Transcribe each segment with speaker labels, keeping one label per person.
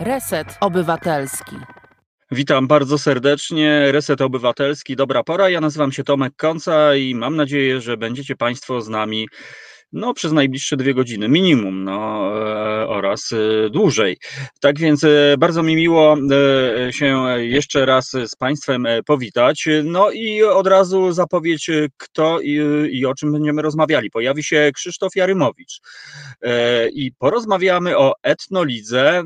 Speaker 1: Reset Obywatelski.
Speaker 2: Witam bardzo serdecznie. Reset Obywatelski, dobra pora. Ja nazywam się Tomek Konca i mam nadzieję, że będziecie Państwo z nami no, przez najbliższe dwie godziny minimum no, e, oraz e, dłużej. Tak więc e, bardzo mi miło się jeszcze raz z Państwem powitać. No i od razu zapowiedź, kto i, i o czym będziemy rozmawiali. Pojawi się Krzysztof Jarymowicz i porozmawiamy o etnolidze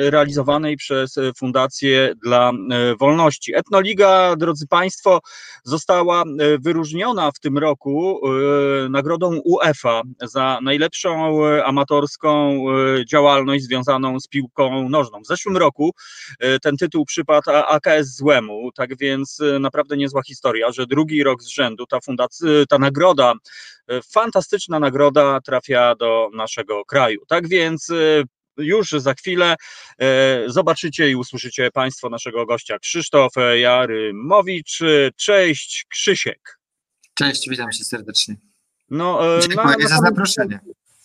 Speaker 2: realizowanej przez Fundację dla Wolności. Etnoliga, drodzy Państwo, została wyróżniona w tym roku nagrodą UF Za najlepszą e, amatorską e, działalność związaną z piłką nożną. W zeszłym roku e, ten tytuł przypadł AKS Złemu, tak więc naprawdę niezła historia, że drugi rok z rzędu ta fundacja, ta nagroda, fantastyczna nagroda trafia do naszego kraju. Tak więc już za chwilę zobaczycie i usłyszycie Państwo naszego gościa Krzysztof Jarymowicz. Cześć Krzysiek.
Speaker 3: Cześć, witam cię serdecznie.
Speaker 2: No,
Speaker 3: e, Dziękuję na, za zaproszenie.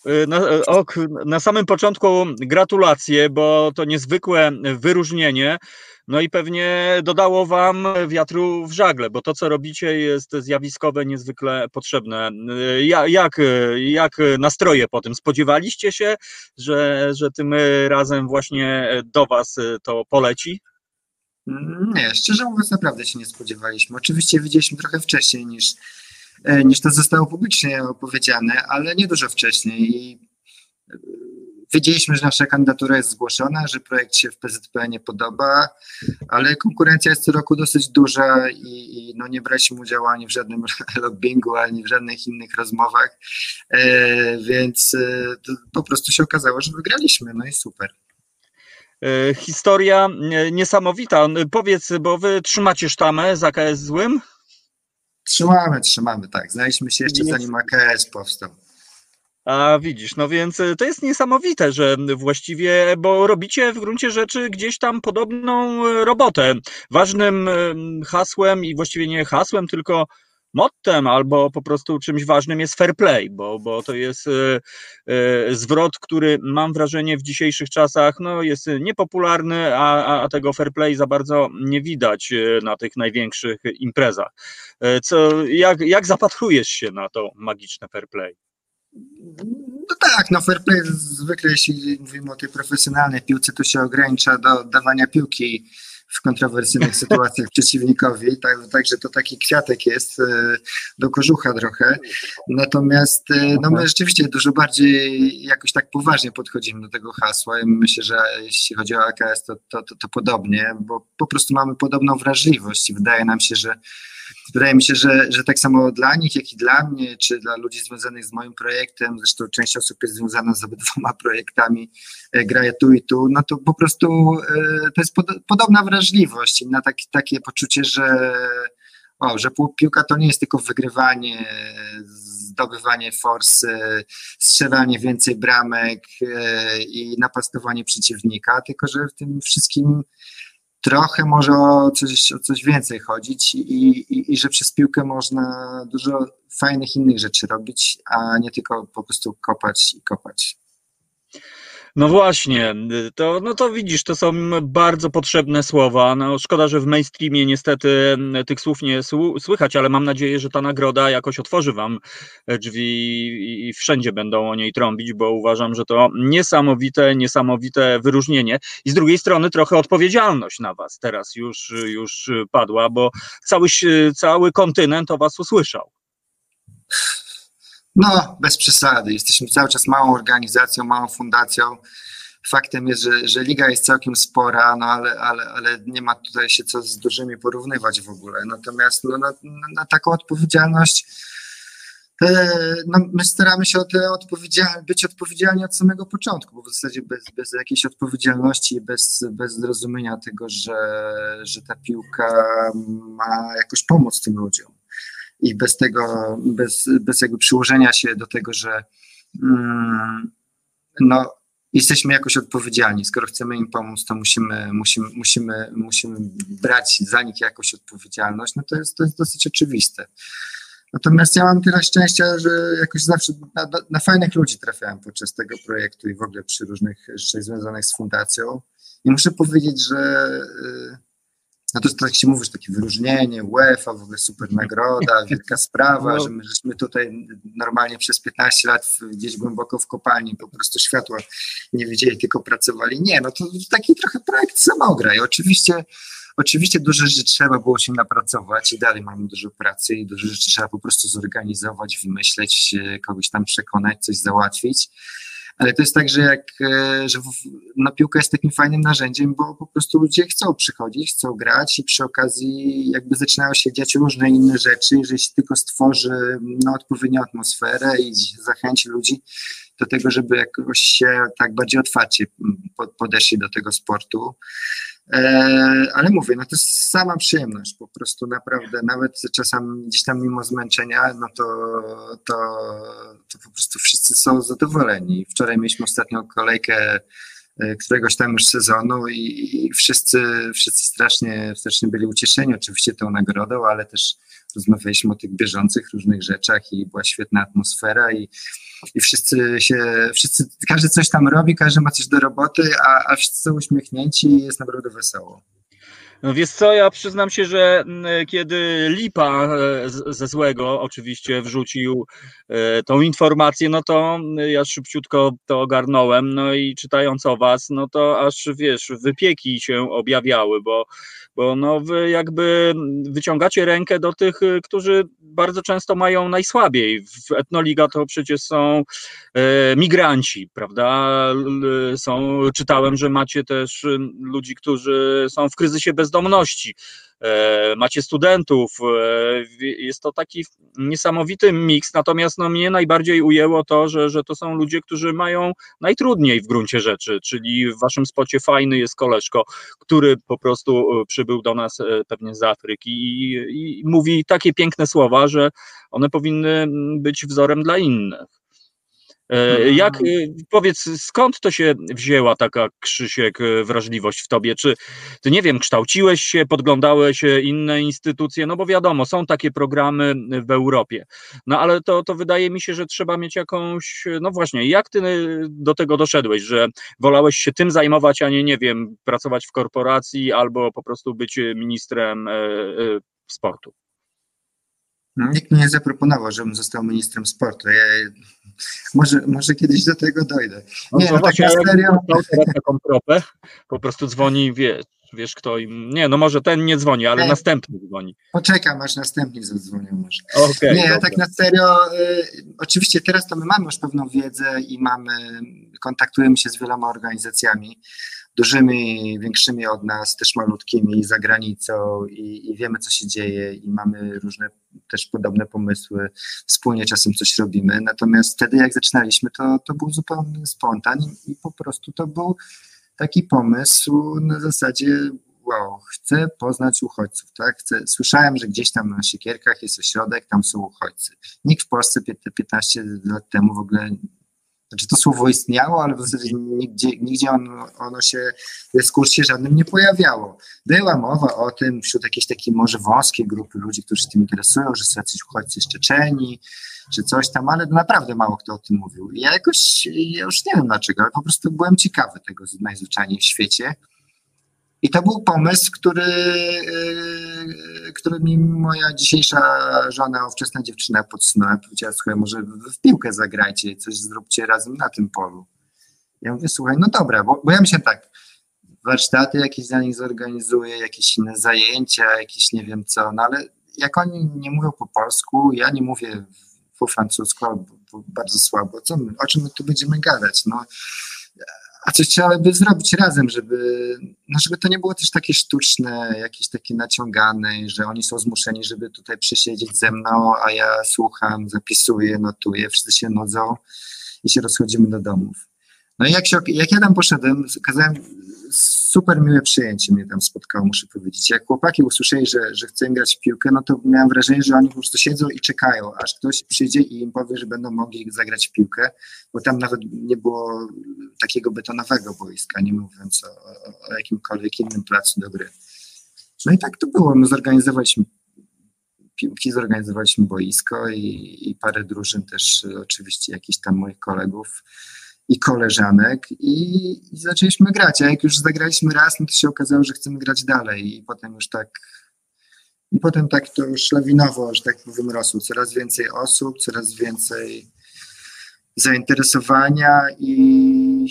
Speaker 2: E, na, e, ok, na samym początku gratulacje, bo to niezwykłe wyróżnienie. No i pewnie dodało Wam wiatru w żagle, bo to, co robicie, jest zjawiskowe, niezwykle potrzebne. Jak, jak nastroje po tym? Spodziewaliście się, że, że tym razem właśnie do Was to poleci?
Speaker 3: Nie, szczerze mówiąc, naprawdę się nie spodziewaliśmy. Oczywiście widzieliśmy trochę wcześniej niż niż to zostało publicznie opowiedziane, ale nie dużo wcześniej. I e, wiedzieliśmy, że nasza kandydatura jest zgłoszona, że projekt się w PZP nie podoba, ale konkurencja jest co roku dosyć duża i, i no nie braliśmy udziału ani w żadnym lobbingu, ani w żadnych innych rozmowach, e, więc e, po prostu się okazało, że wygraliśmy, no i super.
Speaker 2: E, historia niesamowita. Powiedz, bo wy trzymacie sztamę za KS Złym?
Speaker 3: Trzymamy, trzymamy, tak. Znaliśmy się jeszcze zanim AKS powstał.
Speaker 2: A widzisz, no więc y, to jest niesamowite, że właściwie, bo robicie w gruncie rzeczy gdzieś tam podobną y, robotę. Ważnym y, hasłem i właściwie nie hasłem, tylko mottem albo po prostu czymś ważnym jest fair play, bo, bo to jest e, e, zwrot, który mam wrażenie w dzisiejszych czasach no, jest niepopularny, a, a tego fair play za bardzo nie widać e, na tych największych imprezach. Co, jak, jak zapatrujesz się na to magiczne fair play?
Speaker 3: No tak, no fair play zwykle jeśli mówimy o tej profesjonalnej piłce, to się ogranicza do dawania piłki w kontrowersyjnych sytuacjach przeciwnikowi, tak, także to taki kwiatek jest e, do kożucha trochę. Natomiast e, no my rzeczywiście dużo bardziej jakoś tak poważnie podchodzimy do tego hasła i myślę, że jeśli chodzi o AKS, to, to, to, to podobnie, bo po prostu mamy podobną wrażliwość i wydaje nam się, że wydaje mi się, że, że tak samo dla nich, jak i dla mnie, czy dla ludzi związanych z moim projektem, zresztą część osób jest związana z obydwoma projektami, e, graje tu i tu, no to po prostu e, to jest pod, podobna wrażliwość i na tak, takie poczucie, że o, że piłka to nie jest tylko wygrywanie, zdobywanie forsy, strzelanie więcej bramek e, i napastowanie przeciwnika, tylko że w tym wszystkim trochę może o coś, o coś więcej chodzić i, i, i, że przez piłkę można dużo fajnych innych rzeczy robić, a nie tylko po prostu kopać i kopać.
Speaker 2: No właśnie, to, no to widzisz, to są bardzo potrzebne słowa. No, szkoda, że w mainstreamie niestety tych słów nie słychać, ale mam nadzieję, że ta nagroda jakoś otworzy Wam drzwi i wszędzie będą o niej trąbić, bo uważam, że to niesamowite, niesamowite wyróżnienie. I z drugiej strony trochę odpowiedzialność na Was teraz już, już padła, bo cały, cały kontynent o Was usłyszał.
Speaker 3: No, bez przesady. Jesteśmy cały czas małą organizacją, małą fundacją. Faktem jest, że, że liga jest całkiem spora, no ale, ale, ale nie ma tutaj się co z dużymi porównywać w ogóle. Natomiast no, na, na taką odpowiedzialność e, no, my staramy się o te odpowiedzial być odpowiedzialni od samego początku, bo w zasadzie bez, bez jakiejś odpowiedzialności, bez, bez zrozumienia tego, że, że ta piłka ma jakoś pomóc tym ludziom i bez tego, bez, bez jakby przyłożenia się do tego, że mm, no, jesteśmy jakoś odpowiedzialni. Skoro chcemy im pomóc, to musimy, musimy, musimy, musimy brać za nich jakoś odpowiedzialność. No to jest, to jest dosyć oczywiste. Natomiast ja mam tyle szczęścia, że jakoś zawsze na, na fajnych ludzi trafiałem podczas tego projektu i w ogóle przy różnych rzeczach związanych z fundacją. I muszę powiedzieć, że y, no to tak się mówisz, takie wyróżnienie, UEFA, w ogóle super nagroda, wielka sprawa,
Speaker 2: No.
Speaker 3: że my żeśmy tutaj normalnie przez 15 lat gdzieś głęboko w kopalni po prostu światła nie widzieli, tylko pracowali. Nie, no to taki trochę projekt samograj. Oczywiście, oczywiście dużo rzeczy trzeba było się napracować i dalej mamy dużo pracy i dużo rzeczy trzeba po prostu zorganizować, wymyśleć, kogoś tam przekonać, coś załatwić. Ale to jest tak, że jak, e, że no piłka jest takim fajnym narzędziem, bo po prostu ludzie chcą przychodzić, chcą grać i przy okazji jakby zaczynają się dziać różne inne rzeczy, że jeśli tylko stworzy no, odpowiednią atmosferę i zachęci ludzi do tego, żeby jakoś się tak bardziej otwarcie mm, po- podeszli do tego sportu. E, ale mówię, no to jest sama przyjemność, po prostu naprawdę, nawet czasami gdzieś tam mimo zmęczenia, no to, to, to po prostu wszyscy są zadowoleni. Wczoraj mieliśmy ostatnią kolejkę któregoś tam już sezonu i, wszyscy, wszyscy strasznie, strasznie byli ucieszeni oczywiście tą nagrodą, ale też rozmawialiśmy o tych bieżących różnych rzeczach i była świetna atmosfera i, i wszyscy się, wszyscy, każdy coś tam robi, każdy ma coś do roboty, a, a wszyscy uśmiechnięci i jest naprawdę wesoło.
Speaker 2: No wiesz co, ja przyznam się, że mm, kiedy Lipa e, ze złego oczywiście wrzucił e, tą informację, no to mm, ja szybciutko to ogarnąłem, no i czytając o was, no to aż wiesz, wypieki się objawiały, bo, bo no wy jakby wyciągacie rękę do tych, y, którzy bardzo często mają najsłabiej. W Etnoliga to przecież są e, migranci, prawda? L- Są, czytałem, że macie też y, ludzi, którzy są w kryzysie bezdomności. E, Macie studentów, e, jest to taki niesamowity miks, natomiast no, mnie najbardziej ujęło to, że, że to są ludzie, którzy mają najtrudniej w gruncie rzeczy, czyli w waszym spocie fajny jest koleżko, który po prostu e, przybył do nas pewnie z Afryki i, i mówi takie piękne słowa, że one powinny być wzorem dla innych. E,
Speaker 3: Mhm.
Speaker 2: Jak, e, powiedz, skąd to się wzięła taka, Krzysiek, e, wrażliwość w tobie? Czy ty, nie wiem, kształciłeś się, podglądałeś e, inne instytucje? No bo wiadomo, są takie programy w Europie. No ale to, to wydaje mi się, że trzeba mieć jakąś, no właśnie, jak ty do tego doszedłeś, że wolałeś się tym zajmować, a nie, nie wiem, pracować w korporacji albo po prostu być ministrem e, sportu?
Speaker 3: Nikt mi nie zaproponował, żebym został ministrem sportu. Ja, może, może kiedyś do tego dojdę. Nie, no tak na
Speaker 2: a jakbym
Speaker 3: serio.
Speaker 2: taką propę, po prostu dzwoni, wiesz, wiesz kto im, nie, no może ten nie dzwoni, ale następny dzwoni.
Speaker 3: Poczekam, aż następni zadzwonią może.
Speaker 2: Okej,
Speaker 3: Nie,
Speaker 2: dobra.
Speaker 3: tak na serio. Y, oczywiście teraz to my mamy już pewną wiedzę i mamy, kontaktujemy się z wieloma organizacjami, dużymi, większymi od nas, też malutkimi za granicą i, i wiemy, co się dzieje i mamy różne też podobne pomysły. Wspólnie czasem coś robimy. Natomiast wtedy, jak zaczynaliśmy, to, to był zupełny spontan i, i po prostu to był taki pomysł na zasadzie wow, chcę poznać uchodźców, tak? Chcę, słyszałem, że gdzieś tam na Siekierkach jest ośrodek, tam są uchodźcy. Nikt w Polsce pie- te 15 lat temu w ogóle, znaczy to słowo istniało, ale w zasadzie nigdzie, nigdzie ono, ono się w dyskursie żadnym nie pojawiało. Była mowa o tym wśród jakiejś takiej może wąskiej grupy ludzi, którzy się tym interesują, że są jacyś uchodźcy z Czeczeni, czy coś tam, ale naprawdę mało kto o tym mówił. I ja jakoś, ja już nie wiem dlaczego, ale po prostu byłem ciekawy tego najzwyczajniej w świecie. I to był pomysł, który, yy, który mi moja dzisiejsza żona, ówczesna dziewczyna podsunęła. Powiedziała, słuchaj, może w piłkę zagrajcie, coś zróbcie razem na tym polu. Ja mówię, słuchaj, no dobra, bo, bo ja myślę tak, warsztaty jakieś dla nich zorganizuję, jakieś inne zajęcia, jakieś nie wiem co, no ale jak oni nie mówią po polsku, ja nie mówię po francusku albo po bardzo słabo, co my, o czym my tu będziemy gadać, no a coś trzeba by zrobić razem, żeby, no żeby to nie było też takie sztuczne, jakieś takie naciągane, że oni są zmuszeni, żeby tutaj przysiedzieć ze mną, a ja słucham, zapisuję, notuję, wszyscy się nudzą i się rozchodzimy do domów. No i jak, się, jak ja tam poszedłem, okazałem, super miłe przyjęcie mnie tam spotkało, muszę powiedzieć. Jak chłopaki usłyszeli, że, że chcę grać w piłkę, no to miałem wrażenie, że oni po prostu siedzą i czekają, aż ktoś przyjdzie i im powie, że będą mogli zagrać w piłkę, bo tam nawet nie było takiego betonowego boiska, nie mówiąc o, o jakimkolwiek innym placu do gry. No i tak to było. My zorganizowaliśmy piłki, zorganizowaliśmy boisko i, i parę drużyn też, oczywiście jakichś tam moich kolegów i koleżanek i, i zaczęliśmy grać, a jak już zagraliśmy raz, no to się okazało, że chcemy grać dalej i potem już tak i potem tak to już lawinowo, że tak powiem, rosło. Coraz więcej osób, coraz więcej zainteresowania i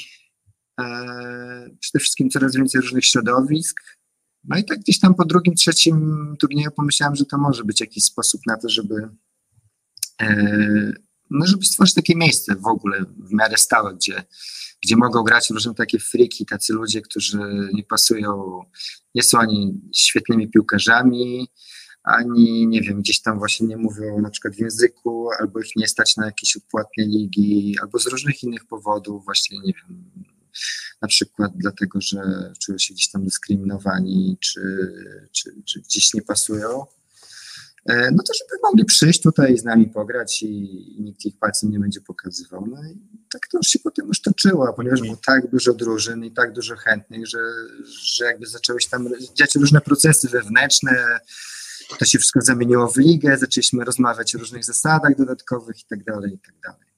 Speaker 3: e, przede wszystkim coraz więcej różnych środowisk. No i tak gdzieś tam po drugim, trzecim turnieju pomyślałem, że to może być jakiś sposób na to, żeby, e, no żeby stworzyć takie miejsce w ogóle w miarę stałe, gdzie, gdzie mogą grać różne takie friki, tacy ludzie, którzy nie pasują, nie są ani świetnymi piłkarzami, ani nie wiem, gdzieś tam właśnie nie mówią na przykład w języku, albo ich nie stać na jakieś odpłatne ligi, albo z różnych innych powodów, właśnie nie wiem, na przykład dlatego, że czują się gdzieś tam dyskryminowani, czy, czy, czy gdzieś nie pasują. E, no to żeby mogli przyjść tutaj z nami pograć i, i nikt ich palcem nie będzie pokazywał. No i tak to już się potem już toczyło, ponieważ było tak dużo drużyn i tak dużo chętnych, że, że jakby zaczęły się tam dziać różne procesy wewnętrzne, to się wszystko zamieniło w ligę, zaczęliśmy rozmawiać o różnych zasadach dodatkowych i tak dalej, i tak dalej.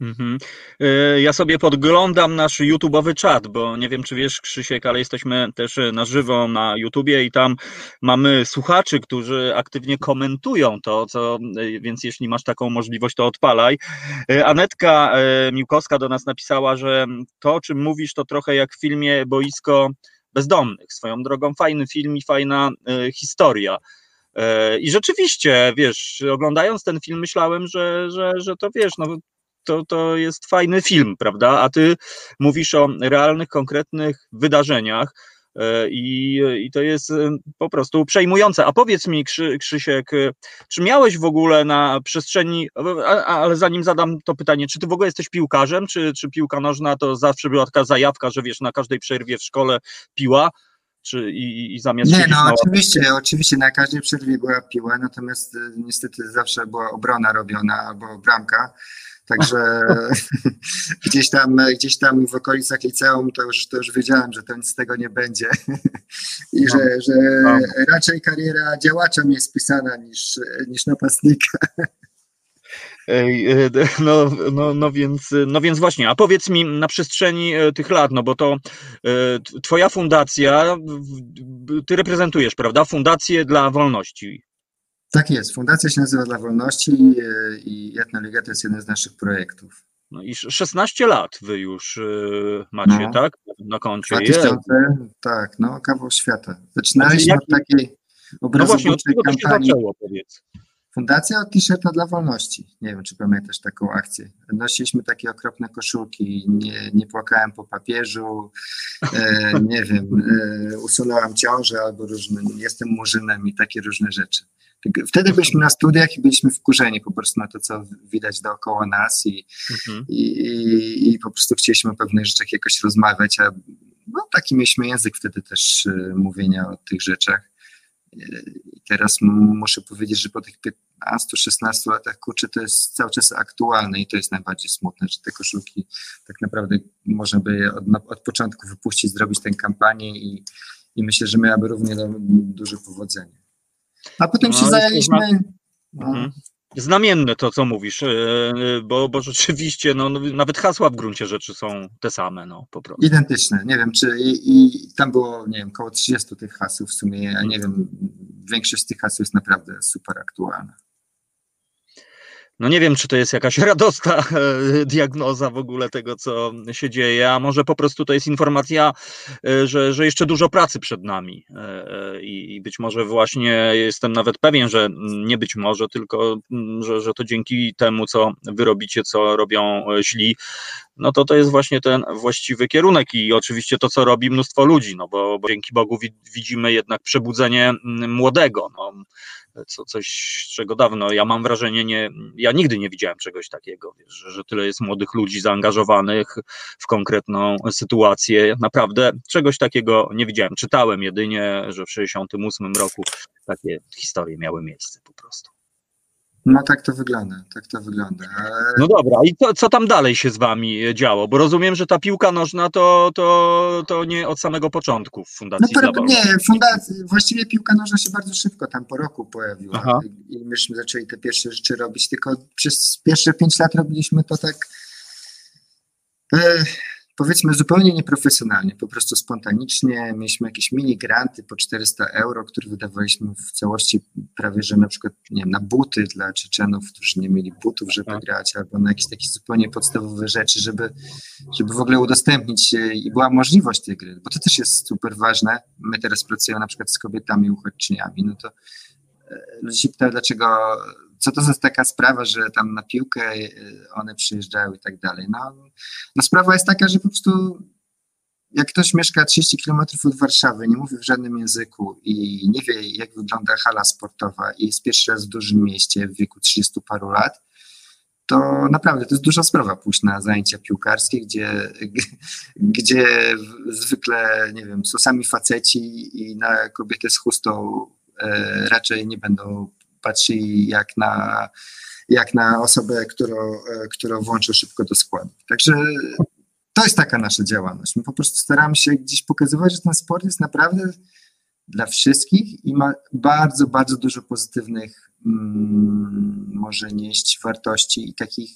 Speaker 2: Mhm. E, ja sobie podglądam nasz YouTube'owy czat, bo nie wiem, czy wiesz, Krzysiek, ale jesteśmy też na żywo na YouTubie i tam mamy słuchaczy, którzy aktywnie komentują to, co, e, więc jeśli masz taką możliwość, to odpalaj. Anetka Miłkowska do nas napisała, że to, o czym mówisz, to trochę jak w filmie Boisko Bezdomnych. Swoją drogą fajny film i fajna historia. I rzeczywiście, wiesz, oglądając ten film, myślałem, że, że, że to wiesz, no to, to jest fajny film, prawda? A ty mówisz o realnych, konkretnych wydarzeniach. E, I, I to jest e, po prostu przejmujące. A powiedz mi, Krzy, Krzysiek, e, czy miałeś w ogóle na przestrzeni, ale zanim zadam to pytanie, czy ty w ogóle jesteś piłkarzem, czy, czy piłka nożna to zawsze była taka zajawka, że wiesz, na każdej przerwie w szkole piła? Czy, i, i zamiast
Speaker 3: Nie, no oczywiście, oczywiście na każdej przerwie była piła, natomiast niestety zawsze była obrona robiona albo bramka. Także gdzieś tam, gdzieś tam w okolicach liceum to już, to już wiedziałem, że to nic z tego nie będzie i no. że, że no. raczej kariera działacza mi jest spisana niż, niż napastnika.
Speaker 2: E, no, no, no, więc, no więc właśnie, a powiedz mi na przestrzeni e, tych lat, no bo to e, twoja fundacja, ty reprezentujesz, prawda, Fundację dla Wolności.
Speaker 3: Tak jest. Fundacja się nazywa Dla Wolności i, i Etnoliga to jest jeden z naszych projektów.
Speaker 2: No i 16 lat wy już y, macie, no. tak? Na koncie.
Speaker 3: 2000, tak, no kawał świata. Zaczynaliśmy znaczy, od takiej obrazotwórczej no właśnie, od kampanii. Zaczęło, powiedz? Fundacja od t-shirta dla wolności. Nie wiem, czy pamiętasz taką akcję. Nosiliśmy takie okropne koszulki, nie, nie płakałem po papieżu, e, nie wiem, e, usunąłem ciążę albo różne, jestem murzynem i takie różne rzeczy. Wtedy byliśmy na studiach i byliśmy wkurzeni po prostu na to, co widać dookoła nas i, mhm. i, i, i, po prostu chcieliśmy o pewnych rzeczach jakoś rozmawiać, a no, taki mieliśmy język wtedy też y, mówienia o tych rzeczach. I teraz muszę powiedzieć, że po tych 15-16 latach, kurczę, to jest cały czas aktualne i to jest najbardziej smutne, że te koszulki tak naprawdę można by je od, od początku wypuścić, zrobić tę kampanię i, i myślę, że miałaby równie duże powodzenie. A potem no, się zajęliśmy.
Speaker 2: No. Mhm. Znamienne to, co mówisz, e, e, bo, bo rzeczywiście no, no, nawet hasła w gruncie rzeczy są te same, no po prostu.
Speaker 3: Identyczne. Nie wiem, czy i, i tam było, nie wiem, około 30 tych haseł w sumie, ja nie wiem, większość z tych haseł jest naprawdę super aktualna
Speaker 2: no nie wiem, czy to jest jakaś radosna e, diagnoza w ogóle tego, co się dzieje, a może po prostu to jest informacja, e, że, że jeszcze dużo pracy przed nami e, i być może właśnie jestem nawet pewien, że nie być może, tylko że, że to dzięki temu, co wy robicie, co robią źli, no to to jest właśnie ten właściwy kierunek i oczywiście to, co robi mnóstwo ludzi, no bo, bo dzięki Bogu widzimy jednak przebudzenie młodego, no, co, coś, czego dawno, ja mam wrażenie, nie, ja nigdy nie widziałem czegoś takiego, wiesz, że, że tyle jest młodych ludzi zaangażowanych w konkretną sytuację, naprawdę czegoś takiego nie widziałem, czytałem jedynie, że w 68 roku takie historie miały miejsce po prostu.
Speaker 3: No tak to wygląda, tak to wygląda.
Speaker 2: No dobra, i co, co tam dalej się z wami działo? Bo rozumiem, że ta piłka nożna to, to, to nie od samego początku w Fundacji
Speaker 3: no, Nie, fundacji, właściwie piłka nożna się bardzo szybko tam po roku pojawiła Aha. i myśmy zaczęli te pierwsze rzeczy robić, tylko przez pierwsze pięć lat robiliśmy to tak E, powiedzmy zupełnie nieprofesjonalnie, po prostu spontanicznie. Mieliśmy jakieś mini granty po 400 euro, które wydawaliśmy w całości prawie, że na przykład nie wiem, na buty dla Czeczenów, którzy nie mieli butów, żeby tak. grać, albo na jakieś takie zupełnie podstawowe rzeczy, żeby, żeby w ogóle udostępnić się i była możliwość tej gry, bo to też jest super ważne. My teraz pracujemy na przykład z kobietami uchodźczyniami, no to e, ludzie się pytają, dlaczego co to za taka sprawa, że tam na piłkę y, one przyjeżdżają i tak dalej. No, no sprawa jest taka, że po prostu jak ktoś mieszka 30 km od Warszawy, nie mówi w żadnym języku i nie wie, jak wygląda hala sportowa i jest pierwszy raz w dużym mieście w wieku 30 paru lat, to naprawdę to jest duża sprawa pójść na zajęcia piłkarskie, gdzie, gdzie zwykle, nie wiem, są sami faceci i na kobiety z chustą e, raczej nie będą patrzy jak na, jak na osobę, którą, e, którą włączę szybko do składu. Także to jest taka nasza działalność. My po prostu staramy się gdzieś pokazywać, że ten sport jest naprawdę dla wszystkich i ma bardzo, bardzo dużo pozytywnych, mm, może nieść wartości i takich,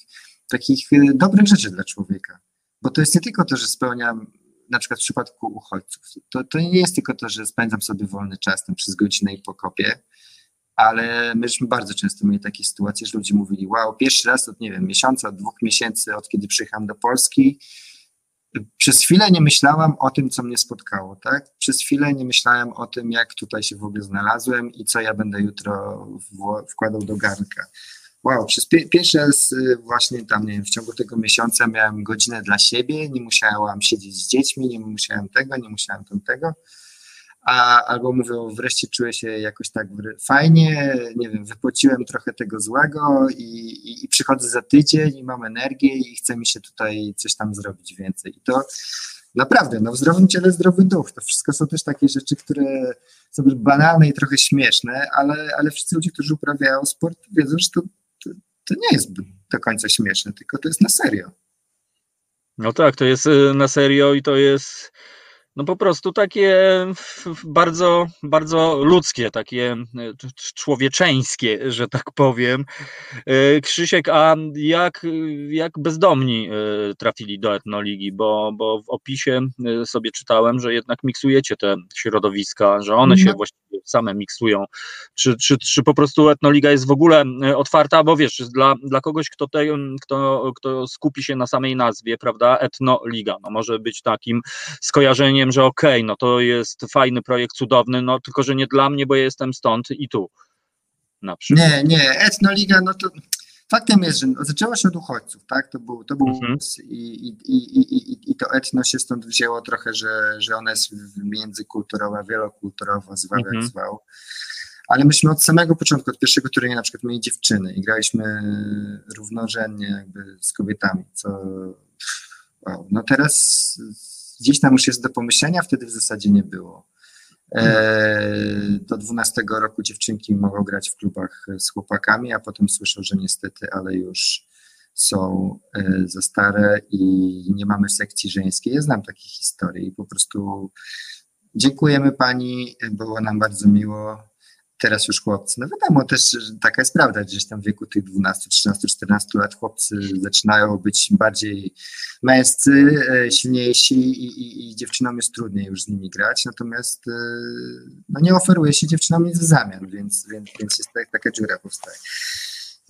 Speaker 3: takich e, dobrych rzeczy dla człowieka. Bo to jest nie tylko to, że spełniam, na przykład w przypadku uchodźców, to, to nie jest tylko to, że spędzam sobie wolny czas tam przez godzinę i pokopię, ale myśmy bardzo często mieli takie sytuacje, że ludzie mówili, wow, pierwszy raz od, nie wiem, miesiąca, od dwóch miesięcy, od kiedy przyjechałem do Polski, przez chwilę nie myślałam o tym, co mnie spotkało, tak? Przez chwilę nie myślałem o tym, jak tutaj się w ogóle znalazłem i co ja będę jutro wkładał do garnka. Wow, przez pierwszy raz y, właśnie tam, nie wiem, w ciągu tego miesiąca miałem godzinę dla siebie, nie musiałam siedzieć z dziećmi, nie musiałem tego, nie musiałem tamtego a, albo mówią, wreszcie czuję się jakoś tak fajnie, nie wiem, wypłaciłem trochę tego złego i, i, i, przychodzę za tydzień i mam energię i chce mi się tutaj coś tam zrobić więcej. I to naprawdę, no w zdrowym ciele zdrowy duch. To wszystko są też takie rzeczy, które są banalne i trochę śmieszne, ale, ale wszyscy ludzie, którzy uprawiają sport, wiedzą, że to, to, to nie jest do końca śmieszne, tylko to jest na serio.
Speaker 2: No tak, to jest y, na serio i to jest no po prostu takie bardzo, bardzo ludzkie, takie e, człowieczeńskie, że tak powiem. E, Krzysiek, a jak, jak bezdomni e, trafili do etnoligi? Bo, bo w opisie sobie czytałem, że jednak miksujecie te środowiska, że one się no. właściwie same miksują. Czy, czy, czy po prostu etnoliga jest w ogóle otwarta? Bo wiesz, dla, dla kogoś, kto, te, kto, kto skupi się na samej nazwie, prawda, etnoliga, no może być takim skojarzeniem że okej, okay, no to jest fajny projekt, cudowny, no tylko, że nie dla mnie, bo ja jestem stąd i tu.
Speaker 3: Nie, nie, Etnoliga, no to faktem jest, że zaczęło się od uchodźców, tak? To był, to był mhm. i, i, i, i, i to etno się stąd wzięło trochę, że, że ona jest międzykulturowa, wielokulturowa, zwał mhm. jak zwał. Ale myśmy od samego początku, od pierwszego turnieju na przykład mieli dziewczyny i graliśmy równorzędnie jakby z kobietami, co wow. No teraz gdzieś tam już jest do pomyślenia, wtedy w zasadzie nie było. E, do 12 roku dziewczynki mogą grać w klubach z chłopakami, a potem słyszą, że niestety, ale już są e, za stare i nie mamy sekcji żeńskiej. Ja znam takie historie i po prostu dziękujemy pani, było nam bardzo miło teraz już chłopcy, no wiadomo też, taka jest prawda, gdzieś tam w wieku tych 12, 13, 14 lat chłopcy zaczynają być bardziej męscy, e, silniejsi i, i, i dziewczynom jest trudniej już z nimi grać, natomiast e, no nie oferuje się dziewczynom nic w zamian, więc, więc, więc jest tak, taka dziura powstaje.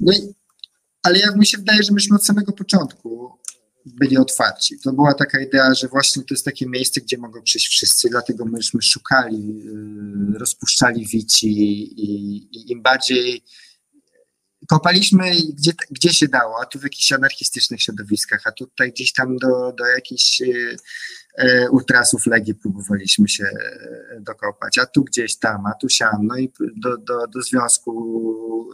Speaker 3: No i, ale jak mi się wydaje, że myśmy od samego początku byli otwarci. To była taka idea, że właśnie to jest takie miejsce, gdzie mogą przyjść wszyscy, dlatego myśmy szukali, y, rozpuszczali wici i, i im bardziej kopaliśmy gdzie, gdzie się dało, a tu w jakichś anarchistycznych środowiskach, a tutaj gdzieś tam do, do jakichś e, e ultrasów Legii próbowaliśmy się e, dokopać, a tu gdzieś tam, a tu siam, no i do, do, do związku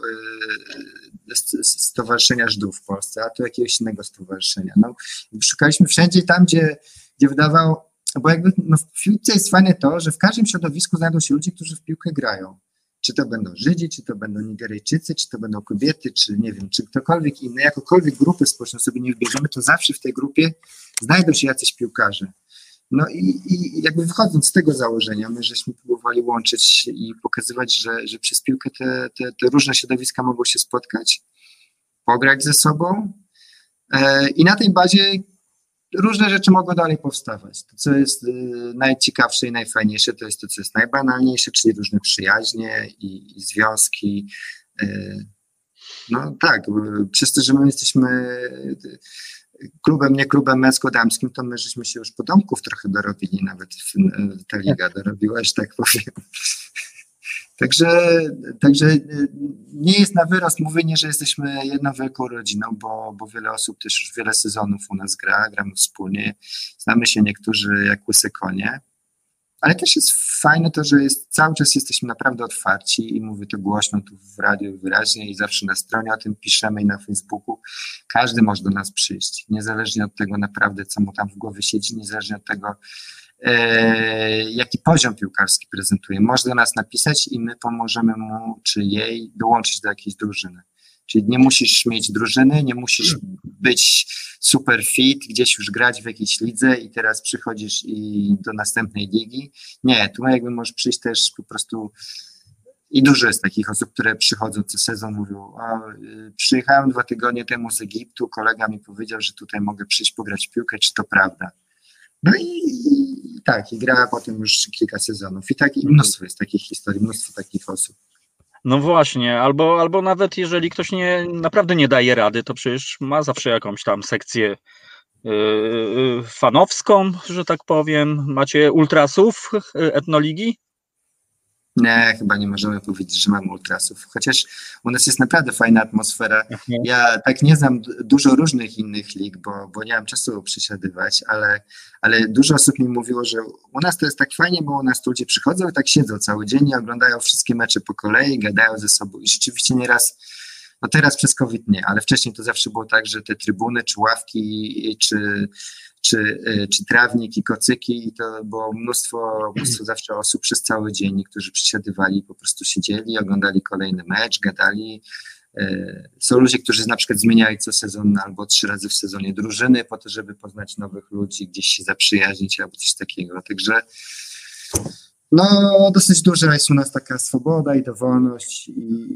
Speaker 3: e, Stowarzyszenia Żydów w Polsce, a tu jakiegoś innego stowarzyszenia. No, szukaliśmy wszędzie tam, gdzie, gdzie wydawało, bo jakby no, w piłce jest fajne to, że w każdym środowisku znajdą się ludzie, którzy w piłkę grają czy to będą Żydzi, czy to będą Nigeryjczycy, czy to będą kobiety, czy nie wiem, czy ktokolwiek inny, jakokolwiek grupy społeczne sobie nie wybierzemy, to zawsze w tej grupie znajdą się jacyś piłkarze. No i, i jakby wychodząc z tego założenia, my żeśmy próbowali łączyć i pokazywać, że, że przez piłkę te, te, te różne środowiska mogą się spotkać, pograć ze sobą e, i na tej bazie różne rzeczy mogą dalej powstawać. To, co jest y, najciekawsze i najfajniejsze, to jest to, co jest najbanalniejsze, czyli różne przyjaźnie i, i związki. Y, no tak, y, przez to, że my jesteśmy klubem, nie klubem męsko-damskim, to my żeśmy się już podomków trochę dorobili, nawet ta liga dorobiła, że tak powiem. Także, także y, nie jest na wyrost mówienie, że jesteśmy jedną wielką rodziną, bo, bo wiele osób też już wiele sezonów u nas gra, gramy wspólnie, znamy się niektórzy jak łysy konie, ale też jest fajne to, że jest, cały czas jesteśmy naprawdę otwarci i mówię to głośno tu w radiu wyraźnie i zawsze na stronie o tym piszemy i na Facebooku. Każdy może do nas przyjść, niezależnie od tego naprawdę, co mu tam w głowie siedzi, niezależnie od tego, jaki poziom piłkarski prezentuje. Może do nas napisać i my pomożemy mu czy jej dołączyć do jakiejś drużyny. Czyli nie musisz mieć drużyny, nie musisz być super fit, gdzieś już grać w jakiejś lidze i teraz przychodzisz i do następnej ligi. Nie, tu jakby możesz przyjść też po prostu i dużo jest takich osób, które przychodzą co sezon, mówią, o, y, przyjechałem dwa tygodnie temu z Egiptu, kolega mi powiedział, że tutaj mogę przyjść pograć w piłkę, czy to prawda? No i tak, i gra potem już kilka sezonów. I tak i mnóstwo jest takich historii, mnóstwo takich osób.
Speaker 2: No właśnie, albo, albo nawet jeżeli ktoś nie, naprawdę nie daje rady, to przecież ma zawsze jakąś tam sekcję yy, fanowską, że tak powiem. Macie ultrasów yy, etnoligi?
Speaker 3: Nie, chyba nie możemy powiedzieć, że mamy ultrasów. Chociaż u nas jest naprawdę fajna atmosfera. Ja tak nie znam dużo różnych innych lig, bo, bo nie mam czasu przesiadywać, ale, ale dużo osób mi mówiło, że u nas to jest tak fajnie, bo u nas ludzie przychodzą i tak siedzą cały dzień i oglądają wszystkie mecze po kolei, gadają ze sobą. I rzeczywiście nieraz no teraz przez COVID nie, ale wcześniej to zawsze było tak, że te trybuny, czy ławki, czy, czy, e, czy trawnik i kocyki i to było mnóstwo, mnóstwo zawsze osób przez cały dzień, którzy przysiadywali, po prostu siedzieli, oglądali kolejny mecz, gadali. E, są ludzie, którzy na przykład zmieniali co sezon albo trzy razy w sezonie drużyny po to, żeby poznać nowych ludzi, gdzieś się zaprzyjaźnić albo coś takiego. Także no, dosyć duża jest u nas taka swoboda i dowolność i,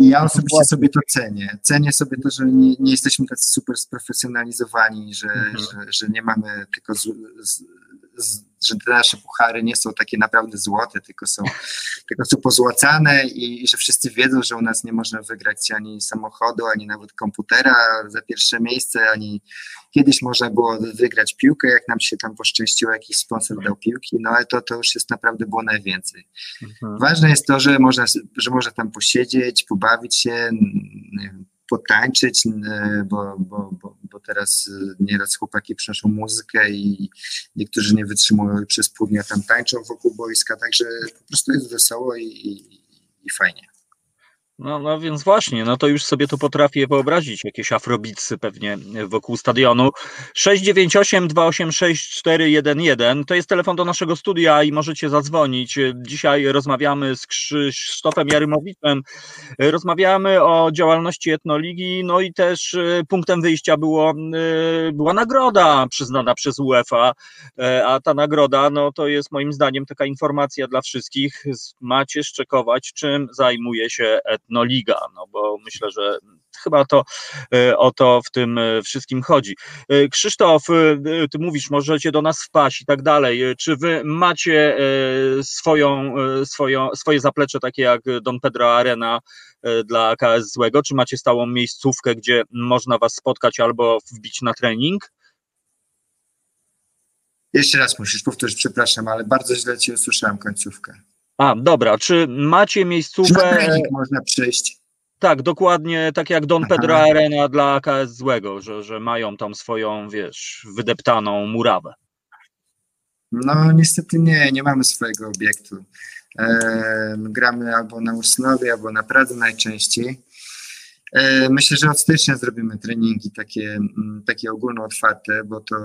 Speaker 3: i ja osobiście sobie to cenię. Cenię sobie to, że nie, nie jesteśmy tacy super sprofesjonalizowani, że, mhm. że, że, nie mamy tylko z, z, z, że te nasze puchary nie są takie naprawdę złote, tylko są, tylko są pozłacane i, i, że wszyscy wiedzą, że u nas nie można wygrać ani samochodu, ani nawet komputera za pierwsze miejsce, ani kiedyś można było wygrać piłkę, jak nam się tam poszczęściło, jakiś sponsor dał piłki, no ale to, to już jest naprawdę było najwięcej. Mhm. Ważne jest to, że można, że można tam posiedzieć, pobawić się, potańczyć, bo, bo, bo, bo teraz nieraz chłopaki przynoszą muzykę i niektórzy nie wytrzymują przez pół dnia tam tańczą wokół boiska, także po prostu jest wesoło i, i, i fajnie.
Speaker 2: No, no więc właśnie, no to już sobie to potrafię wyobrazić, jakieś afrobicy pewnie wokół stadionu. 698 286 411 to jest telefon do naszego studia i możecie zadzwonić. Dzisiaj rozmawiamy z Krzysztofem Jarymowiczem, rozmawiamy o działalności Etnoligi, no i też e, punktem wyjścia było, e, była nagroda przyznana przez UEFA, e, a ta nagroda, no to jest moim zdaniem taka informacja dla wszystkich, macie szczekować, czym zajmuje się Etnoligi no, liga, no bo myślę, że chyba to e, o to w tym e, wszystkim chodzi. E, Krzysztof, ty mówisz, możecie do nas wpaść i tak dalej. Czy wy macie swoją, swoją, swoje zaplecze takie jak Don Pedro Arena dla KS Złego? Czy macie stałą miejscówkę, gdzie można was spotkać albo wbić na trening?
Speaker 3: Jeszcze raz musisz powtórzyć, przepraszam, ale bardzo źle cię usłyszałem końcówkę.
Speaker 2: A, dobra, czy macie miejscówkę...
Speaker 3: Czy można przyjść?
Speaker 2: Tak, dokładnie tak jak Don Pedro Aha. Arena dla KS Złego, że, że mają tam swoją, wiesz, wydeptaną murawę.
Speaker 3: No niestety nie, nie mamy swojego obiektu. E, gramy albo na Usnowie, albo na Pradze najczęściej. E, myślę, że od stycznia zrobimy treningi takie, mm, takie ogólno otwarte, bo to,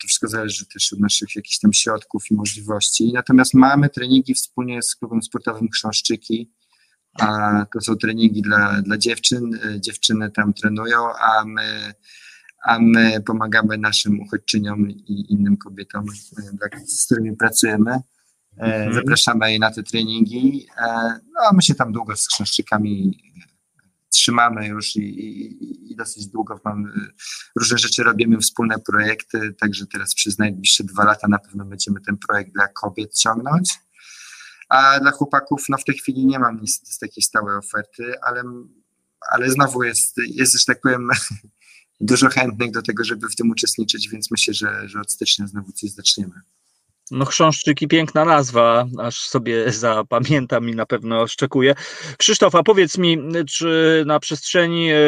Speaker 3: to wszystko zależy też od naszych jakichś tam środków i możliwości. Natomiast mamy treningi wspólnie z klubem sportowym Chrząszczyki, a to są treningi dla, dla dziewczyn. E, dziewczyny tam trenują, a my, a my pomagamy naszym uchodźczyniom i innym kobietom, e, z którymi pracujemy. Mhm. Zapraszamy je na te treningi. No, a my się tam długo z chrząszczykami trzymamy już i, i, i dosyć długo mamy, różne rzeczy robimy, wspólne projekty, także teraz przez najbliższe dwa lata na pewno będziemy ten projekt dla kobiet ciągnąć. A dla chłopaków, no w tej chwili nie mam nic z takiej stałej oferty, ale, ale znowu jest, jest, że tak powiem, dużo chętnych do tego, żeby w tym uczestniczyć, więc myślę, że, że od stycznia znowu coś zaczniemy.
Speaker 2: No chrząszczyki, piękna nazwa, aż sobie zapamiętam i na pewno szczekuję. Krzysztof, a powiedz mi, czy na przestrzeni e,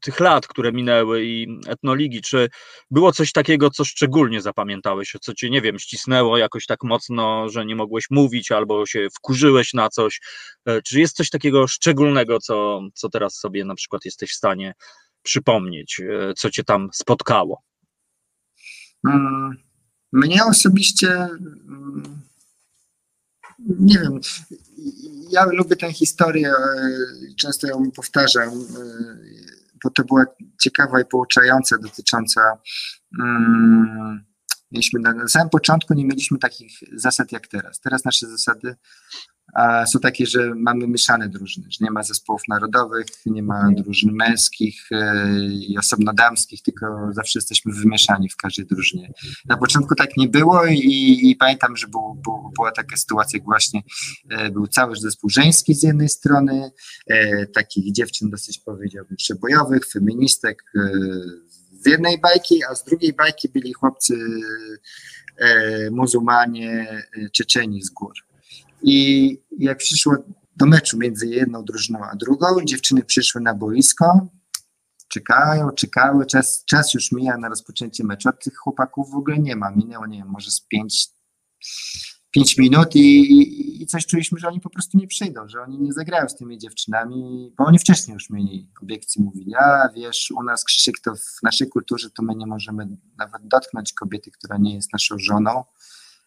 Speaker 2: tych lat, które minęły i etnoligi, czy było coś takiego, co szczególnie zapamiętałeś, co cię, nie wiem, ścisnęło jakoś tak mocno, że nie mogłeś mówić albo się wkurzyłeś na coś? E, czy jest coś takiego szczególnego, co, co teraz sobie na przykład jesteś w stanie przypomnieć, e, co cię tam spotkało?
Speaker 3: Hmm mnie osobiście, mm, nie wiem, ja lubię tę historię, często ją powtarzam, e, bo to była ciekawa i pouczająca dotycząca. Um, mieliśmy na, na samym początku nie mieliśmy takich zasad jak teraz. Teraz nasze zasady są takie, że mamy mieszane drużyny, że nie ma zespołów narodowych, nie ma mhm. drużyn męskich e, i osobno damskich, tylko zawsze jesteśmy wymieszani w każdej drużynie. Na początku tak nie było i, i pamiętam, że był, był, była taka sytuacja, jak właśnie e, był cały zespół żeński z jednej strony, e, takich dziewczyn dosyć powiedziałbym przebojowych, feministek z jednej bajki, a z drugiej bajki byli chłopcy muzułmanie Czeczeni z gór. I jak przyszło do meczu między jedną drużyną a drugą, dziewczyny przyszły na boisko, czekają, czekały, czas, czas już mija na rozpoczęcie meczu, a tych chłopaków w ogóle nie ma. Minęło, nie wiem, może z pięć, pięć minut i, i coś czuliśmy, że oni po prostu nie przyjdą, że oni nie zagrają z tymi dziewczynami, bo oni wcześniej już mieli obiekcje, mówili, a wiesz, u nas Krzysiek to w naszej kulturze to my nie możemy nawet dotknąć kobiety, która nie jest naszą żoną,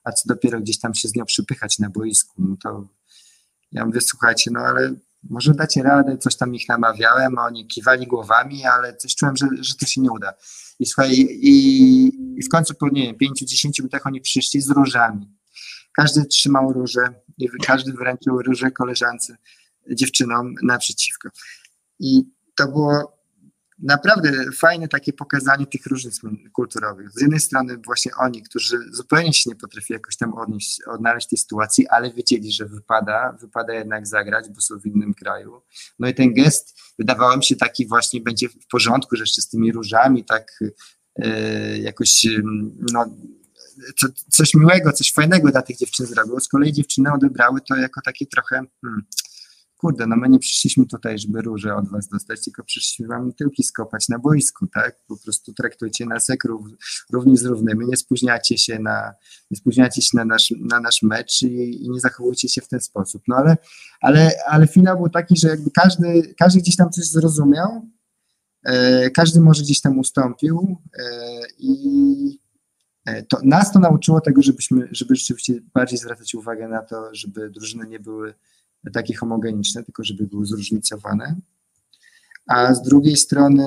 Speaker 3: a co dopiero gdzieś tam się z nią przypychać na boisku. No to ja mówię, słuchajcie, no ale może dacie radę, coś tam ich namawiałem, a oni kiwali głowami, ale coś czułem, że, że to się nie uda. I słuchaj, i, i w końcu po, nie wiem, 5-10 minutach oni przyszli z różami. Każdy trzymał różę, i każdy wręczył różę koleżance, dziewczynom naprzeciwko. I to było naprawdę fajne takie pokazanie tych różnic kulturowych. Z jednej strony właśnie oni, którzy zupełnie się nie potrafili jakoś tam odnieść, odnaleźć tej sytuacji, ale wiedzieli, że wypada, wypada jednak zagrać, bo są w innym kraju. No i ten gest wydawało mi się taki właśnie będzie w porządku, że jeszcze z tymi różami tak e, jakoś no, co, coś miłego, coś fajnego dla tych dziewczyn zrobiło. Z kolei dziewczyny odebrały to jako takie trochę hmm, kurde, no my nie przyszliśmy tutaj, żeby róże od was dostać, tylko przyszliśmy wam tyłki skopać na boisku, tak? Po prostu traktujcie nas jak rów, równi z równymi, nie spóźniacie się na, nie spóźniacie się na nasz, na nasz mecz i, i nie zachowujcie się w ten sposób. No ale, ale, ale finał był taki, że jakby każdy, każdy gdzieś tam coś zrozumiał, e, każdy może gdzieś tam ustąpił e, i e, to, nas to nauczyło tego, żebyśmy, żeby rzeczywiście bardziej zwracać uwagę na to, żeby drużyny nie były takie homogeniczne, tylko żeby były zróżnicowane. A z drugiej strony,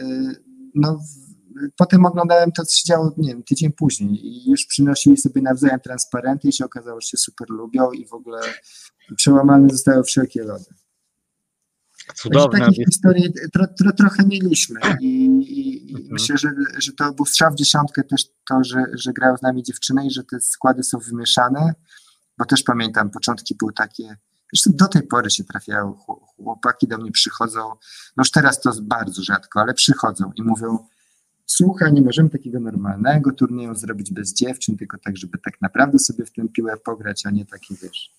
Speaker 3: y, no, potem oglądałem to, co się działo, nie wiem, tydzień później i już przynosili sobie nawzajem transparenty i się okazało, że się super lubią i w ogóle przełamane zostały wszelkie lody.
Speaker 2: Cudowne.
Speaker 3: Takich historii tro, tro, trochę mieliśmy i, i mhm. myślę, że, że to był strzał w dziesiątkę też to, że, że grają z nami dziewczyny i że te składy są wymieszane, bo też pamiętam, początki były takie, Zresztą do tej pory się trafiają, chłopaki do mnie przychodzą, no już teraz to bardzo rzadko, ale przychodzą i mówią, słuchaj, nie możemy takiego normalnego turnieju zrobić bez dziewczyn, tylko tak, żeby tak naprawdę sobie w tę piłę pograć, a nie taki, wiesz.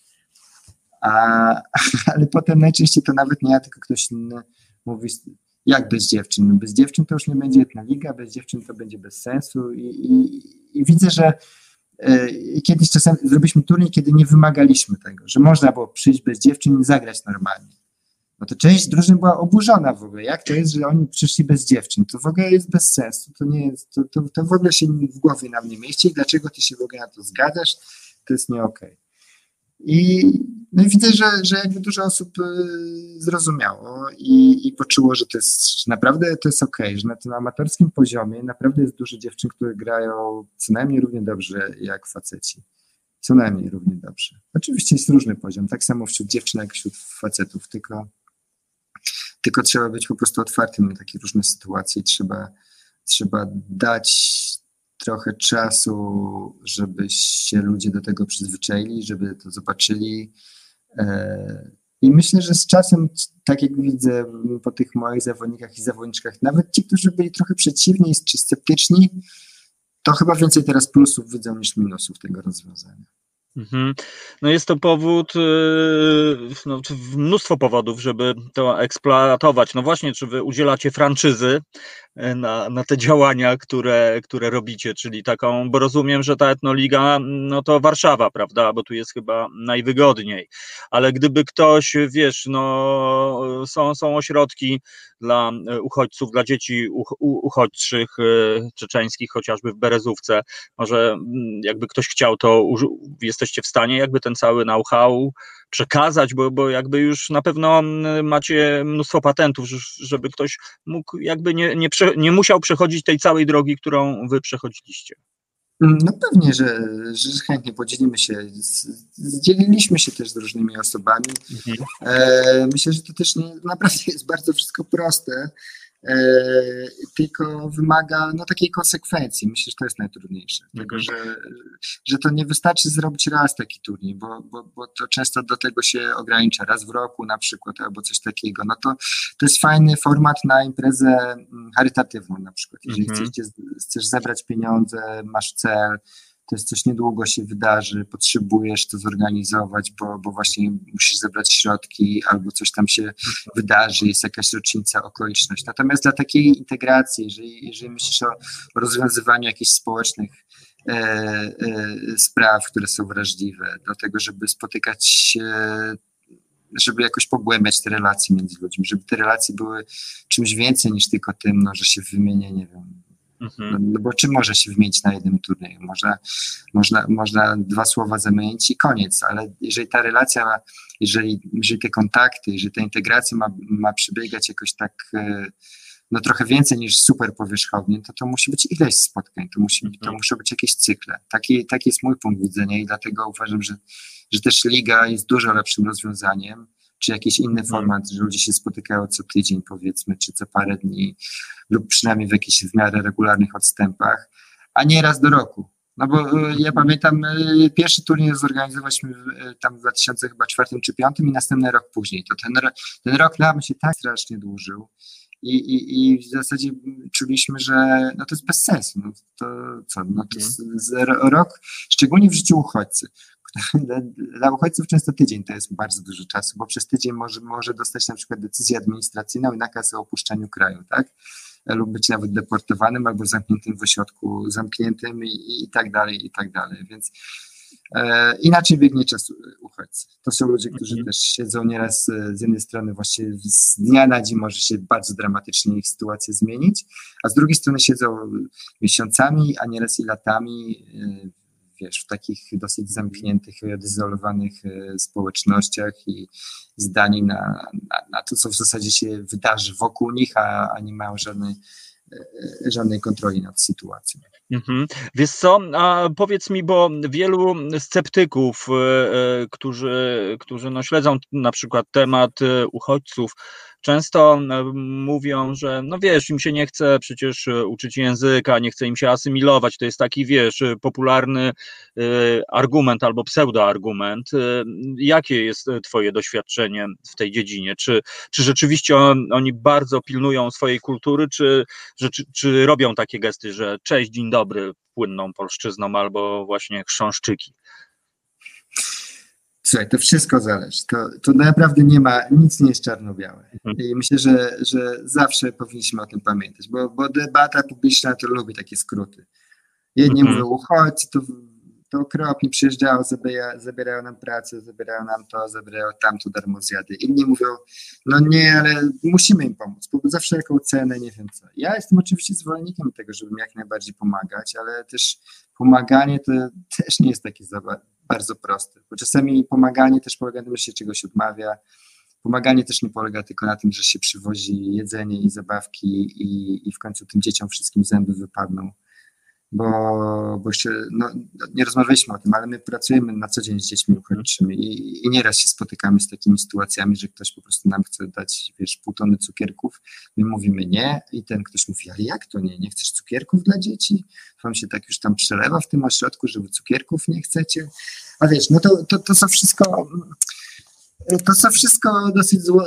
Speaker 3: A, ale potem najczęściej to nawet nie ja, tylko ktoś inny mówi, jak bez dziewczyn? No bez dziewczyn to już nie będzie jedna liga, bez dziewczyn to będzie bez sensu i, i, i widzę, że E, kiedyś czasem zrobiliśmy turniej, kiedy nie wymagaliśmy tego, że można było przyjść bez dziewczyn i zagrać normalnie. No to część drużyn była oburzona w ogóle. Jak to jest, że oni przyszli bez dziewczyn? To w ogóle jest bez sensu. To nie jest, to, to, to w ogóle się w głowie nam nie mieści. Dlaczego ty się w ogóle na to zgadzasz? To jest nie okej. Okay. I, no i widzę, że, że jakby dużo osób y, zrozumiało i, i poczuło, że to jest że naprawdę to jest ok, że na tym amatorskim poziomie naprawdę jest dużo dziewczyn, które grają co najmniej równie dobrze jak faceci. Co najmniej równie dobrze. Oczywiście jest różny poziom, tak samo wśród dziewczyn jak wśród facetów, tylko tylko trzeba być po prostu otwartym na takie różne sytuacje. Trzeba, trzeba dać trochę czasu, żeby się ludzie do tego przyzwyczaili, żeby to zobaczyli. E, I myślę, że z czasem, tak jak widzę po tych moich zawodnikach i zawodniczkach, nawet ci, którzy byli trochę przeciwni czy sceptyczni, to chyba więcej teraz plusów widzą niż minusów tego rozwiązania.
Speaker 2: Mhm. No jest to powód, y, no, mnóstwo powodów, żeby to eksploatować. No właśnie, czy wy udzielacie franczyzy na, na te działania, które, które robicie, czyli taką, bo rozumiem, że ta etnoliga, no to Warszawa, prawda, bo tu jest chyba najwygodniej, ale gdyby ktoś, wiesz, no są, są ośrodki dla uchodźców, dla dzieci uchodźczych e, czeczeńskich, chociażby w Berezówce. Może mm, jakby ktoś chciał, to jesteście w stanie jakby ten cały know-how przekazać, bo, bo jakby już na pewno mm, macie mnóstwo patentów, żeby ktoś mógł jakby nie, nie, prze, nie musiał przechodzić tej całej drogi, którą wy przechodziliście.
Speaker 3: Mm, no pewnie, że, że chętnie podzielimy się. Zdzieliliśmy się też z różnymi osobami. Mhm. E, myślę, że to też naprawdę jest bardzo wszystko proste. E, tylko wymaga no, takiej konsekwencji. Myślę, że to jest najtrudniejsze. Mhm. Tego, że, że to nie wystarczy zrobić raz taki turniej, bo, bo, bo to często do tego się ogranicza, raz w roku na przykład, albo coś takiego. No to, to jest fajny format na imprezę charytatywną na przykład. Jeżeli mhm. chcesz, chcesz zebrać pieniądze, masz cel, to jest coś niedługo się wydarzy, potrzebujesz to zorganizować, bo, bo właśnie musisz zebrać środki albo coś tam się wydarzy, jest jakaś rocznica, okoliczność. Natomiast dla takiej integracji, jeżeli, jeżeli myślisz o, rozwiązywaniu jakichś społecznych e, e, spraw, które są wrażliwe, do tego, żeby spotykać się żeby jakoś pogłębiać te relacje między ludźmi, żeby te relacje były czymś więcej niż tylko tym, no, że się wymienia, nie wiem, Mhm. No, bo czy może się wymienić na jednym turnieju? Można, można, można dwa słowa zamienić i koniec, ale jeżeli ta relacja, jeżeli, jeżeli te kontakty, jeżeli ta integracja ma, ma przebiegać jakoś tak e, no trochę więcej niż super powierzchownie, to to musi być ileś spotkań, to, musi, to mhm. muszą być jakieś cykle. Taki, taki jest mój punkt widzenia i dlatego uważam, że, że też liga jest dużo lepszym rozwiązaniem czy jakiś inny mhm. format, że ludzie się spotykają co tydzień powiedzmy, czy co parę dni, lub przynajmniej w jakichś w miarę regularnych odstępach, a nie raz do roku. No bo e, ja pamiętam, e, pierwszy turniej zorganizowaliśmy e, tam w 2004 czy 2005 i następny rok później. To ten, ten rok nam się tak strasznie dłużył i, i, i w zasadzie czuliśmy, że no to jest bez sensu. No to co, no to jest rok, szczególnie w życiu uchodźcy. Dla uchodźców często tydzień to jest bardzo dużo czasu, bo przez tydzień może, może dostać na przykład decyzję administracyjną i nakaz o opuszczaniu kraju, tak? lub być nawet deportowanym albo zamkniętym w ośrodku zamkniętym i, i tak dalej, i tak dalej. Więc e, inaczej biegnie czas uchodźcy. To są ludzie, którzy mhm. też siedzą nieraz e, z jednej strony właśnie z dnia na dzień może się bardzo dramatycznie ich sytuacja zmienić, a z drugiej strony siedzą miesiącami, a nieraz i latami e, wiesz, w takich dosyć zamkniętych odizolowanych e, społecznościach i zdani na, na, na, to, co w zasadzie się wydarzy wokół nich, a, a nie mają żadnej, e, e, żadnej kontroli nad sytuacją.
Speaker 2: Mhm. Wiesz co, a powiedz mi, bo wielu sceptyków, którzy, którzy no śledzą na przykład temat uchodźców, często mówią, że no wiesz, im się nie chce przecież e, uczyć języka, nie chce im się asymilować. To jest taki, wiesz, e, popularny e, argument albo pseudoargument. Jakie jest Twoje doświadczenie w tej dziedzinie? Czy, czy rzeczywiście on, oni bardzo pilnują swojej kultury, czy, czy, czy robią takie gesty, że cześć, dzień dobry, płynną polszczyzną albo właśnie chrząszczyki?
Speaker 3: Słuchaj, to wszystko zależy. To, to naprawdę nie ma, nic nie jest czarno-białe. Mhm. I myślę, że, że zawsze powinniśmy o tym pamiętać, bo, bo debata publiczna to lubi takie skróty. Jedni mhm. mówią, uchodźcy, to, to okropnie przyjeżdżają, zabierają, zabierają nam pracę, zabierają nam to, zabierają tamto darmo zjady. Inni mówią, no nie, ale musimy im pomóc, bo za wszelką cenę, nie wiem co. Ja jestem oczywiście zwolennikiem tego, żeby jak najbardziej pomagać, ale też pomaganie to też nie jest takie bardzo proste, bo czasami pomaganie też polega na tym, że się czegoś odmawia. Pomaganie też nie polega tylko na tym, że się przywozi jedzenie i zabawki i, i w końcu tym dzieciom wszystkim zęby wypadną. Bo, bo jeszcze no, nie rozmawialiśmy o tym, ale my pracujemy na co dzień z dziećmi uchodźczymi i, i nieraz się spotykamy z takimi sytuacjami, że ktoś po prostu nam chce dać, wiesz, pół tony cukierków, my mówimy nie i ten ktoś mówi, ale jak to nie, nie chcesz cukierków dla dzieci? Wam się tak już tam przelewa w tym ośrodku, że cukierków nie chcecie? A wiesz, no to, to, to są wszystko to są wszystko dosyć zło,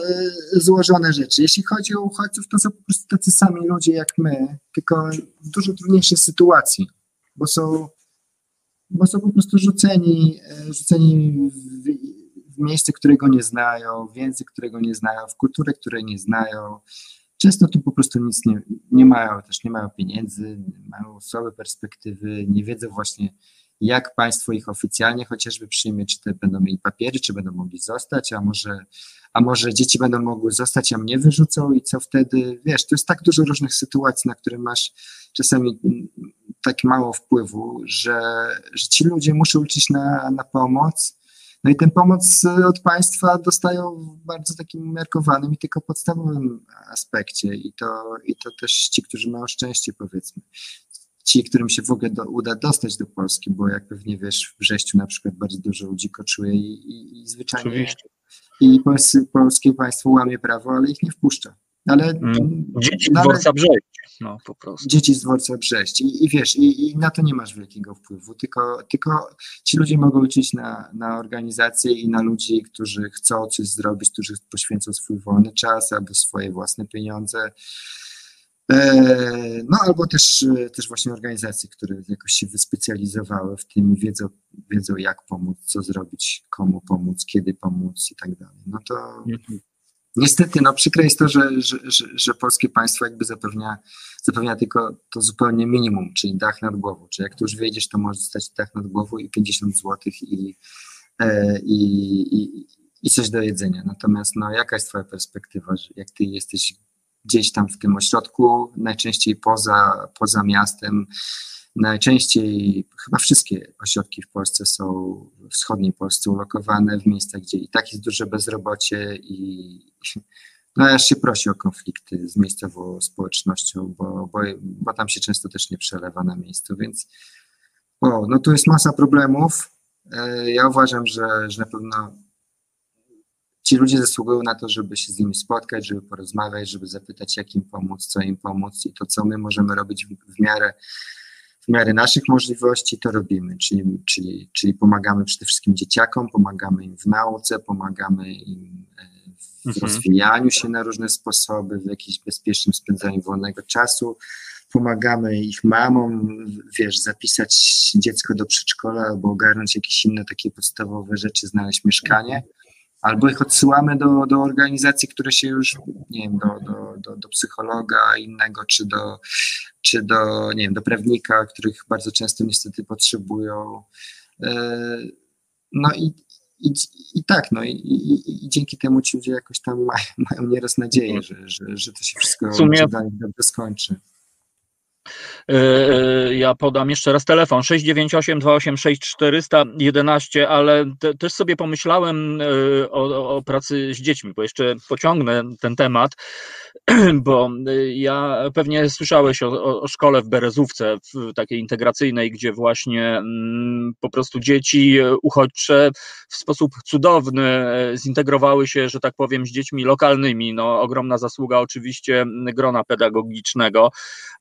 Speaker 3: złożone rzeczy. Jeśli chodzi o uchodźców, to są po prostu tacy sami ludzie jak my, tylko w dużo trudniejszej sytuacji, bo są, bo są po prostu rzuceni, rzuceni w, w miejsce, którego nie znają, w język, którego nie znają, w kulturę, której nie znają. Często tu po prostu nic nie, nie mają, też nie mają pieniędzy, mają słabe perspektywy, nie wiedzą właśnie, jak państwo ich oficjalnie chociażby przyjmie, czy te będą mieli papiery, czy będą mogli zostać, a może, a może dzieci będą mogły zostać, a mnie wyrzucą i co wtedy, wiesz, to jest tak dużo różnych sytuacji, na które masz czasami tak mało wpływu, że, że ci ludzie muszą liczyć na, na pomoc, no i tę pomoc od państwa dostają w bardzo takim umiarkowanym i tylko podstawowym aspekcie i to, i to też ci, którzy mają szczęście powiedzmy ci, którym się w ogóle do, uda dostać do Polski, bo jak pewnie wiesz, w Brześciu na przykład bardzo dużo ludzi koczuje i, i, i zwyczajnie
Speaker 2: Oczywiście.
Speaker 3: i polskie, polskie państwo łamie prawo, ale ich nie wpuszcza. Ale
Speaker 2: Mm. Dzieci z dworca Brześć, no po prostu.
Speaker 3: dzieci z dworca Brześć i, i wiesz, i, i na to nie masz wielkiego wpływu, tylko, tylko ci ludzie mogą liczyć na, na organizacje i na ludzi, którzy chcą coś zrobić, którzy poświęcą swój wolny czas albo swoje własne pieniądze no albo też, e, też właśnie organizacje, które jakoś się wyspecjalizowały w tym i wiedzą, wiedzą jak pomóc, co zrobić, komu pomóc, kiedy pomóc i tak dalej. No to
Speaker 2: Mhm.
Speaker 3: niestety, no przykre jest to, że, że, że, że polskie państwo jakby zapewnia, zapewnia tylko to zupełnie minimum, czyli dach nad głową. Czyli jak tu już wyjdziesz, to możesz dostać dach nad głową i 50 zł i, e, i, i, i coś do jedzenia. Natomiast no, jaka jest twoja perspektywa, jak ty jesteś gdzieś tam w tym ośrodku, najczęściej poza, poza miastem. Najczęściej chyba wszystkie ośrodki w Polsce są w wschodniej Polsce ulokowane w miejscach, gdzie i tak jest duże bezrobocie i no aż się prosi o konflikty z miejscową społecznością, bo, bo, bo tam się często też nie przelewa na miejscu, więc o, no tu jest masa problemów. E, Ja uważam, że, że na pewno ci ludzie zasługują na to, żeby się z nimi spotkać, żeby porozmawiać, żeby zapytać, jak im pomóc, co im pomóc i to, co my możemy robić w, w miarę w miarę naszych możliwości to robimy, czyli, czyli, czyli pomagamy przede wszystkim dzieciakom, pomagamy im w nauce, pomagamy im e, w
Speaker 2: Mhm.
Speaker 3: rozwijaniu się na różne sposoby, w jakimś bezpiecznym spędzaniu wolnego czasu. Pomagamy ich mamom, wiesz, zapisać dziecko do przedszkola albo ogarnąć jakieś inne takie podstawowe rzeczy, znaleźć mieszkanie albo ich odsyłamy do, do organizacji, które się już, nie wiem, do, do, do, do psychologa innego, czy do, czy do, nie wiem, do prawnika, których bardzo często niestety potrzebują. E, No i, i, i tak, no i, i, i dzięki temu ci ludzie jakoś tam mają, mają nieraz nadzieję, że, że, że to się wszystko
Speaker 2: W sumie-
Speaker 3: skończy.
Speaker 2: E, Ja podam jeszcze raz telefon 698 286 411, ale te, też sobie pomyślałem e, o, o pracy z dziećmi, bo jeszcze pociągnę ten temat, bo e, ja pewnie słyszałeś o, o, szkole w Berezówce, w takiej integracyjnej, gdzie właśnie mm, po prostu dzieci e, uchodźcze w sposób cudowny e, zintegrowały się, że tak powiem, z dziećmi lokalnymi. No, ogromna zasługa oczywiście grona pedagogicznego,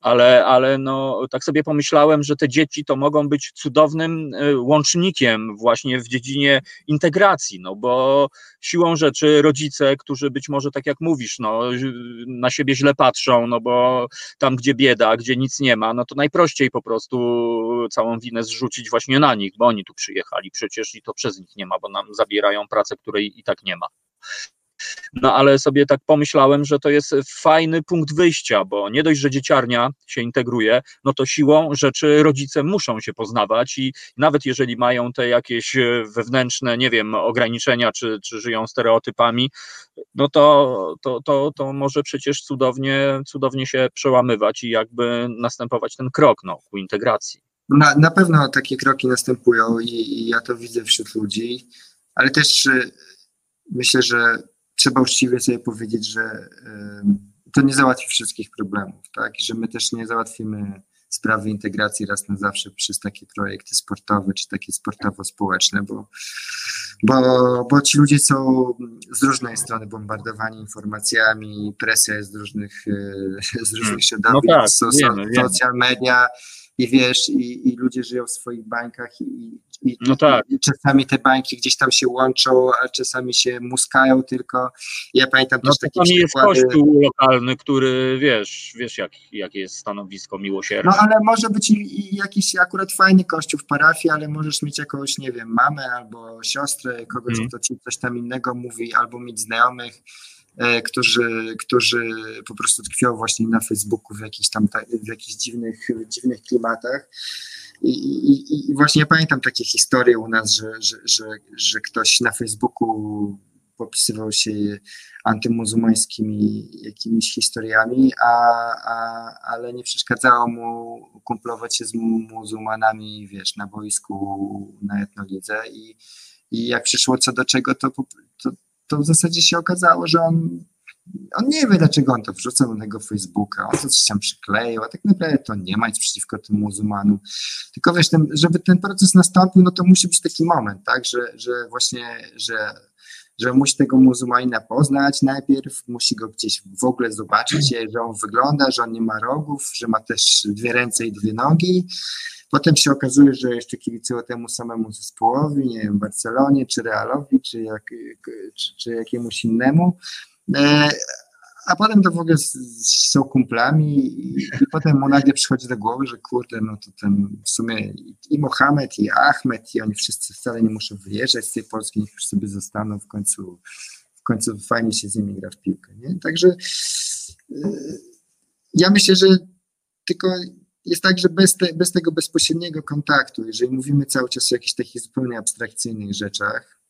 Speaker 2: ale, ale no, tak sobie pomyślałem, że te dzieci to mogą być cudownym e, łącznikiem właśnie w dziedzinie integracji, no bo siłą rzeczy rodzice, którzy być może tak jak mówisz, no, na siebie źle patrzą, no bo tam gdzie bieda, gdzie nic nie ma, no to najprościej po prostu całą winę zrzucić właśnie na nich, bo oni tu przyjechali przecież i to przez nich nie ma, bo nam zabierają pracę, której i tak nie ma. No ale sobie tak pomyślałem, że to jest fajny punkt wyjścia, bo nie dość, że dzieciarnia się integruje, no to siłą rzeczy rodzice muszą się poznawać i nawet jeżeli mają te jakieś e, wewnętrzne, nie wiem, ograniczenia, czy, czy żyją stereotypami, no to, to, to, to może przecież cudownie, cudownie się przełamywać i jakby następować ten krok no, ku integracji.
Speaker 3: Na, na pewno takie kroki następują i, i ja to widzę wśród ludzi, ale też y, myślę, że trzeba uczciwie sobie powiedzieć, że to nie załatwi wszystkich problemów, tak? I że my też nie załatwimy sprawy integracji raz na zawsze przez takie projekty sportowe, czy takie sportowo-społeczne, bo, bo, bo ci ludzie są z różnej strony bombardowani informacjami, presja jest z różnych, z różnych środowisk,
Speaker 2: no tak,
Speaker 3: so, social media i wiesz, i, i ludzie żyją w swoich bańkach i, i,
Speaker 2: no tak.
Speaker 3: i, czasami te bańki gdzieś tam się łączą, a czasami się muskają tylko. Ja pamiętam
Speaker 2: no
Speaker 3: też takie
Speaker 2: jest kościół lokalny, który wiesz, wiesz jak, jakie jest stanowisko miłosierne.
Speaker 3: No ale może być i, jakiś akurat fajny kościół w parafii, ale możesz mieć jakąś, nie wiem, mamę albo siostrę, kogoś,
Speaker 2: Mhm.
Speaker 3: kto ci coś tam innego mówi, albo mieć znajomych, którzy, którzy po prostu tkwią właśnie na Facebooku w jakichś tam ta, w jakichś dziwnych, dziwnych klimatach. I, i, I właśnie pamiętam takie historie u nas, że, że, że, że ktoś na Facebooku popisywał się antymuzułmańskimi jakimiś historiami, a, a, ale nie przeszkadzało mu kumplować się z muzułmanami, wiesz, na boisku, na etnolidze i, i jak przyszło co do czego, to, to, to w zasadzie się okazało, że on on nie wie, dlaczego on to wrzucał na tego Facebooka, on coś tam przykleił, a tak naprawdę to nie ma nic przeciwko tym muzułmanom. Tylko wiesz, ten, żeby ten proces nastąpił, no to musi być taki moment, tak, że, że właśnie, że, że musi tego muzułmanina poznać najpierw, musi go gdzieś w ogóle zobaczyć, że on wygląda, że on nie ma rogów, że ma też dwie ręce i dwie nogi. Potem się okazuje, że jeszcze kibicują temu samemu zespołowi, nie wiem, Barcelonie, czy Realowi, czy, jak, czy, czy jakiemuś innemu. A potem to w ogóle są kumplami i, i potem mu nagle przychodzi do głowy, że kurde, no to ten w sumie i Mohamed, i Ahmed, i oni wszyscy wcale nie muszą wyjeżdżać z tej Polski, niech już sobie zostaną w końcu, w końcu fajnie się z nimi gra w piłkę, nie? Także yy, ja myślę, że tylko jest tak, że bez, te, bez tego bezpośredniego kontaktu, jeżeli mówimy cały czas o jakichś takich zupełnie abstrakcyjnych rzeczach,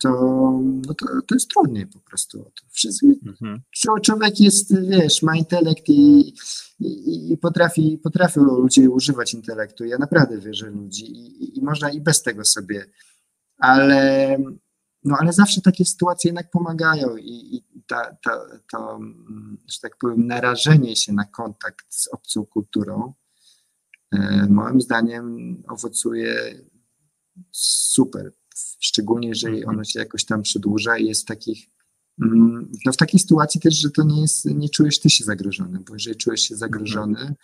Speaker 3: to, no to, to jest trudniej po prostu. Wszyscy, mhm. Człowiek jest, wiesz, ma intelekt i, i, i, potrafi, potrafią ludzie używać intelektu. Ja naprawdę wierzę w ludzi i, i można i bez tego sobie, ale, no, ale zawsze takie sytuacje jednak pomagają i, i ta, ta, to, że tak powiem, narażenie się na kontakt z obcą kulturą, e, moim zdaniem owocuje super. Szczególnie jeżeli ono się jakoś tam przedłuża i jest w takich, no w takiej sytuacji też, że to nie jest, nie czujesz ty się zagrożony, bo jeżeli czujesz się zagrożony,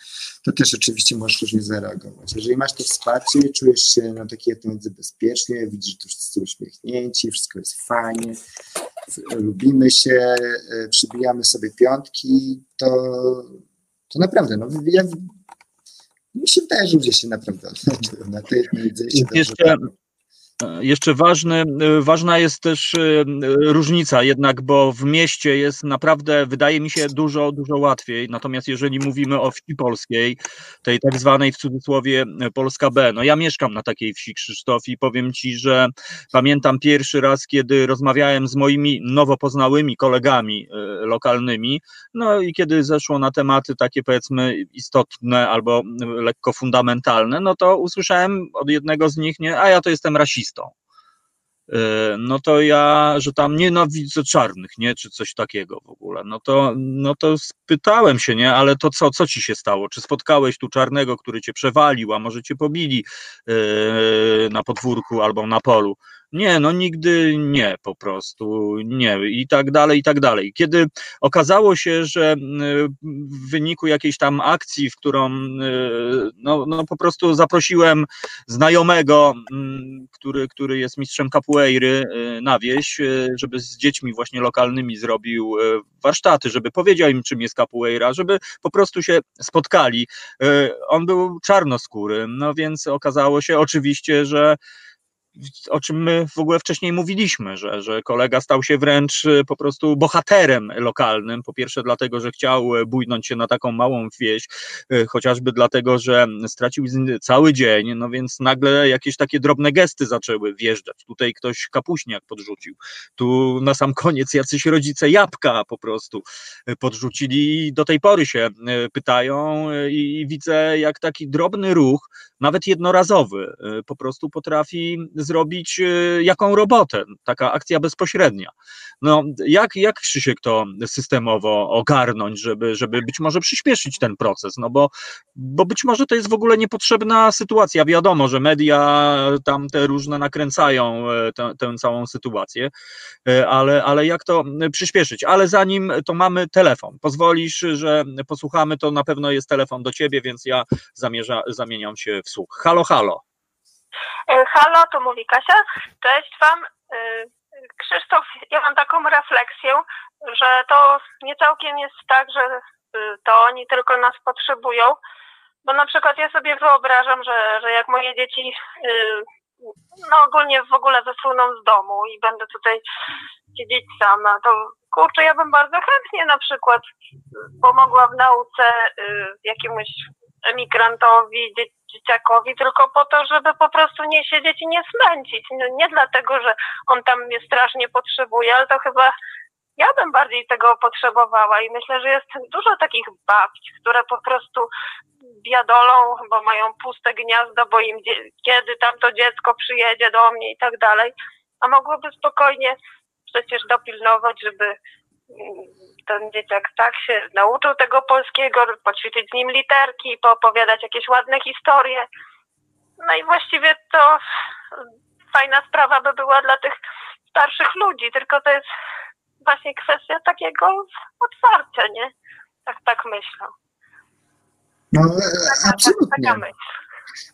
Speaker 3: to też oczywiście możesz różnie zareagować. Jeżeli masz to wsparcie, czujesz się na takiej etapie bezpiecznie, widzisz, że tu wszyscy uśmiechnięci, wszystko jest fajnie, lubimy się, przybijamy sobie piątki, to, to naprawdę, no ja, mi się wydaje, że ludzie się naprawdę na tej jednej się
Speaker 2: jeszcze, jeszcze ważny, ważna jest też różnica jednak, bo w mieście jest naprawdę, wydaje mi się, dużo, dużo łatwiej. Natomiast jeżeli mówimy o wsi polskiej, tej tak zwanej w cudzysłowie Polska B, no ja mieszkam na takiej wsi Krzysztof i powiem Ci, że pamiętam pierwszy raz, kiedy rozmawiałem z moimi nowo poznałymi kolegami lokalnymi, no i kiedy zeszło na tematy takie powiedzmy istotne albo lekko fundamentalne, no to usłyszałem od jednego z nich, nie, a ja to jestem rasistą no to ja, że tam nienawidzę czarnych, nie, czy coś takiego w ogóle, no to, no to spytałem się, nie, ale to co, co ci się stało, czy spotkałeś tu czarnego, który cię przewalił, a może cię pobili yy, na podwórku albo na polu, nie, no nigdy nie, po prostu nie i tak dalej, i tak dalej. Kiedy okazało się, że w wyniku jakiejś tam akcji, w którą no, no po prostu zaprosiłem znajomego, który, który jest mistrzem capoeiry na wieś, żeby z dziećmi właśnie lokalnymi zrobił warsztaty, żeby powiedział im, czym jest capoeira, żeby po prostu się spotkali. On był czarnoskóry, no więc okazało się oczywiście, że o czym my w ogóle wcześniej mówiliśmy, że, że kolega stał się wręcz po prostu bohaterem lokalnym. Po pierwsze, dlatego, że chciał bójnąć się na taką małą wieś, chociażby dlatego, że stracił cały dzień, no więc nagle jakieś takie drobne gesty zaczęły wjeżdżać. Tutaj ktoś kapuśniak podrzucił, tu na sam koniec jacyś rodzice jabłka po prostu podrzucili i do tej pory się pytają i widzę, jak taki drobny ruch, nawet jednorazowy, po prostu potrafi zrobić y, jaką robotę, taka akcja bezpośrednia. No, jak, jak Krzysiek to systemowo ogarnąć, żeby, żeby być może przyspieszyć ten proces, no bo, bo być może to jest w ogóle niepotrzebna sytuacja. Wiadomo, że media tam te różne nakręcają e, tę, tę całą sytuację, e, ale, ale jak to przyspieszyć? Ale zanim to mamy telefon. Pozwolisz, że posłuchamy, to na pewno jest telefon do ciebie, więc ja zamierza, zamieniam się w słuch. Halo, halo.
Speaker 4: E, Halo, tu mówi Kasia. Cześć Wam. E, Krzysztof, ja mam taką refleksję, że to nie całkiem jest tak, że e, to oni tylko nas potrzebują, bo na przykład ja sobie wyobrażam, że, że jak moje dzieci no ogólnie w ogóle wysuną z domu i będę tutaj siedzieć sama, to kurczę, ja bym bardzo chętnie na przykład pomogła w nauce jakiemuś emigrantowi, dzieciakowi, tylko po to, żeby po prostu nie siedzieć i nie smęcić. No, nie dlatego, że on tam mnie strasznie potrzebuje, ale to chyba ja bym bardziej tego potrzebowała i myślę, że jest dużo takich babci, które po prostu biadolą, bo mają puste gniazdo, bo im kiedy tam to dziecko przyjedzie do mnie i tak dalej, a mogłyby spokojnie przecież dopilnować, żeby ten dzieciak tak się nauczył tego polskiego, poćwiczyć z nim literki, poopowiadać jakieś ładne historie. No i właściwie to fajna sprawa by była dla tych starszych ludzi, tylko to jest właśnie kwestia takiego otwarcia, nie? Tak, tak myślę.
Speaker 3: No, absolutnie. Taka myśl.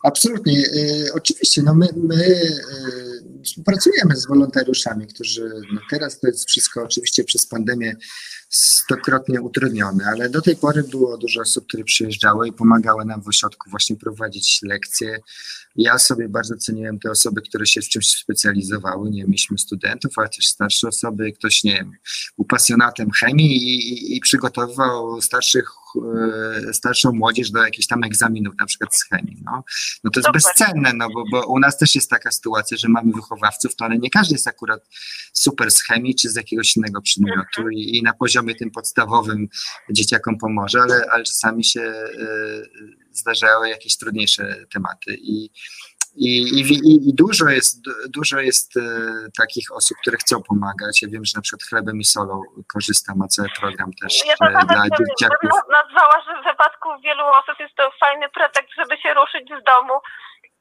Speaker 3: Absolutnie. E, oczywiście, no my, my e, współpracujemy z wolontariuszami, którzy no teraz to jest wszystko oczywiście przez pandemię stokrotnie utrudnione, ale do tej pory było dużo osób, które przyjeżdżały i pomagały nam w ośrodku właśnie prowadzić lekcje. Ja sobie bardzo ceniłem te osoby, które się w czymś specjalizowały. Nie mieliśmy studentów, ale też starsze osoby. Ktoś, nie wiem, był pasjonatem chemii i, i przygotowywał starszych starszą młodzież do jakichś tam egzaminów, na przykład z chemii. No, no to jest Super. bezcenne, no bo, bo u nas też jest taka sytuacja, że mamy wychowawców, to ale nie każdy jest akurat super z chemii czy z jakiegoś innego przedmiotu mhm. i, i, na poziomie tym podstawowym dzieciakom pomoże, ale, ale czasami się y, zdarzały jakieś trudniejsze tematy i i, i, I, dużo jest, dużo jest e, takich osób, które chcą pomagać. Ja wiem, że na przykład chlebem i solą korzysta, ma cały program też
Speaker 4: ja to e, dla dzieciaków. nazwała, że w wypadku wielu osób jest to fajny pretekst, żeby się ruszyć z domu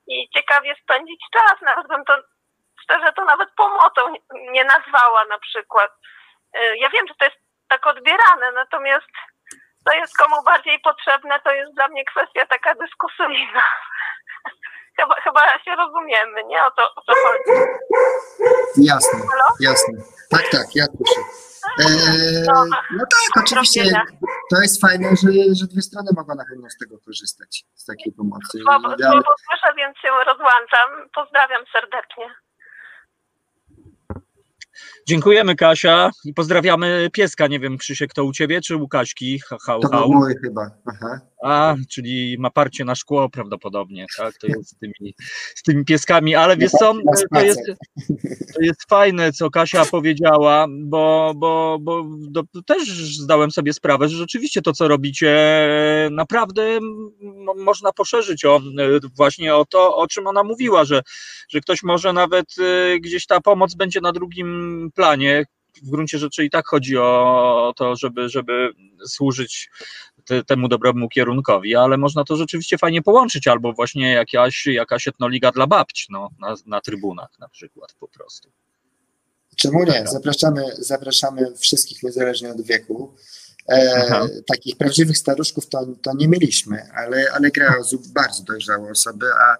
Speaker 4: i ciekawie spędzić czas. Nawet bym to, szczerze, to nawet pomocą nie nazwała na przykład. E, ja wiem, że to jest tak odbierane, natomiast to jest komu bardziej potrzebne, to jest dla mnie kwestia taka dyskusyjna chyba, chyba się rozumiemy, nie? O to, o to chodzi.
Speaker 3: Jasne, Halo? jasne. Tak, tak, ja słyszę. Eee, no tak, oczywiście. To jest fajne, że, że dwie strony mogą na pewno z tego korzystać, z takiej pomocy.
Speaker 4: Słabo, słabo słyszę, więc się rozłączam. Pozdrawiam serdecznie.
Speaker 2: Dziękujemy Kasia i pozdrawiamy pieska. Nie wiem, Krzysiek, to u ciebie czy u Kaśki?
Speaker 3: Ha, ha, to mój chyba. Aha.
Speaker 2: A, czyli ma parcie na szkło prawdopodobnie, tak? To jest z tymi, z tymi pieskami, ale wiesz co, to jest, to jest fajne, co Kasia powiedziała, bo, bo, bo do, też zdałem sobie sprawę, że rzeczywiście to, co robicie, naprawdę można poszerzyć o, właśnie o to, o czym ona mówiła, że, że ktoś może nawet y, gdzieś ta pomoc będzie na drugim planie, w gruncie rzeczy i tak chodzi o to, żeby, żeby służyć te, temu dobremu kierunkowi, ale można to rzeczywiście fajnie połączyć, albo właśnie jakaś, jakaś etnoliga dla babci no, na, na trybunach na przykład po prostu.
Speaker 3: Czemu nie? Zapraszamy, zapraszamy wszystkich niezależnie od wieku. E, takich prawdziwych staruszków to, to nie mieliśmy, ale, ale grają bardzo dojrzałe osoby, a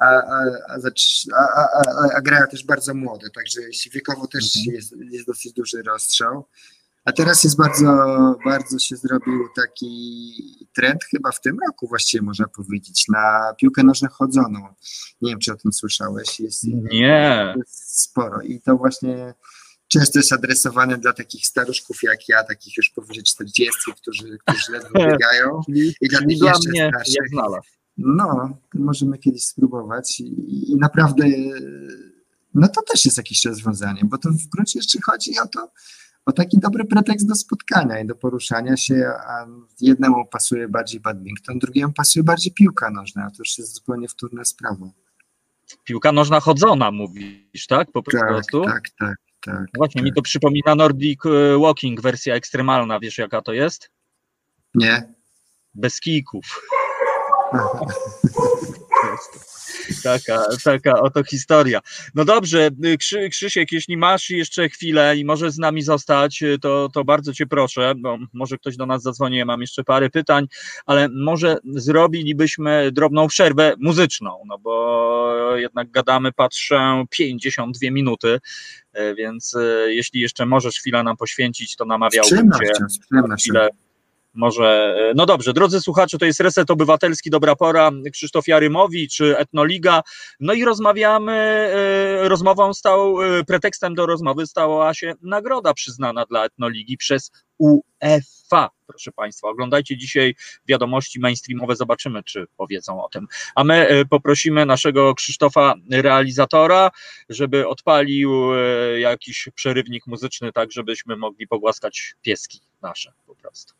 Speaker 3: a, a, a, a, grają też bardzo młode, także wiekowo też mhm. jest, jest dosyć duży rozstrzał. A teraz jest bardzo, bardzo się zrobił taki trend, chyba w tym roku właściwie można powiedzieć, na piłkę nożną chodzoną. Nie wiem, czy o tym słyszałeś. Jest,
Speaker 2: Nie.
Speaker 3: Jest sporo i to właśnie często jest adresowane dla takich staruszków jak ja, takich już powyżej 40, którzy, którzy ledwo biegają i dla tych jeszcze mnie starszych. No, możemy kiedyś spróbować i, i naprawdę no to też jest jakieś rozwiązanie, bo to w gruncie rzeczy chodzi o to, o taki dobry pretekst do spotkania i do poruszania się, a jednemu pasuje bardziej badminton, drugiemu pasuje bardziej piłka nożna, a to już jest zupełnie wtórna sprawa.
Speaker 2: Piłka nożna chodzona, mówisz, tak? Po
Speaker 3: Tak,
Speaker 2: prostu?
Speaker 3: tak, tak, tak.
Speaker 2: No Właśnie, mi
Speaker 3: tak.
Speaker 2: to przypomina Nordic e, Walking, wersja ekstremalna. Wiesz, jaka to jest?
Speaker 3: Nie?
Speaker 2: Bez kijków. Taka, taka oto historia. No dobrze, Krzy, Krzysiek, jeśli masz jeszcze chwilę i możesz z nami zostać, to, to bardzo Cię proszę, bo może ktoś do nas zadzwoni, ja mam jeszcze parę pytań, ale może zrobilibyśmy drobną przerwę muzyczną, no bo jednak gadamy, patrzę, 52 minuty, y, więc y, jeśli jeszcze możesz chwilę nam poświęcić, to namawiałbym Cię
Speaker 3: przyjemnością, przyjemnością.
Speaker 2: Może, no dobrze, drodzy słuchacze, to jest Reset Obywatelski, Dobra Pora, Krzysztof Jarymowicz, Etnoliga, no i rozmawiamy, e, rozmową stał, e, pretekstem do rozmowy stała się nagroda przyznana dla Etnoligi przez UEFA. Proszę Państwa, oglądajcie dzisiaj wiadomości mainstreamowe, zobaczymy, czy powiedzą o tym. A my e, poprosimy naszego Krzysztofa, realizatora, żeby odpalił e, jakiś przerywnik muzyczny, tak żebyśmy mogli pogłaskać pieski nasze po prostu.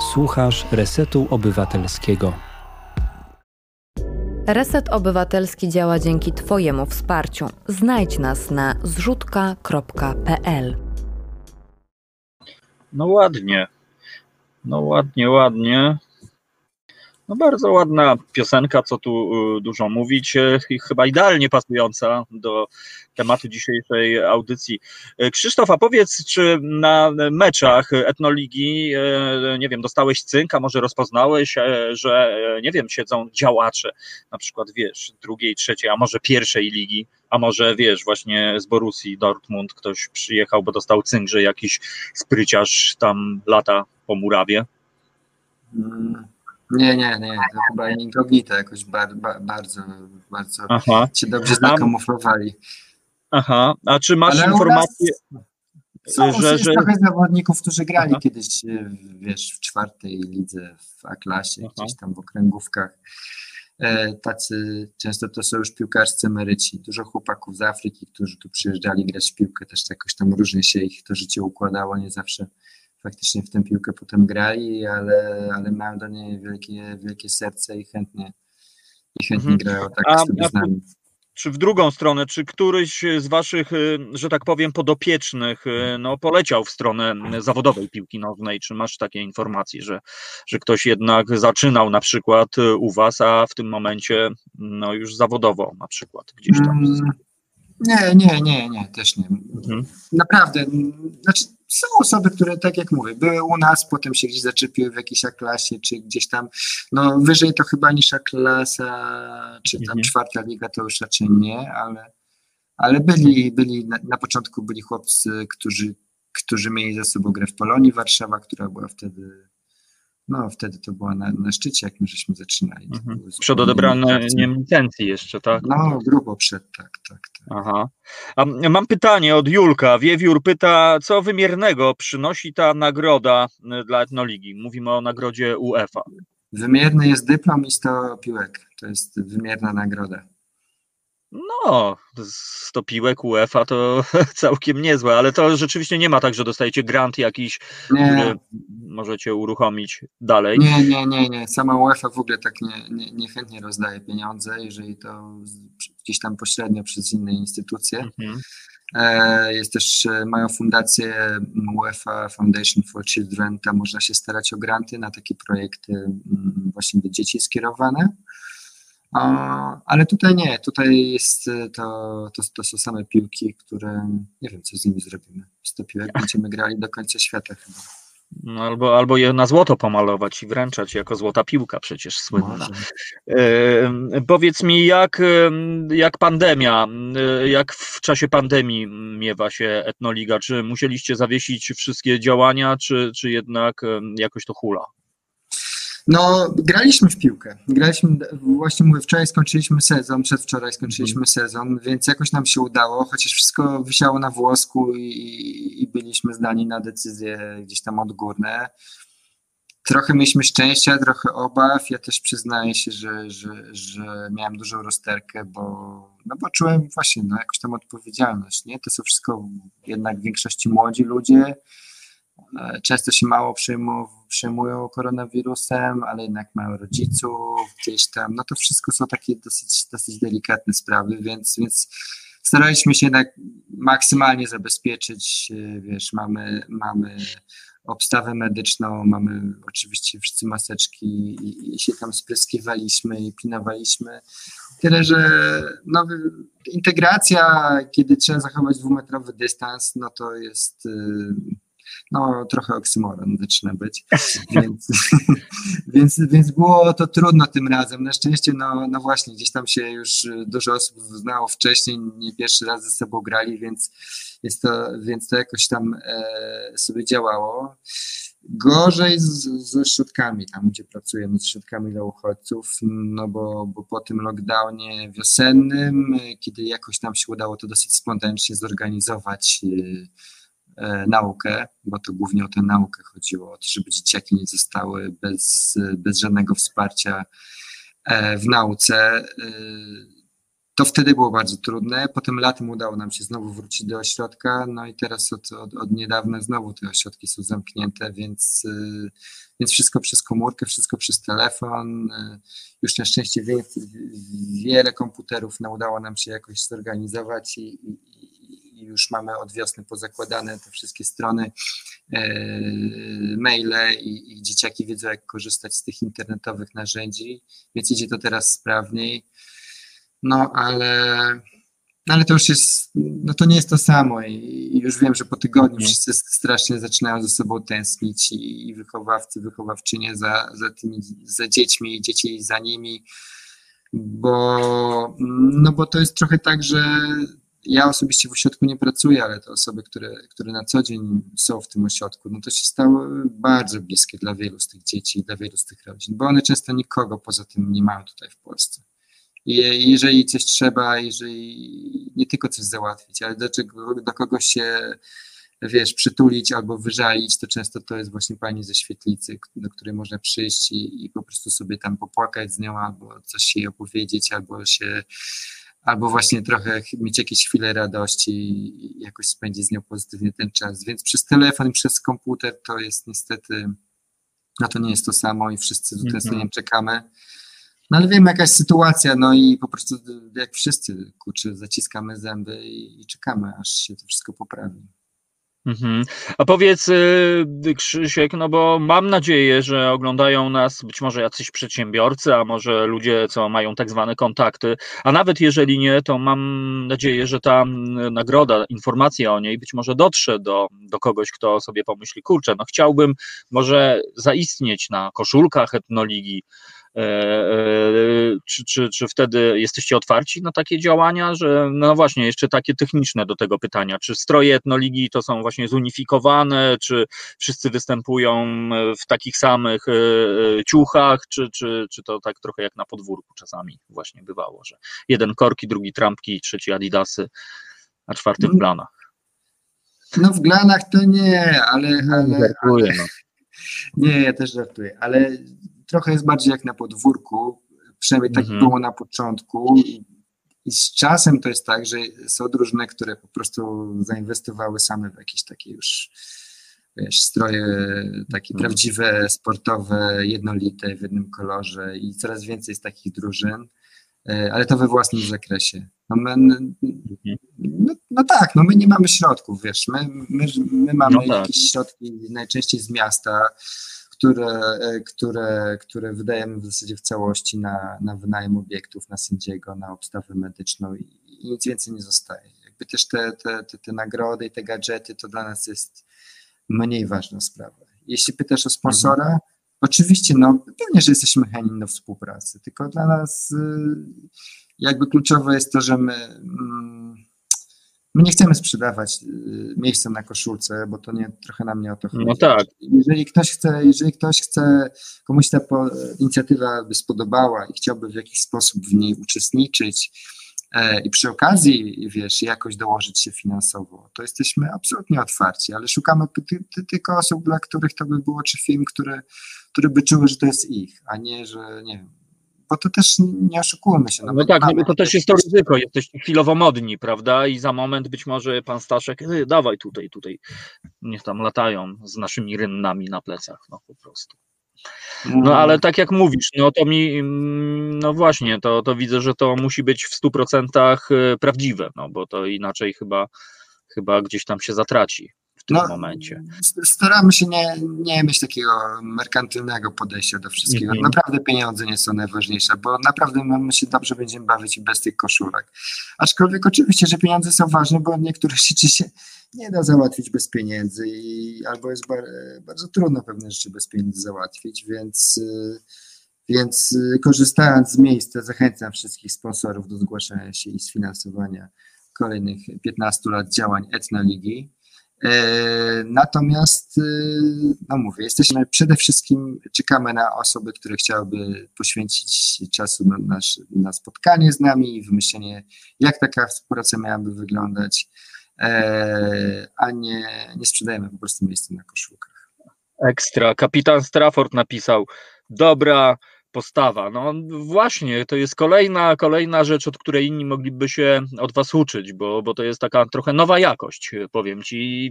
Speaker 5: Słuchasz Resetu Obywatelskiego.
Speaker 6: Reset Obywatelski działa dzięki Twojemu wsparciu. Znajdź nas na zrzutka.pl.
Speaker 2: No ładnie. No ładnie, ładnie. No bardzo ładna piosenka, co tu y, dużo mówić, y, i chyba idealnie pasująca do tematu dzisiejszej audycji. Y, Krzysztof, a powiedz, czy na meczach Etnoligi, nie wiem, dostałeś cynk, a może rozpoznałeś, że, nie wiem, siedzą działacze, na przykład, wiesz, drugiej, trzeciej, a może pierwszej ligi, a może, wiesz, właśnie z Borussii Dortmund ktoś przyjechał, bo dostał cynk, że jakiś spryciarz tam lata po murawie.
Speaker 3: Mm, Nie, nie, nie, to chyba inkognito jakoś bar, ba, bardzo, bardzo
Speaker 2: Aha,
Speaker 3: się dobrze zakamuflowali.
Speaker 2: aha. A czy masz
Speaker 3: Ale
Speaker 2: informację?
Speaker 3: nas Są,
Speaker 2: że- że-
Speaker 3: trochę zawodników, którzy grali
Speaker 2: Aha.
Speaker 3: kiedyś, e, wiesz, w czwartej lidze, w A-klasie,
Speaker 2: Aha.
Speaker 3: gdzieś tam w okręgówkach. E, Tacy, często to są już piłkarscy emeryci. Dużo chłopaków z Afryki, którzy tu przyjeżdżali grać w piłkę, też jakoś tam różnie się ich to życie układało, nie zawsze faktycznie w tę piłkę potem grali, ale, ale mają do niej wielkie, wielkie serce i chętnie, i chętnie
Speaker 2: Mhm.
Speaker 3: grają tak
Speaker 2: A-
Speaker 3: sobie z nami.
Speaker 2: Czy w drugą stronę, czy któryś z waszych, y, że tak powiem, podopiecznych y, no, poleciał w stronę zawodowej piłki nożnej? Czy masz takie informacje, że, że ktoś jednak zaczynał na przykład y, u was, a w tym momencie no, już zawodowo na przykład gdzieś tam?
Speaker 3: Mm, Nie, nie, nie, nie, też nie.
Speaker 2: Mhm.
Speaker 3: Naprawdę, znaczy są osoby, które tak jak mówię, były u nas, potem się gdzieś zaczepiły w jakiejś klasie, czy gdzieś tam, no wyżej to chyba niż klasa, czy tam
Speaker 2: Mhm.
Speaker 3: czwarta liga to już raczej nie, ale, ale byli, byli na, na początku byli chłopcy, którzy, którzy mieli za sobą grę w Polonii Warszawa, która była wtedy, no wtedy to była na, na szczycie, jak my żeśmy zaczynali.
Speaker 2: Mhm. Przed odebraniem licencji jeszcze, tak?
Speaker 3: No, grubo przed, tak, tak, tak.
Speaker 2: Aha. A mam pytanie od Julka. Wiewiór pyta, co wymiernego przynosi ta nagroda y, dla Etnoligi? Mówimy o nagrodzie UEFA.
Speaker 3: Wymierny jest dyplom i 100 piłek. To jest wymierna nagroda.
Speaker 2: No, 100 piłek UEFA to całkiem niezłe, ale to rzeczywiście nie ma tak, że dostajecie grant jakiś,
Speaker 3: Nie,
Speaker 2: który możecie uruchomić dalej.
Speaker 3: nie, nie, nie, nie. Sama UEFA w ogóle tak nie, nie, niechętnie rozdaje pieniądze, jeżeli to gdzieś tam pośrednio przez inne instytucje.
Speaker 2: Mhm.
Speaker 3: E, Jest też, e, mają fundację UEFA Foundation for Children, tam można się starać o granty na takie projekty mm, właśnie do dzieci skierowane. A, ale tutaj nie, tutaj jest e, to, to, to są same piłki, które nie wiem, co z nimi zrobimy. 100 piłek będziemy grali do końca świata chyba.
Speaker 2: No, albo, albo je na złoto pomalować i wręczać jako złota piłka przecież słynna. E, Powiedz mi, jak, jak pandemia, jak w czasie pandemii miewa się Etnoliga? Czy musieliście zawiesić wszystkie działania, czy, czy jednak jakoś to hula?
Speaker 3: No, graliśmy w piłkę. Graliśmy, właśnie mówię, wczoraj skończyliśmy sezon, przedwczoraj skończyliśmy sezon, więc jakoś nam się udało, chociaż wszystko wisiało na włosku i, i byliśmy zdani na decyzje gdzieś tam odgórne. Trochę mieliśmy szczęścia, trochę obaw. Ja też przyznaję się, że, że, że miałem dużą rozterkę, bo, no bo czułem właśnie no, jakąś tam odpowiedzialność. Nie? To są wszystko jednak w większości młodzi ludzie. E, często się mało przejmują, przejmują koronawirusem, ale jednak mają rodziców gdzieś tam. No to wszystko są takie dosyć, dosyć delikatne sprawy, więc, więc staraliśmy się jednak maksymalnie zabezpieczyć. e, Wiesz, mamy, mamy obstawę medyczną, mamy oczywiście wszyscy maseczki i, i się tam spryskiwaliśmy i pilnowaliśmy. Tyle, że no, integracja, kiedy trzeba zachować dwumetrowy dystans, no to jest y, no, trochę oksymoron zaczyna być. Więc, więc, więc było to trudno tym razem. Na szczęście, no, no właśnie, gdzieś tam się już dużo osób znało wcześniej, nie pierwszy raz ze sobą grali, więc, jest to, więc to jakoś tam e, sobie działało. Gorzej z, ze środkami, tam gdzie pracujemy, z środkami dla uchodźców, no bo, bo po tym lockdownie wiosennym, e, kiedy jakoś nam się udało to dosyć spontanicznie zorganizować, e, e, naukę, bo to głównie o tę naukę chodziło, o to, żeby dzieciaki nie zostały bez, bez żadnego wsparcia e, w nauce. E, to wtedy było bardzo trudne. Potem latem udało nam się znowu wrócić do ośrodka, no i teraz od, od, od niedawna znowu te ośrodki są zamknięte, więc, więc wszystko przez komórkę, wszystko przez telefon. Już na szczęście wie, wiele komputerów no, udało nam się jakoś zorganizować i, i, i już mamy od wiosny pozakładane te wszystkie strony, e, maile i, i dzieciaki wiedzą, jak korzystać z tych internetowych narzędzi, więc idzie to teraz sprawniej. No, ale, no, ale to już jest, no to nie jest to samo i, już wiem, że po tygodniu wszyscy strasznie zaczynają ze sobą tęsknić i, i wychowawcy, wychowawczynie za, za tymi, za dziećmi i dzieci za nimi, bo, no bo to jest trochę tak, że ja osobiście w ośrodku nie pracuję, ale te osoby, które, które na co dzień są w tym ośrodku, no to się stało bardzo bliskie dla wielu z tych dzieci dla wielu z tych rodzin, bo one często nikogo poza tym nie mają tutaj w Polsce. I jeżeli coś trzeba, jeżeli nie tylko coś załatwić, ale do, czego, do kogoś się, wiesz, przytulić albo wyżalić, to często to jest właśnie pani ze świetlicy, do której można przyjść i, i po prostu sobie tam popłakać z nią, albo coś jej opowiedzieć, albo się, albo właśnie trochę mieć jakieś chwile radości i jakoś spędzić z nią pozytywnie ten czas. Więc przez telefon i przez komputer to jest niestety, no to nie jest to samo i wszyscy z utęsknieniem czekamy. No ale wiemy, jaka jest sytuacja, no i po prostu jak wszyscy, kurczę, zaciskamy zęby i, i czekamy, aż się to wszystko poprawi.
Speaker 2: Mhm. A powiedz, y, Krzysiek, no bo mam nadzieję, że oglądają nas być może jacyś przedsiębiorcy, a może ludzie, co mają tak zwane kontakty, a nawet jeżeli nie, to mam nadzieję, że ta nagroda, informacja o niej być może dotrze do, do kogoś, kto sobie pomyśli, kurczę, no chciałbym może zaistnieć na koszulkach etnoligi, czy, czy, czy wtedy jesteście otwarci na takie działania, że no właśnie, jeszcze takie techniczne do tego pytania, czy stroje etnoligi to są właśnie zunifikowane, czy wszyscy występują w takich samych e, ciuchach, czy, czy, czy to tak trochę jak na podwórku czasami właśnie bywało, że jeden korki, drugi trampki, trzeci adidasy, a czwarty w planach.
Speaker 3: No w glanach to nie, ale... ale,
Speaker 2: no.
Speaker 3: Nie, ja też żartuję, ale trochę jest bardziej jak na podwórku, przynajmniej tak
Speaker 2: Mhm.
Speaker 3: było na początku. I, z czasem to jest tak, że są drużyny, które po prostu zainwestowały same w jakieś takie już wiesz, stroje takie
Speaker 2: Mhm.
Speaker 3: prawdziwe, sportowe, jednolite, w jednym kolorze i coraz więcej jest takich drużyn, e, ale to we własnym zakresie. No, my, no, no tak, no my nie mamy środków, wiesz, my, my, my mamy
Speaker 2: No tak.
Speaker 3: jakieś środki najczęściej z miasta, które, e, które, które wydajemy w zasadzie w całości na, na wynajem obiektów, na sędziego, na obstawę medyczną i, i nic więcej nie zostaje. Jakby też te, te, te, te nagrody i te gadżety to dla nas jest mniej ważna sprawa. Jeśli pytasz o sponsora,
Speaker 2: Mhm.
Speaker 3: oczywiście, no pewnie, że jesteśmy chętni do współpracy, tylko dla nas y, jakby kluczowe jest to, że my, mm, my nie chcemy sprzedawać y, miejsca na koszulce, bo to nie, trochę nam nie o to chodzi.
Speaker 2: No tak.
Speaker 3: Jeżeli ktoś chce, jeżeli ktoś chce, komuś ta po, inicjatywa by spodobała i chciałby w jakiś sposób w niej uczestniczyć e, i przy okazji, wiesz, jakoś dołożyć się finansowo, to jesteśmy absolutnie otwarci, ale szukamy ty, ty, tylko osób, dla których to by było, czy firm, które, które by czuły, że to jest ich, a nie, że nie wiem, bo to też nie oszukujmy się.
Speaker 2: No,
Speaker 3: bo
Speaker 2: tak, no,
Speaker 3: mamy-
Speaker 2: bo to też jest to ryzyko, jesteście chwilowo modni, prawda? I za moment być może pan Staszek, "Ej, dawaj tutaj, tutaj, niech tam latają z naszymi rynnami na plecach, no po prostu. No ale tak jak mówisz, no to mi, no właśnie, to, to widzę, że to musi być w 100% y, prawdziwe, no bo to inaczej chyba, chyba gdzieś tam się zatraci w tym
Speaker 3: No,
Speaker 2: momencie.
Speaker 3: Staramy się nie, nie mieć takiego merkantylnego podejścia do wszystkiego.
Speaker 2: Mhm.
Speaker 3: Naprawdę pieniądze nie są najważniejsze, bo naprawdę my się dobrze będziemy bawić i bez tych koszulek. Aczkolwiek oczywiście, że pieniądze są ważne, bo niektórych rzeczy się nie da załatwić bez pieniędzy i albo jest bar, bardzo trudno pewne rzeczy bez pieniędzy załatwić, więc, więc korzystając z miejsca zachęcam wszystkich sponsorów do zgłaszania się i sfinansowania kolejnych 15 lat działań Etnoligi. E, Natomiast, e, no mówię, jesteśmy przede wszystkim, czekamy na osoby, które chciałyby poświęcić czasu na, nasz, na spotkanie z nami i wymyślenie, jak taka współpraca miałaby wyglądać, e, a nie, nie sprzedajemy po prostu miejsca na koszulkach.
Speaker 2: Ekstra. Kapitan Strafford napisał, dobra postawa. No właśnie, to jest kolejna, kolejna rzecz, od której inni mogliby się od was uczyć, bo, bo to jest taka trochę nowa jakość, powiem ci.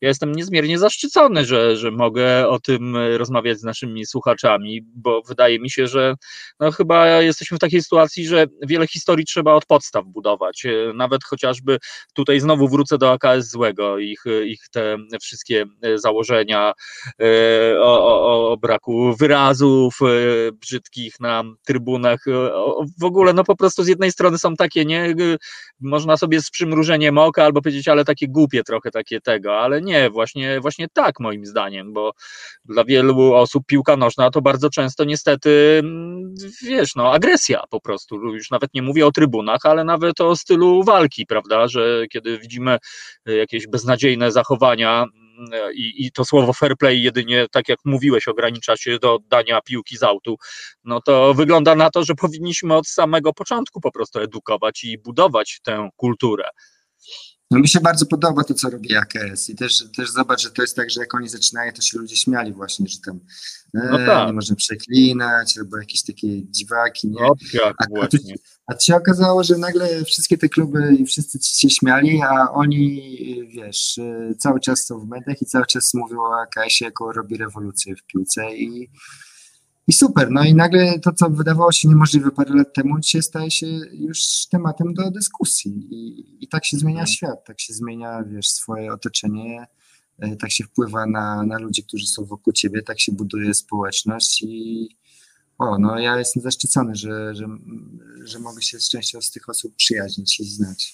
Speaker 2: Ja jestem niezmiernie zaszczycony, że, że mogę o tym rozmawiać z naszymi słuchaczami, bo wydaje mi się, że no chyba jesteśmy w takiej sytuacji, że wiele historii trzeba od podstaw budować. Nawet chociażby tutaj znowu wrócę do AKS złego, ich, ich te wszystkie założenia e, o, o, o braku wyrazów, e, brzydkich na trybunach. O, W ogóle, no po prostu z jednej strony są takie, nie, można sobie z przymrużeniem oka albo powiedzieć, ale takie głupie trochę takie tego, ale nie, właśnie, właśnie tak moim zdaniem, bo dla wielu osób piłka nożna to bardzo często niestety, wiesz, no agresja po prostu, już nawet nie mówię o trybunach, ale nawet o stylu walki, prawda, że kiedy widzimy jakieś beznadziejne zachowania, i, i to słowo fair play jedynie, tak jak mówiłeś, ogranicza się do oddania piłki z autu, no to wygląda na to, że powinniśmy od samego początku po prostu edukować i budować tę kulturę.
Speaker 3: No mi się bardzo podoba to, co robi AKS i też, też zobacz, że to jest tak, że jak oni zaczynają, to się ludzie śmiali właśnie, że tam e,
Speaker 2: No tak.
Speaker 3: nie można przeklinać, albo jakieś takie dziwaki, nie?
Speaker 2: No jak
Speaker 3: A- a tu-. A to się okazało, że nagle wszystkie te kluby i wszyscy ci się śmiali, a oni, wiesz, y, cały czas są w mediach i cały czas mówią o AKS-ie, jako robi rewolucję w piłce i, i super. No i nagle to, co wydawało się niemożliwe parę lat temu, dzisiaj staje się już tematem do dyskusji i, i tak się zmienia świat, tak się zmienia, wiesz, swoje otoczenie, y, tak się wpływa na, na ludzi, którzy są wokół ciebie, tak się buduje społeczność i o, no ja jestem zaszczycony, że, że, że mogę się z częścią z tych osób przyjaźnić i znać.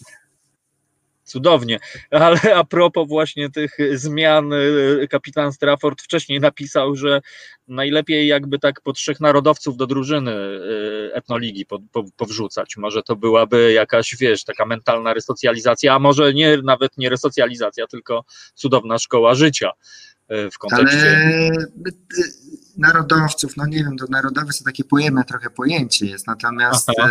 Speaker 2: Cudownie, ale a propos właśnie tych zmian, y, kapitan Strafford wcześniej napisał, że najlepiej jakby tak po trzech narodowców do drużyny y, etnoligi po, po, powrzucać. Może to byłaby jakaś, wiesz, taka mentalna resocjalizacja, a może nie, nawet nie resocjalizacja, tylko cudowna szkoła życia y, w kontekście.
Speaker 3: Ale narodowców, no nie wiem, to narodowy to takie pojemne trochę pojęcie jest, natomiast
Speaker 2: Aha.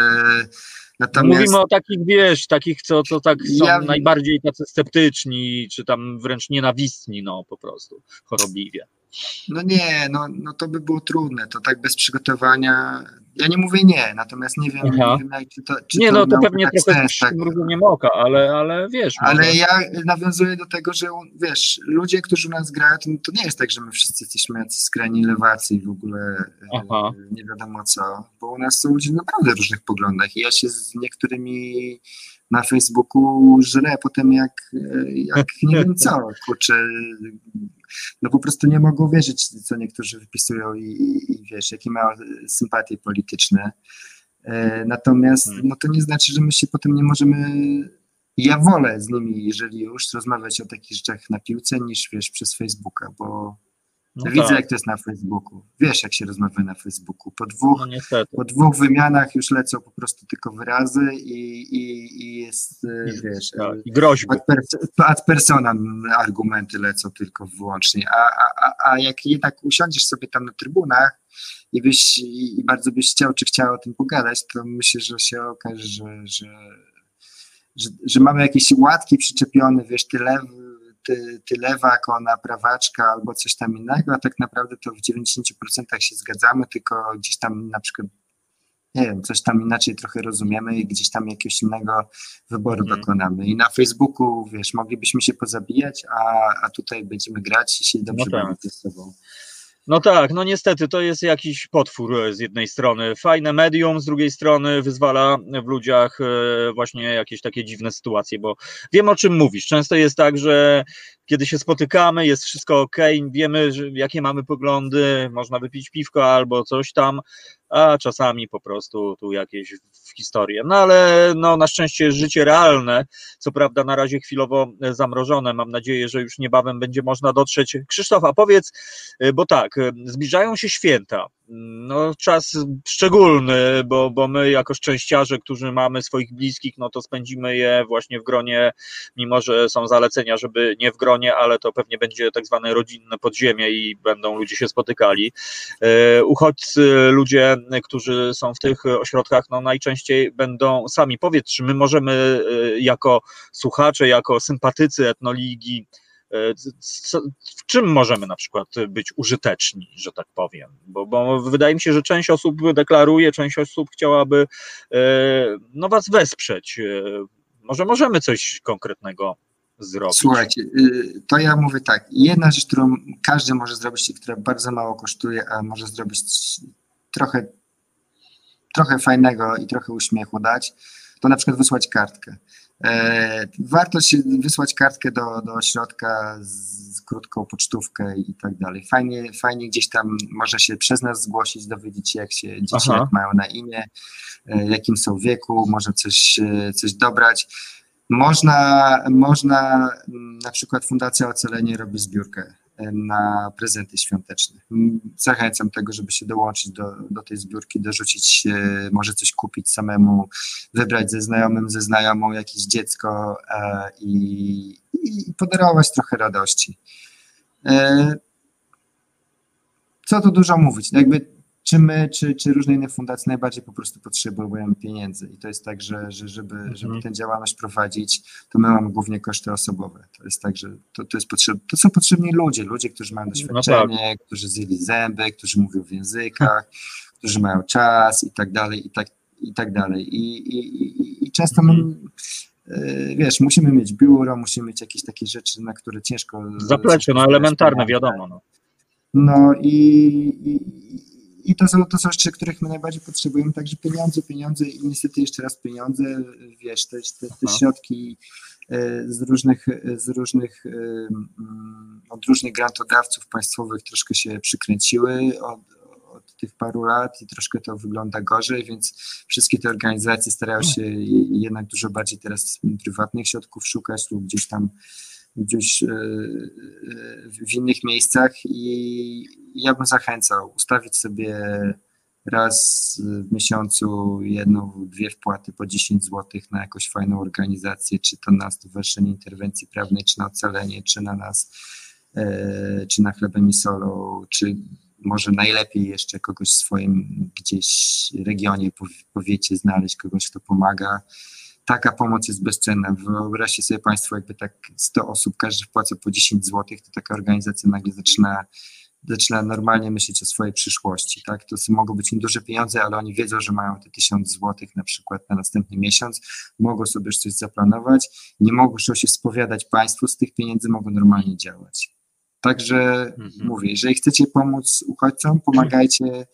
Speaker 3: Natomiast
Speaker 2: Mówimy o takich, wiesz, takich, co, co tak są
Speaker 3: Ja-
Speaker 2: najbardziej tacy sceptyczni, czy tam wręcz nienawistni, no po prostu, chorobliwie.
Speaker 3: No nie, no, no to by było trudne, to tak bez przygotowania, ja nie mówię nie, natomiast nie wiem,
Speaker 2: Aha.
Speaker 3: nie wiem jak, czy to, czy
Speaker 2: Nie, no to pewnie
Speaker 3: tak
Speaker 2: trochę
Speaker 3: sens, tak,
Speaker 2: przymrużeniem oka, ale, ale wiesz,
Speaker 3: Ale
Speaker 2: może-
Speaker 3: ja nawiązuję do tego, że wiesz, ludzie, którzy u nas grają, to, to nie jest tak, że my wszyscy jesteśmy jacyś skrajni lewacy i w ogóle e,
Speaker 2: Aha.
Speaker 3: nie wiadomo co, bo u nas są ludzie na naprawdę różnych poglądach i ja się z niektórymi na Facebooku żrę potem jak, e, jak nie wiem co, kurczę, no po prostu nie mogą wierzyć, co niektórzy wypisują i, i, i wiesz, jakie mają sympatie polityczne. E, Natomiast
Speaker 2: Hmm.
Speaker 3: no to nie znaczy, że my się potem nie możemy. Ja wolę z nimi, jeżeli już, rozmawiać o takich rzeczach na piłce, niż wiesz, przez Facebooka, bo
Speaker 2: no
Speaker 3: widzę,
Speaker 2: tak,
Speaker 3: jak to jest na Facebooku. Wiesz, jak się rozmawia na Facebooku. Po dwóch,
Speaker 2: no
Speaker 3: po dwóch wymianach już lecą po prostu tylko wyrazy i, i, i jest, e, wiesz,
Speaker 2: Tak,
Speaker 3: e,
Speaker 2: I groźby.
Speaker 3: ad, pers- ad personam argumenty lecą tylko wyłącznie, a, a, a, a jak jednak usiądziesz sobie tam na trybunach i, byś, i, i bardzo byś chciał czy chciała o tym pogadać, to myślę, że się okaże, że, że, że, że mamy jakieś łatki przyczepione, wiesz, ty, lew, ty, ty lewak, ona prawaczka albo coś tam innego, a tak naprawdę to w 90% się zgadzamy, tylko gdzieś tam na przykład nie wiem, coś tam inaczej trochę rozumiemy i gdzieś tam jakiegoś innego wyboru
Speaker 2: Mhm.
Speaker 3: dokonamy. I na Facebooku, wiesz, moglibyśmy się pozabijać, a, a tutaj będziemy grać i się dobrze
Speaker 2: tak.
Speaker 3: bawić ze sobą.
Speaker 2: No tak, no niestety to jest jakiś potwór e, z jednej strony. Fajne medium, z drugiej strony wyzwala w ludziach e, właśnie jakieś takie dziwne sytuacje, bo wiem o czym mówisz. Często jest tak, że kiedy się spotykamy, jest wszystko ok, wiemy, jakie mamy poglądy, można wypić piwko albo coś tam, a czasami po prostu tu jakieś historie. No ale no, na szczęście życie realne, co prawda na razie chwilowo e, zamrożone, mam nadzieję, że już niebawem będzie można dotrzeć. Krzysztof, a powiedz, e, bo tak, e, zbliżają się święta. No, czas szczególny, bo, bo my jako szczęściarze, którzy mamy swoich bliskich, no to spędzimy je właśnie w gronie, mimo że są zalecenia, żeby nie w gronie, ale to pewnie będzie tak zwane rodzinne podziemie i będą ludzie się spotykali. Uchodźcy, ludzie, którzy są w tych ośrodkach, no najczęściej będą sami. Powiedz, czy my możemy e, jako słuchacze, jako sympatycy etnoligi, e, co- w czym możemy na przykład być użyteczni, że tak powiem? Bo, bo wydaje mi się, że część osób deklaruje, część osób chciałaby e, no, was wesprzeć. E, Może możemy coś konkretnego zrobić.
Speaker 3: Słuchajcie, y, to ja mówię tak. Jedna rzecz, którą każdy może zrobić, i która bardzo mało kosztuje, a może zrobić trochę, trochę fajnego i trochę uśmiechu dać, to na przykład wysłać kartkę. E, Warto się wysłać kartkę do, do ośrodka z krótką pocztówkę i tak dalej. Fajnie, fajnie gdzieś tam może się przez nas zgłosić, dowiedzieć się, jak się dzieci
Speaker 2: Aha.
Speaker 3: jak mają na imię, e, jakim są wieku, może coś, e, coś dobrać. Można, można mm, na przykład Fundacja Ocalenie robi zbiórkę na prezenty świąteczne. Zachęcam tego, żeby się dołączyć do, do tej zbiórki, dorzucić, może coś kupić samemu, wybrać ze znajomym, ze znajomą jakieś dziecko e, i, i podarować trochę radości. E, Co tu dużo mówić? No Jakby czy my, czy, czy różne inne fundacje najbardziej po prostu potrzebują pieniędzy. I to jest tak, że, że żeby, żeby tę działalność prowadzić, to my mamy głównie koszty osobowe. To jest tak, że to, to, jest potrzeb, to są potrzebni ludzie, ludzie, którzy mają doświadczenie, którzy zjeli zęby, którzy mówią w językach, którzy mają czas i tak dalej, i tak, i tak dalej. I, i, i, i często my, y, wiesz, musimy mieć biuro, musimy mieć jakieś takie rzeczy, na które ciężko...
Speaker 2: Zaplecze, no elementarne, wiadomo. No.
Speaker 3: No i, i, i to, są, to są rzeczy, których my najbardziej potrzebujemy, także pieniądze, pieniądze i niestety jeszcze raz pieniądze, wiesz, te, te, te środki e, z różnych, z różnych, e, mm, od różnych grantodawców państwowych troszkę się przykręciły od, od tych paru lat i troszkę to wygląda gorzej, więc wszystkie te organizacje starają się jednak dużo bardziej teraz prywatnych środków szukać lub gdzieś tam gdzieś e, w innych miejscach i ja bym zachęcał ustawić sobie raz w miesiącu jedną, dwie wpłaty po 10 zł na jakąś fajną organizację, czy to na Stowarzyszenie Interwencji Prawnej, czy na Ocalenie, czy na nas, e, czy na Chlebem i Solą, czy może najlepiej jeszcze kogoś w swoim gdzieś regionie, pow- powiecie, znaleźć kogoś, kto pomaga taka pomoc jest bezcenna. Wyobraźcie sobie Państwo, jakby tak 100 osób, każdy wpłaca po 10 zł, to taka organizacja nagle zaczyna, zaczyna normalnie myśleć o swojej przyszłości. Tak? To mogą być nieduże pieniądze, ale oni wiedzą, że mają te 1000 zł na przykład na następny miesiąc, mogą sobie już coś zaplanować, nie mogą się spowiadać Państwu z tych pieniędzy, mogą normalnie działać. Także
Speaker 2: Mhm.
Speaker 3: mówię, jeżeli chcecie pomóc uchodźcom, pomagajcie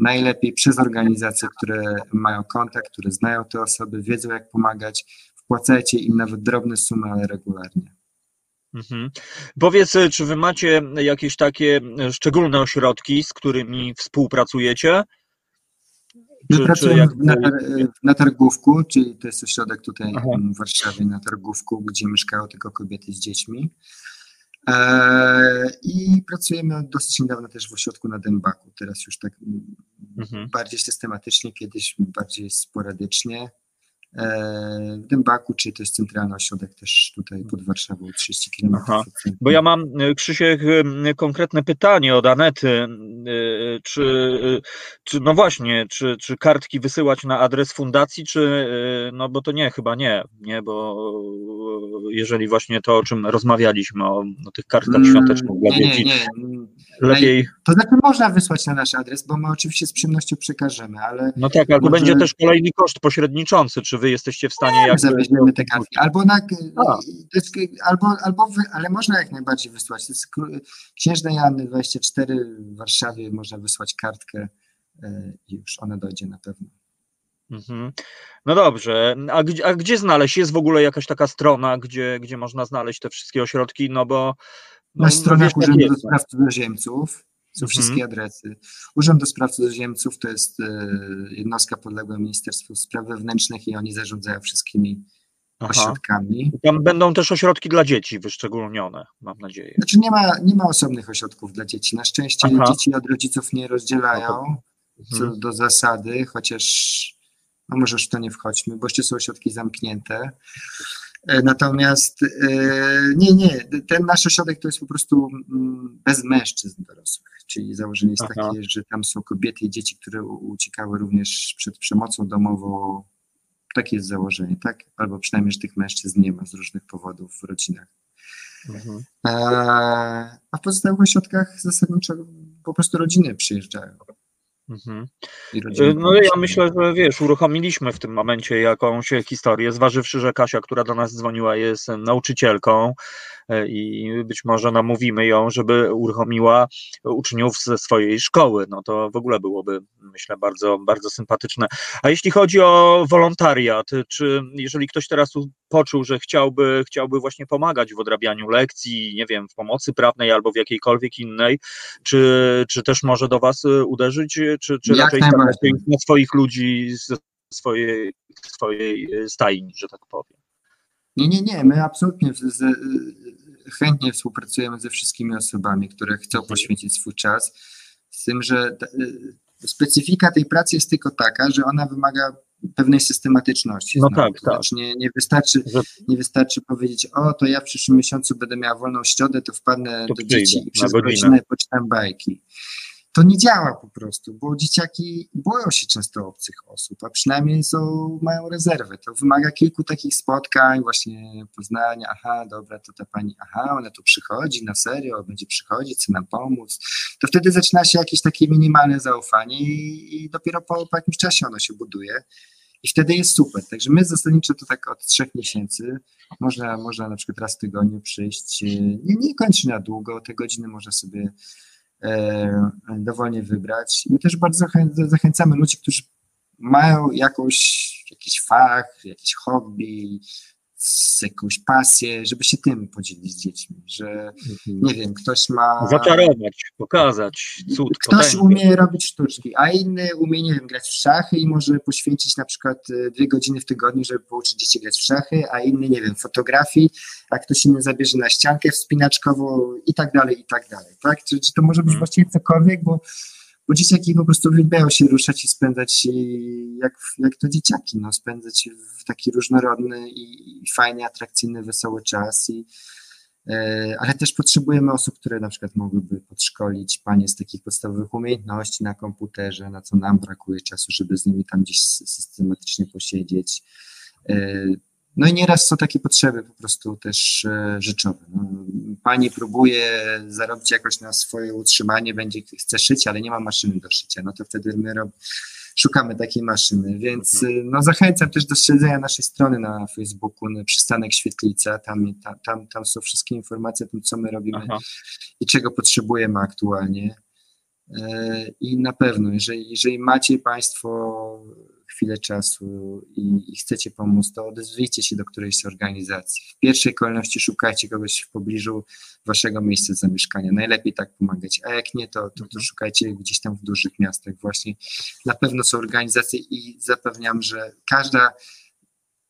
Speaker 3: najlepiej przez organizacje, które mają kontakt, które znają te osoby, wiedzą jak pomagać, wpłacajcie im nawet drobne sumy, ale regularnie.
Speaker 2: Mhm. Powiedz, e, czy wy macie jakieś takie e, szczególne ośrodki, z którymi współpracujecie?
Speaker 3: My
Speaker 2: Czy-
Speaker 3: pracujemy na, tar- na Targówku, czyli to jest ośrodek tutaj
Speaker 2: Aha.
Speaker 3: w Warszawie na Targówku, gdzie mieszkają tylko kobiety z dziećmi. I pracujemy dosyć niedawno też w ośrodku na Dębaku. Teraz już tak
Speaker 2: Mhm.
Speaker 3: bardziej systematycznie, kiedyś bardziej sporadycznie. Eee, W Dębaku, czyli to jest centralny ośrodek też tutaj pod Warszawą, 30 km.
Speaker 2: Aha. Bo ja mam, e, Krzysiek, e, konkretne pytanie od Anety. e, Czy, e, czy no właśnie, czy, czy kartki wysyłać na adres fundacji, czy, e, no bo to nie, chyba nie, nie, bo e, jeżeli właśnie to, o czym rozmawialiśmy, o, o tych kartkach
Speaker 3: Mm,
Speaker 2: świątecznych dla
Speaker 3: nie, nie.
Speaker 2: Lepiej.
Speaker 3: To znaczy można wysłać na nasz adres, bo my oczywiście z przyjemnością przekażemy, ale
Speaker 2: No tak, ale to
Speaker 3: Może-
Speaker 2: będzie też kolejny koszt pośredniczący. Czy wy jesteście w stanie jak
Speaker 3: zawieźmiemy te kartki. Albo na,
Speaker 2: A.
Speaker 3: albo, albo wy, ale można jak najbardziej wysłać. To jest Księżnej Janny 24 w Warszawie można wysłać kartkę e, i już ona dojdzie na pewno.
Speaker 2: Mhm. No dobrze, a gdzie, a gdzie znaleźć? Jest w ogóle jakaś taka strona, gdzie, gdzie można znaleźć te wszystkie ośrodki? No bo. No,
Speaker 3: Na stronach
Speaker 2: wiesz, jak
Speaker 3: Urzędu do
Speaker 2: no.
Speaker 3: Spraw Cudzoziemców są
Speaker 2: Mhm.
Speaker 3: wszystkie adresy. Urząd do Spraw Cudzoziemców to jest e, jednostka podległa Ministerstwu Spraw Wewnętrznych i oni zarządzają wszystkimi
Speaker 2: Aha.
Speaker 3: ośrodkami.
Speaker 2: Tam będą też ośrodki dla dzieci wyszczególnione, mam nadzieję.
Speaker 3: Znaczy nie ma, nie ma osobnych ośrodków dla dzieci. Na szczęście
Speaker 2: Aha.
Speaker 3: dzieci od rodziców nie rozdzielają co
Speaker 2: Mhm.
Speaker 3: do zasady, chociaż no może już w to nie wchodźmy, bo jeszcze są ośrodki zamknięte. E, Natomiast e, nie, nie, ten nasz ośrodek to jest po prostu mm, bez mężczyzn dorosłych, czyli założenie jest
Speaker 2: Aha.
Speaker 3: takie, że tam są kobiety i dzieci, które uciekały również przed przemocą domową. Takie jest założenie, tak? Albo przynajmniej, że tych mężczyzn nie ma z różnych powodów w rodzinach.
Speaker 2: Mhm.
Speaker 3: E, A w pozostałych ośrodkach zasadniczo po prostu rodziny przyjeżdżają.
Speaker 2: Mhm.
Speaker 3: Rodziny
Speaker 2: No ja myślę, że wiesz, uruchomiliśmy w tym momencie jakąś historię, zważywszy, że Kasia, która do nas dzwoniła, jest nauczycielką e, i być może namówimy ją, żeby uruchomiła uczniów ze swojej szkoły. No to w ogóle byłoby, myślę, bardzo, bardzo sympatyczne. A jeśli chodzi o wolontariat, czy jeżeli ktoś teraz poczuł, że chciałby, chciałby właśnie pomagać w odrabianiu lekcji, nie wiem, w pomocy prawnej albo w jakiejkolwiek innej, czy, czy też może do Was y, uderzyć, czy, czy
Speaker 3: Jak
Speaker 2: raczej na swoich ludzi ze swojej, swojej y, stajni, że tak powiem?
Speaker 3: Nie, nie, nie. My absolutnie z, chętnie współpracujemy ze wszystkimi osobami, które chcą poświęcić swój czas. Z tym, że y, specyfika tej pracy jest tylko taka, że ona wymaga pewnej systematyczności.
Speaker 2: No tak,
Speaker 3: To
Speaker 2: tak.
Speaker 3: Znaczy nie, nie, wystarczy,
Speaker 2: Że-
Speaker 3: nie wystarczy powiedzieć, o to ja w przyszłym miesiącu będę miała wolną środę, to wpadnę
Speaker 2: To
Speaker 3: do dzieci i przez
Speaker 2: godzinę
Speaker 3: poczytam bajki. To nie działa po prostu, bo dzieciaki boją się często obcych osób, a przynajmniej są, mają rezerwę. To wymaga kilku takich spotkań, właśnie poznania, aha, dobra, to ta pani, aha, ona tu przychodzi, na serio, będzie przychodzić, chce nam pomóc. To wtedy zaczyna się jakieś takie minimalne zaufanie i, dopiero po, po jakimś czasie ono się buduje. I wtedy jest super. Także my zasadniczo to tak od trzech miesięcy można, można na przykład raz w tygodniu przyjść. Nie, nie kończy na długo, te godziny można sobie dowolnie wybrać. My też bardzo zachę, zachęcamy ludzi, którzy mają jakąś, jakiś fach, jakieś hobby, jakąś pasję, żeby się tym podzielić z dziećmi, że nie wiem, ktoś ma...
Speaker 2: Zaczarować, pokazać cud,
Speaker 3: Ktoś
Speaker 2: potęgę.
Speaker 3: umie robić sztuczki, a inny umie, nie wiem, grać w szachy i może poświęcić na przykład e, dwie godziny w tygodniu, żeby pouczyć dzieci grać w szachy, a inny, nie wiem, fotografii, a ktoś inny zabierze na ściankę wspinaczkową i tak dalej, i tak dalej, tak? Czy, czy to może być
Speaker 2: Mhm.
Speaker 3: właściwie cokolwiek, bo, bo dzieciaki po prostu uwielbiają się ruszać i spędzać e, jak, jak to dzieciaki, no, spędzać w taki różnorodny i, i fajny, atrakcyjny, wesoły czas i E, ale też potrzebujemy osób, które na przykład mogłyby podszkolić panie z takich podstawowych umiejętności na komputerze, na co nam brakuje czasu, żeby z nimi tam gdzieś sy- systematycznie posiedzieć. E, No i nieraz są takie potrzeby po prostu też e, rzeczowe. No, pani próbuje zarobić jakoś na swoje utrzymanie, będzie chce szyć, ale nie ma maszyny do szycia, no to wtedy my rob, szukamy takiej maszyny, więc y, no, zachęcam też do śledzenia naszej strony na Facebooku, na Przystanek Świetlica, tam, tam, tam, tam są wszystkie informacje o tym, co my robimy
Speaker 2: Aha.
Speaker 3: i czego potrzebujemy aktualnie. I na pewno, jeżeli, jeżeli macie Państwo chwilę czasu i, i chcecie pomóc, to odezwijcie się do którejś organizacji. W pierwszej kolejności szukajcie kogoś w pobliżu Waszego miejsca zamieszkania. Najlepiej tak pomagać, a jak nie, to, to, to szukajcie gdzieś tam w dużych miastach. Właśnie na pewno są organizacje i zapewniam, że każda,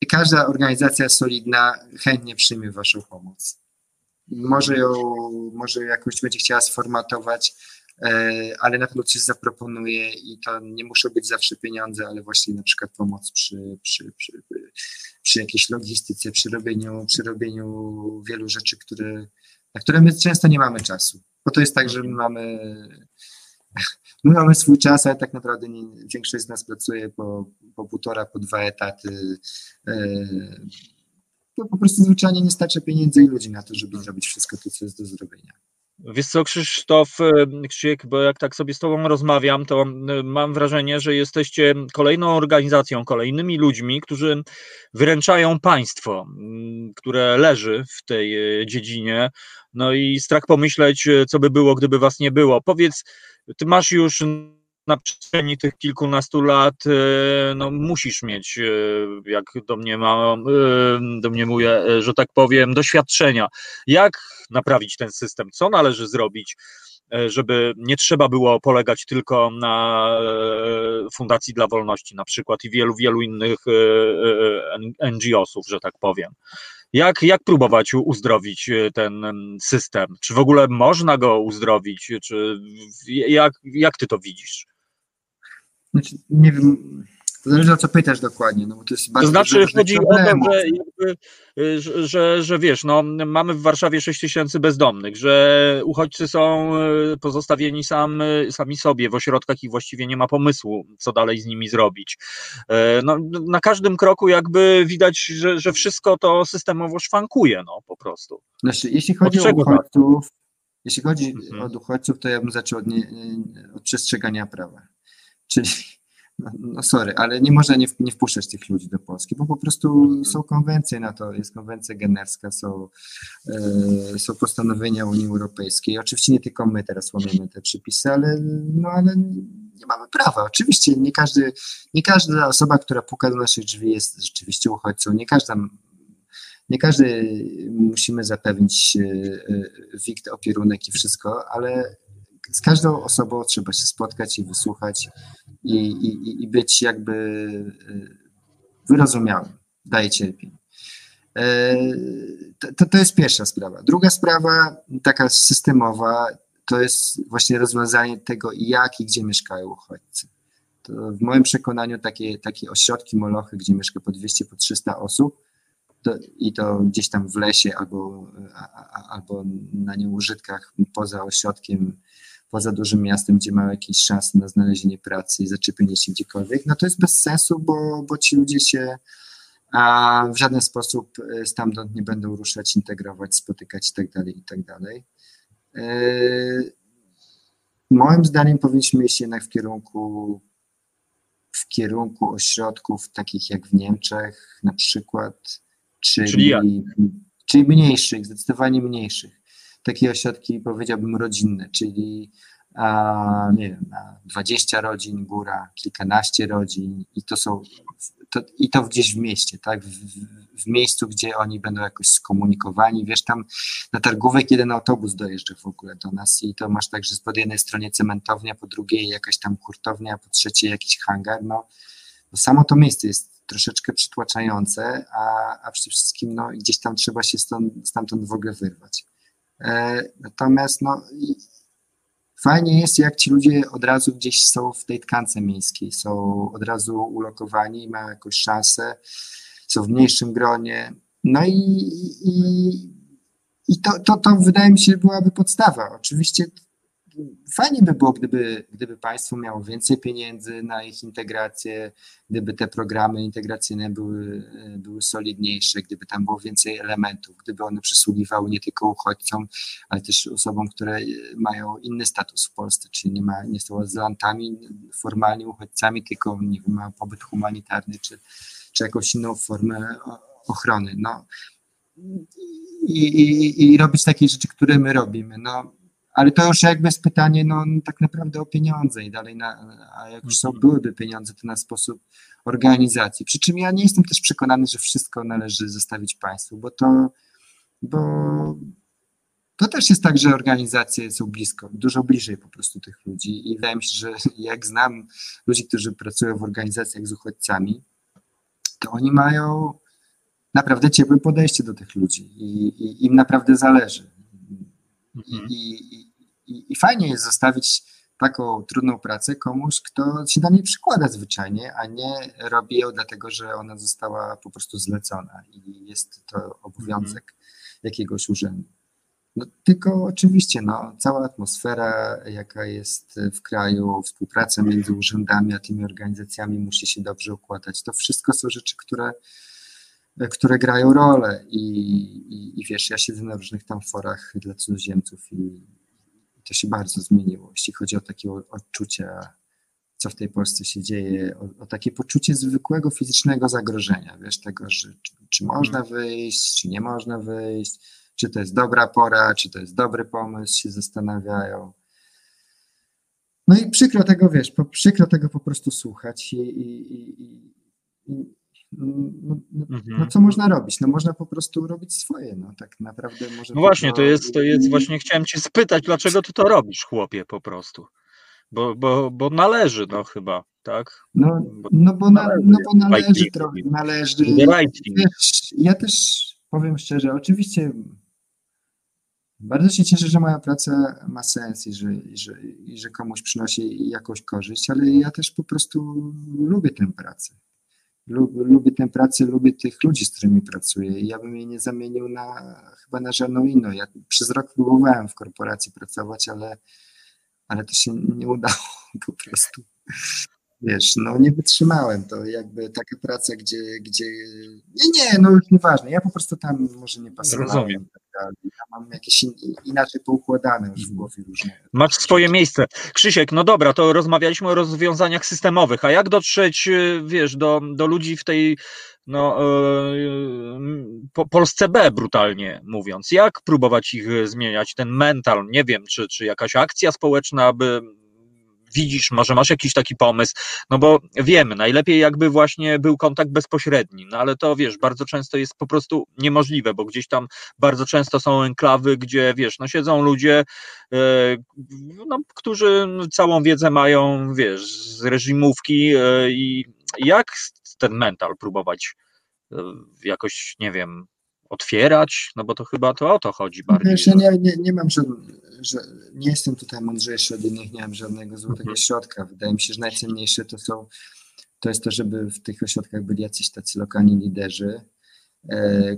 Speaker 3: każda organizacja solidna chętnie przyjmie Waszą pomoc. Może ją, może jakoś będzie chciała sformatować, ale na pewno coś zaproponuje i to nie muszą być zawsze pieniądze, ale właśnie na przykład pomoc przy, przy, przy, przy jakiejś logistyce, przy robieniu, przy robieniu wielu rzeczy, które, na które my często nie mamy czasu. Bo to jest tak, że my mamy, my mamy swój czas, ale tak naprawdę nie, większość z nas pracuje po, po półtora, po dwa etaty. E, to po prostu zwyczajnie nie starcza pieniędzy i ludzi na to, żeby zrobić wszystko to, co jest do zrobienia.
Speaker 2: Wiesz co, Krzysztof, e, Krzysiek, bo jak tak sobie z Tobą rozmawiam, to e, mam wrażenie, że jesteście kolejną organizacją, kolejnymi ludźmi, którzy wyręczają państwo, które leży w tej e, dziedzinie. No i strach pomyśleć, co by było, gdyby Was nie było. Powiedz, Ty masz już na przestrzeni tych kilkunastu lat no, musisz mieć, jak domniemam, domniemuję, że tak powiem, doświadczenia. Jak naprawić ten system? Co należy zrobić, żeby nie trzeba było polegać tylko na Fundacji dla Wolności na przykład i wielu, wielu innych NGO-sów, że tak powiem. Jak, jak próbować uzdrowić ten system? Czy w ogóle można go uzdrowić? Czy jak, jak ty to widzisz?
Speaker 3: Znaczy, nie wiem, to zależy o co pytasz dokładnie, no bo to jest bardzo
Speaker 2: To znaczy chodzi o to, że, jakby, że, że, że wiesz, no, mamy w Warszawie 6 tysięcy bezdomnych, że uchodźcy są e, pozostawieni sam, sami sobie w ośrodkach i właściwie nie ma pomysłu, co dalej z nimi zrobić. No, na każdym kroku jakby widać, że, że wszystko to systemowo szwankuje, no po prostu.
Speaker 3: Znaczy, jeśli chodzi o uchodźców, jeśli chodzi mhm. o uchodźców, to ja bym zaczął od, nie, od przestrzegania prawa. Czyli, no, no sorry, ale nie można nie, nie wpuszczać tych ludzi do Polski, bo po prostu są konwencje na to, jest konwencja generska, są, e, są postanowienia Unii Europejskiej. Oczywiście nie tylko my teraz łamiemy te przepisy, ale, no, ale nie mamy prawa. Oczywiście nie, każdy, nie każda osoba, która puka do naszych drzwi jest rzeczywiście uchodźcą, nie każda nie każdy musimy zapewnić e, e, wikt, opierunek i wszystko, ale z każdą osobą trzeba się spotkać i wysłuchać i, i, i być jakby y, wyrozumiałym, daje cierpień. E, to, to jest pierwsza sprawa. Druga sprawa, taka systemowa, to jest właśnie rozwiązanie tego, jak i gdzie mieszkają uchodźcy. To w moim przekonaniu takie, takie ośrodki, molochy, gdzie mieszka po 200, po 300 osób, to, i to gdzieś tam w lesie albo, a, albo na nieużytkach poza ośrodkiem poza dużym miastem, gdzie mają jakieś szanse na znalezienie pracy i zaczepienie się gdziekolwiek, no to jest bez sensu, bo, bo ci ludzie się a w żaden sposób e, stamtąd nie będą ruszać, integrować, spotykać itd. Tak itd. Tak e, moim zdaniem powinniśmy iść jednak w kierunku w kierunku ośrodków takich jak w Niemczech na przykład, czyli, czyli, czyli mniejszych, zdecydowanie mniejszych takie ośrodki, powiedziałbym, rodzinne, czyli a, nie wiem, 20 rodzin, góra, kilkanaście rodzin i to są, to, i to gdzieś w mieście, tak, w, w, miejscu, gdzie oni będą jakoś skomunikowani, wiesz, tam na targówek jeden autobus dojeżdża w ogóle do nas i to masz tak, że po jednej stronie cementownia, po drugiej jakaś tam hurtownia, po trzeciej jakiś hangar, no, no samo to miejsce jest troszeczkę przytłaczające, a, a przede wszystkim no, gdzieś tam trzeba się stąd, stamtąd w ogóle wyrwać. E, natomiast no, fajnie jest, jak ci ludzie od razu gdzieś są w tej tkance miejskiej, są od razu ulokowani, mają jakąś szansę, są w mniejszym gronie. No i, i, i to, to, to wydaje mi się byłaby podstawa. Oczywiście fajnie by było, gdyby, gdyby państwo miało więcej pieniędzy na ich integrację, gdyby te programy integracyjne były, były solidniejsze, gdyby tam było więcej elementów, gdyby one przysługiwały nie tylko uchodźcom, ale też osobom, które mają inny status w Polsce, czyli nie, ma, nie są azylantami, formalnie uchodźcami, tylko nie wiem, mają pobyt humanitarny, czy, czy jakąś inną formę ochrony. No. I, i, I robić takie rzeczy, które my robimy. No, ale to już jakby jest pytanie, no tak naprawdę o pieniądze i dalej, na, a jak już są, mhm. byłyby pieniądze, to na sposób organizacji. Przy czym ja nie jestem też przekonany, że wszystko należy zostawić państwu, bo to, bo to też jest tak, że organizacje są blisko, dużo bliżej po prostu tych ludzi i wydaje mi się, że jak znam ludzi, którzy pracują w organizacjach z uchodźcami, to oni mają naprawdę ciepłe podejście do tych ludzi i, i im naprawdę zależy. Mhm. I, i, I, fajnie jest zostawić taką trudną pracę komuś, kto się na niej przykłada zwyczajnie, a nie robi ją dlatego, że ona została po prostu zlecona i jest to obowiązek mhm. jakiegoś urzędu. No, tylko oczywiście no, cała atmosfera, jaka jest w kraju, współpraca między urzędami a tymi organizacjami musi się dobrze układać. To wszystko są rzeczy, które które grają rolę. I, i, i wiesz, ja siedzę na różnych tam forach dla cudzoziemców i, to się bardzo zmieniło, jeśli chodzi o takie odczucia, co w tej Polsce się dzieje, o, o takie poczucie zwykłego fizycznego zagrożenia, wiesz, tego, że czy, czy można wyjść, czy nie można wyjść, czy to jest dobra pora, czy to jest dobry pomysł, się zastanawiają. No i przykro tego, wiesz, po, przykro tego po prostu słuchać i, i, i, i no, no, no,
Speaker 2: Mhm.
Speaker 3: co można robić? No można po prostu robić swoje, no tak naprawdę może...
Speaker 2: No właśnie, to jest, to jest właśnie, chciałem cię spytać, dlaczego ty to robisz, chłopie, po prostu. Bo, bo, bo należy, no chyba, tak?
Speaker 3: No,
Speaker 2: Bo
Speaker 3: no, bo, na,
Speaker 2: należy,
Speaker 3: no bo należy trochę, należy... Wiesz, ja też powiem szczerze, oczywiście bardzo się cieszę, że moja praca ma sens i że, i że, i że komuś przynosi jakąś korzyść, ale ja też po prostu lubię tę pracę. Lub, lubię tę pracę, lubię tych ludzi, z którymi pracuję i ja bym jej nie zamienił na chyba na żadną inną. Ja przez rok próbowałem w korporacji pracować, ale, ale to się nie udało po prostu. Wiesz, no nie wytrzymałem to, jakby taka praca, gdzie, gdzie, nie, nie, no już nieważne, ja po prostu tam może nie pasowałem.
Speaker 2: Rozumiem.
Speaker 3: tak. Ja mam jakieś in, inaczej poukładane już w głowie różne.
Speaker 2: Masz swoje miejsce. Krzysiek, no dobra, to rozmawialiśmy o rozwiązaniach systemowych, a jak dotrzeć, y, wiesz, do, do ludzi w tej no, yy, po, Polsce B, brutalnie mówiąc? Jak próbować ich y, zmieniać, ten mental? Nie wiem, czy, czy jakaś akcja społeczna, aby widzisz, może masz jakiś taki pomysł, no bo wiemy, najlepiej jakby właśnie był kontakt bezpośredni, no ale to wiesz, bardzo często jest po prostu niemożliwe, bo gdzieś tam bardzo często są enklawy, gdzie wiesz, no siedzą ludzie, e, no, którzy całą wiedzę mają, wiesz, z reżimówki e, i jak ten mental próbować e, jakoś, nie wiem, otwierać, no bo to chyba to o to chodzi bardziej.
Speaker 3: Wiesz, ja nie, nie, nie mam żadnego, że nie jestem tutaj mądrzejszy od innych, nie mam żadnego złotego
Speaker 2: Mhm.
Speaker 3: środka. Wydaje mi się, że najcenniejsze to są, to jest to, żeby w tych ośrodkach byli jacyś tacy lokalni liderzy,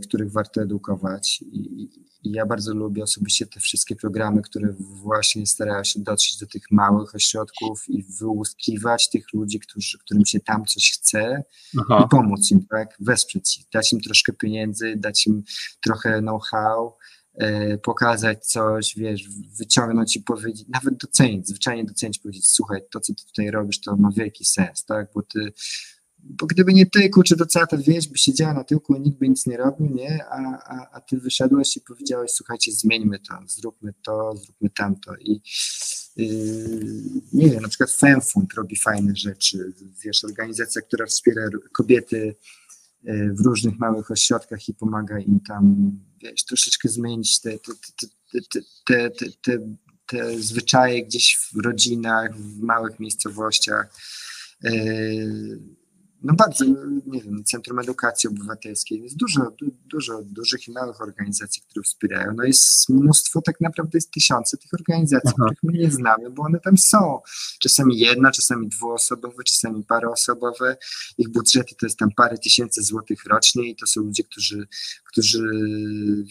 Speaker 3: których warto edukować. I, I ja bardzo lubię osobiście te wszystkie programy, które właśnie starają się dotrzeć do tych małych ośrodków i wyłuskiwać tych ludzi, którzy, którym się tam coś chce,
Speaker 2: Aha.
Speaker 3: i pomóc im, tak? Wesprzeć ich, dać im troszkę pieniędzy, dać im trochę know-how, e, pokazać coś, wiesz, wyciągnąć i powiedzieć, nawet docenić, zwyczajnie docenić, powiedzieć, słuchaj, to co ty tutaj robisz, to ma wielki sens, tak? Bo ty, bo gdyby nie ty, kurczę, to cała ta wieś by siedziała na tyłku i nikt by nic nie robił, nie? A, a, a ty wyszedłeś i powiedziałeś, słuchajcie, zmieńmy to, zróbmy to, zróbmy tamto i yy, nie wiem, na przykład FemFund robi fajne rzeczy, wiesz, organizacja, która wspiera kobiety yy, w różnych małych ośrodkach i pomaga im tam, wiesz, troszeczkę zmienić te, te, te, te, te, te zwyczaje gdzieś w rodzinach, w małych miejscowościach. Yy, No bardzo, nie wiem, Centrum Edukacji Obywatelskiej. Jest dużo, du- dużo dużych i małych organizacji, które wspierają. No jest mnóstwo, tak naprawdę jest tysiące tych organizacji,
Speaker 2: Aha.
Speaker 3: których my nie znamy, bo one tam są. Czasami jedna, czasami dwuosobowe, czasami paroosobowe. Ich budżety to jest tam parę tysięcy złotych rocznie i to są ludzie, którzy, którzy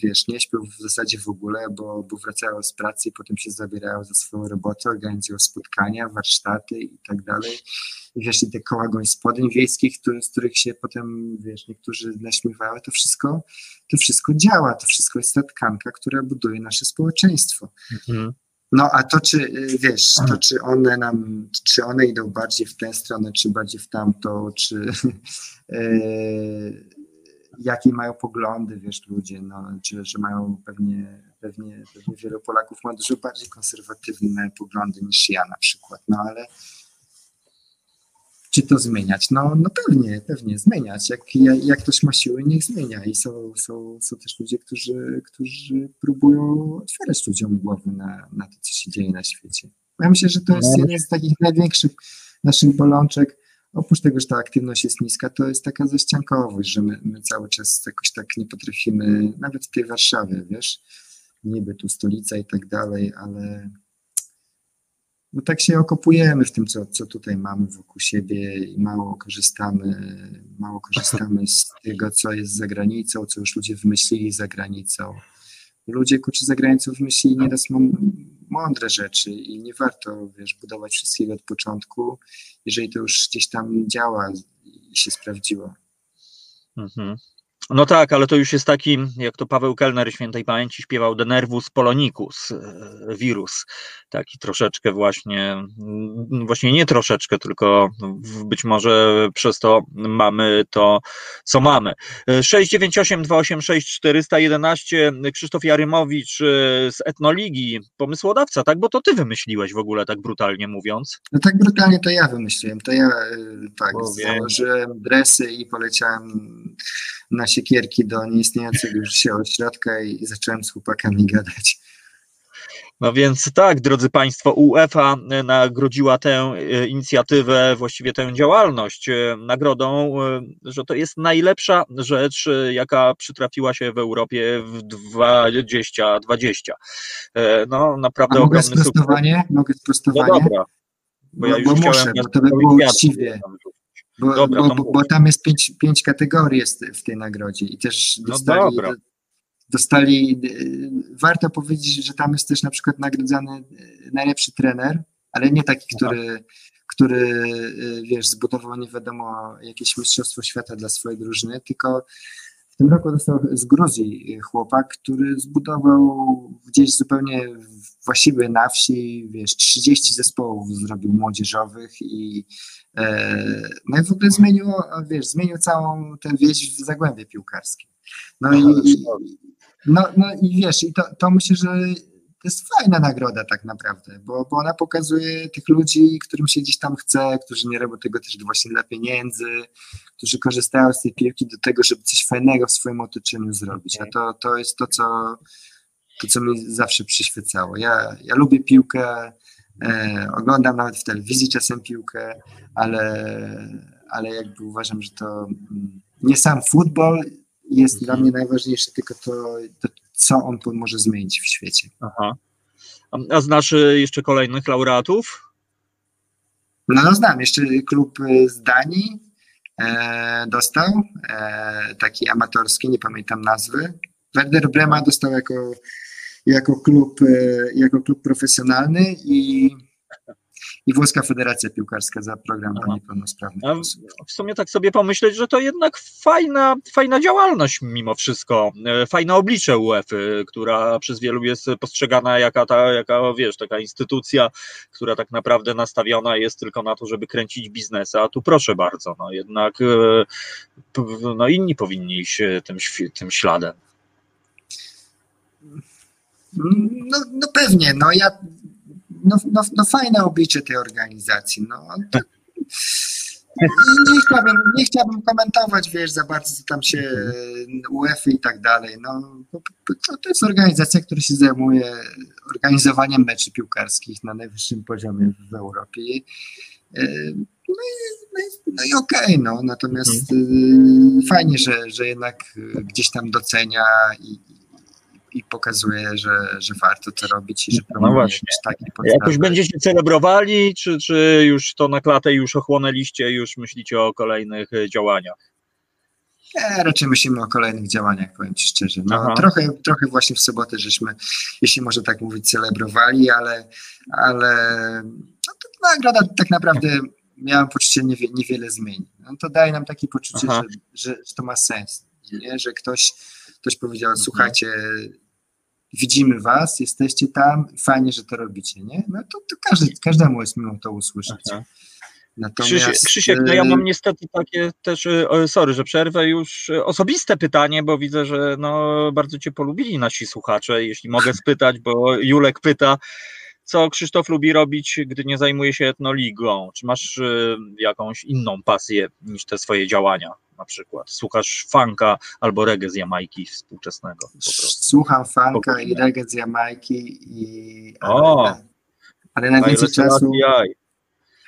Speaker 3: wiesz, nie śpią w zasadzie w ogóle, bo, bo wracają z pracy i potem się zabierają za swoją robotę, organizują spotkania, warsztaty i tak dalej. I wiesz, i te koła gospodyń wiejskich, które, z których się potem, wiesz, niektórzy naśmiewają, to wszystko, to wszystko działa, to wszystko jest ta tkanka, która buduje nasze społeczeństwo.
Speaker 2: Mhm.
Speaker 3: No a to czy, wiesz, to czy one nam, czy one idą bardziej w tę stronę, czy bardziej w tamtą, czy yy, jakie mają poglądy, wiesz, ludzie, no, czy że mają pewnie, pewnie, pewnie wielu Polaków ma dużo bardziej konserwatywne poglądy niż ja na przykład, no ale czy to zmieniać? No, no pewnie, pewnie zmieniać. Jak, jak, ktoś ma siły, niech zmienia. I są, są, są też ludzie, którzy, którzy próbują otwierać ludziom głowy na, na to, co się dzieje na świecie. Ja myślę, że to jest
Speaker 2: No.
Speaker 3: jeden z takich największych naszych bolączek. Oprócz tego, że ta aktywność jest niska, to jest taka zaściankowość, że my, my cały czas jakoś tak nie potrafimy, nawet w tej Warszawie, wiesz, niby tu stolica i tak dalej, ale no tak się okopujemy w tym, co, co tutaj mamy wokół siebie i mało korzystamy, mało korzystamy z tego, co jest za granicą, co już ludzie wymyślili za granicą. Ludzie, kurczę, za granicą wymyślili nieraz mą- mądre rzeczy i nie warto, wiesz, budować wszystkiego od początku, jeżeli to już gdzieś tam działa i się sprawdziło.
Speaker 2: Mhm. No tak, ale to już jest taki, jak to Paweł Kellner świętej pamięci śpiewał, de nervus polonicus, e, wirus. Taki troszeczkę właśnie, mm, właśnie nie troszeczkę, tylko być może przez to mamy to, co mamy. 698 286 411 Krzysztof Jarymowicz e, z Etnoligi, pomysłodawca, tak? Bo to ty wymyśliłeś w ogóle, tak brutalnie mówiąc.
Speaker 3: No tak brutalnie to ja wymyśliłem. To ja e, tak,
Speaker 2: Bo
Speaker 3: założyłem dresy i poleciałem na siekierki do nieistniejącego już się ośrodka i zacząłem z chłopakami gadać.
Speaker 2: No więc tak, drodzy Państwo, UEFA nagrodziła tę e, inicjatywę, właściwie tę działalność e, nagrodą, e, że to jest najlepsza rzecz, jaka przytrafiła się w Europie w 2020. No naprawdę
Speaker 3: A mogę
Speaker 2: ogromny sukces.
Speaker 3: sprostowanie? Mogę
Speaker 2: No
Speaker 3: sprostowanie?
Speaker 2: dobra, bo ja
Speaker 3: Bo-
Speaker 2: już
Speaker 3: bo
Speaker 2: chciałem...
Speaker 3: muszę, bo to by było uczciwie. Bo,
Speaker 2: Dobra,
Speaker 3: bo, bo, tam jest pięć, pięć kategorii jest w tej nagrodzie i też
Speaker 2: No
Speaker 3: dostali,
Speaker 2: dobra.
Speaker 3: dostali y, warto powiedzieć, że tam jest też na przykład nagrodzany y, najlepszy trener, ale nie taki, który, który y, wiesz, zbudował nie wiadomo jakieś mistrzostwo świata dla swojej drużyny, tylko w tym roku dostał z Gruzji chłopak, który zbudował gdzieś zupełnie właściwie na wsi, wiesz, 30 zespołów zrobił młodzieżowych i e, no i w ogóle zmienił, wiesz, zmienił całą tę wieś w zagłębie piłkarskie. No i, i no, no i wiesz, i to, to myślę, że to jest fajna nagroda tak naprawdę, bo, bo ona pokazuje tych ludzi, którym się gdzieś tam chce, którzy nie robią tego też właśnie dla pieniędzy, którzy korzystają z tej piłki do tego, żeby coś fajnego w swoim otoczeniu zrobić. A to, to jest to, co, to, co mi zawsze przyświecało. Ja, ja lubię piłkę, e, oglądam nawet w telewizji czasem piłkę, ale, ale jakby uważam, że to mm, nie sam futbol jest dla mnie najważniejsze, tylko to, to co on po- może zmienić w świecie.
Speaker 2: Aha. A- A znasz y, jeszcze kolejnych laureatów?
Speaker 3: No, no znam, jeszcze klub y, z Danii e, dostał, e, taki amatorski, nie pamiętam nazwy. Werder Brema dostał jako, jako, klub, e, jako klub profesjonalny i, i Włoska Federacja Piłkarska za program dla niepełnosprawnych
Speaker 2: w sumie tak sobie pomyśleć, że to jednak fajna, fajna działalność mimo wszystko. E, Fajne oblicze UEFA, która przez wielu jest postrzegana jaka ta, jaka wiesz, taka instytucja, która tak naprawdę nastawiona jest tylko na to, żeby kręcić biznes, a tu proszę bardzo, no jednak e, no inni powinni iść tym, tym śladem.
Speaker 3: No, no pewnie, no ja, no, no, no fajne oblicze tej organizacji, no. Nie chciałbym, nie chciałbym komentować, wiesz, za bardzo, co tam się UEFA i tak dalej, no. To, jest organizacja, która się zajmuje organizowaniem meczy piłkarskich na najwyższym poziomie w Europie. E, No i, no no okej, no, natomiast y, fajnie, że, że jednak y, gdzieś tam docenia i, i pokazuje, że, że warto to robić i że promuje
Speaker 2: właśnie.
Speaker 3: takie
Speaker 2: Jak
Speaker 3: podstawy.
Speaker 2: już będziecie celebrowali, czy, czy już to na klatę już ochłonęliście, już myślicie o kolejnych e, działaniach?
Speaker 3: Nie, raczej myślimy o kolejnych działaniach, powiem Ci szczerze. No,
Speaker 2: Aha.
Speaker 3: trochę, trochę właśnie w sobotę żeśmy, jeśli może tak mówić, celebrowali, ale, ale no, to nagroda tak naprawdę miałem poczucie niewie, niewiele zmieni. No, to daje nam takie poczucie, że, że, że to ma sens, nie? że ktoś, ktoś powiedział,
Speaker 2: Mhm.
Speaker 3: słuchajcie, widzimy was, jesteście tam, fajnie, że to robicie, nie? No to, to każdy, każdemu jest miło to usłyszeć.
Speaker 2: Aha.
Speaker 3: Natomiast,
Speaker 2: Krzysiek, Krzysiek, no ja
Speaker 3: e,
Speaker 2: mam niestety takie też, o, sorry, że przerwę, już e, osobiste pytanie, bo widzę, że no, bardzo Cię polubili nasi słuchacze, jeśli mogę spytać, bo Julek pyta, co Krzysztof lubi robić, gdy nie zajmuje się etnoligą? Czy masz jakąś inną pasję niż te swoje działania na przykład? Słuchasz funka albo reggae z Jamajki współczesnego?
Speaker 3: Słucham funka i reggae z Jamajki, i,
Speaker 2: O!
Speaker 3: ale, ale najwięcej czasu.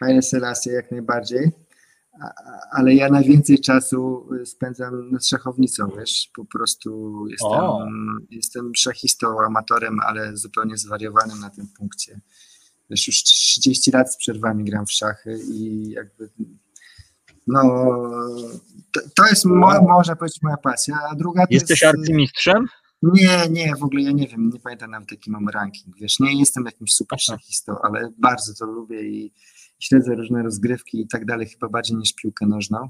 Speaker 3: Haile Selassie jak najbardziej, ale ja najwięcej czasu y, spędzam nad szachownicą, wiesz, po prostu jestem,
Speaker 2: O.
Speaker 3: jestem szachistą, amatorem, ale zupełnie zwariowanym na tym punkcie. Wiesz, już 30 lat z przerwami gram w szachy i jakby no, to, to jest mo, można powiedzieć moja pasja, a druga to
Speaker 2: Jesteś
Speaker 3: jest...
Speaker 2: arcymistrzem?
Speaker 3: Nie, nie, w ogóle ja nie wiem, nie pamiętam nawet jaki mam ranking, wiesz, nie jestem jakimś super szachistą, ale bardzo to lubię i śledzę różne rozgrywki i tak dalej, chyba bardziej niż piłkę nożną.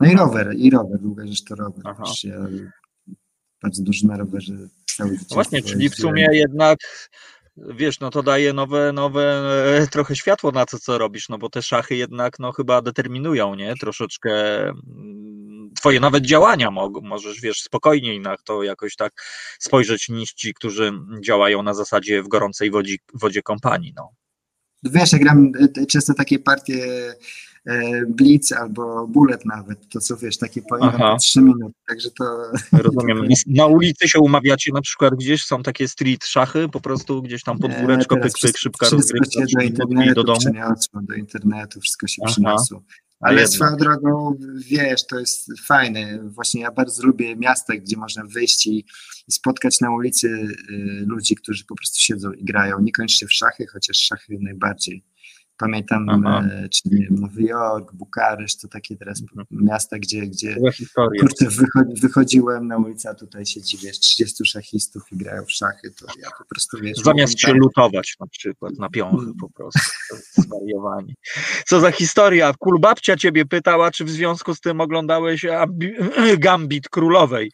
Speaker 3: No i rower, i rower, długa rzecz to rower. Wiesz, Ja bardzo dużo na rowerze cały życie.
Speaker 2: No Właśnie, czyli w sumie jednak wiesz, no to daje nowe, nowe e, trochę światło na to, co robisz, no bo te szachy jednak no chyba determinują, nie? Troszeczkę mm, twoje nawet działania możesz, wiesz, spokojniej na to jakoś tak spojrzeć niż ci, którzy działają na zasadzie w gorącej wodzi, wodzie kompanii, no.
Speaker 3: Wiesz, ja gram e, często takie partie Blitz albo Bullet nawet, to co wiesz, takie po
Speaker 2: Aha.
Speaker 3: 3 minut, także to...
Speaker 2: Rozumiem. Na ulicy się umawiacie na przykład gdzieś, są takie street szachy, po prostu gdzieś tam podwóreczko,
Speaker 3: Nie,
Speaker 2: pyk, pyk, szybka
Speaker 3: wszystko
Speaker 2: rozgrywka,
Speaker 3: się do internetu
Speaker 2: do domu.
Speaker 3: przeniosło, do internetu wszystko się
Speaker 2: Aha.
Speaker 3: przeniosło.
Speaker 2: A
Speaker 3: Ale swoją drogą, wiesz, to jest fajne. Właśnie ja bardzo lubię miasta, gdzie można wyjść i, i spotkać na ulicy y, ludzi, którzy po prostu siedzą i grają. Niekoniecznie w szachy, chociaż szachy najbardziej. Pamiętam, e, czy nie wiem, Nowy Jork, Bukareszt, to takie teraz
Speaker 2: Mhm.
Speaker 3: miasta, gdzie, gdzie kurczę, wycho- wychodziłem na ulicę, a tutaj siedzi, wiesz, 30 szachistów i grają w szachy, to ja po prostu, wiesz...
Speaker 2: Zamiast się lutować na przykład na piąchy po prostu. Zwariowanie. Co za historia? Kulbabcia ciebie pytała, czy w związku z tym oglądałeś Gambit Królowej.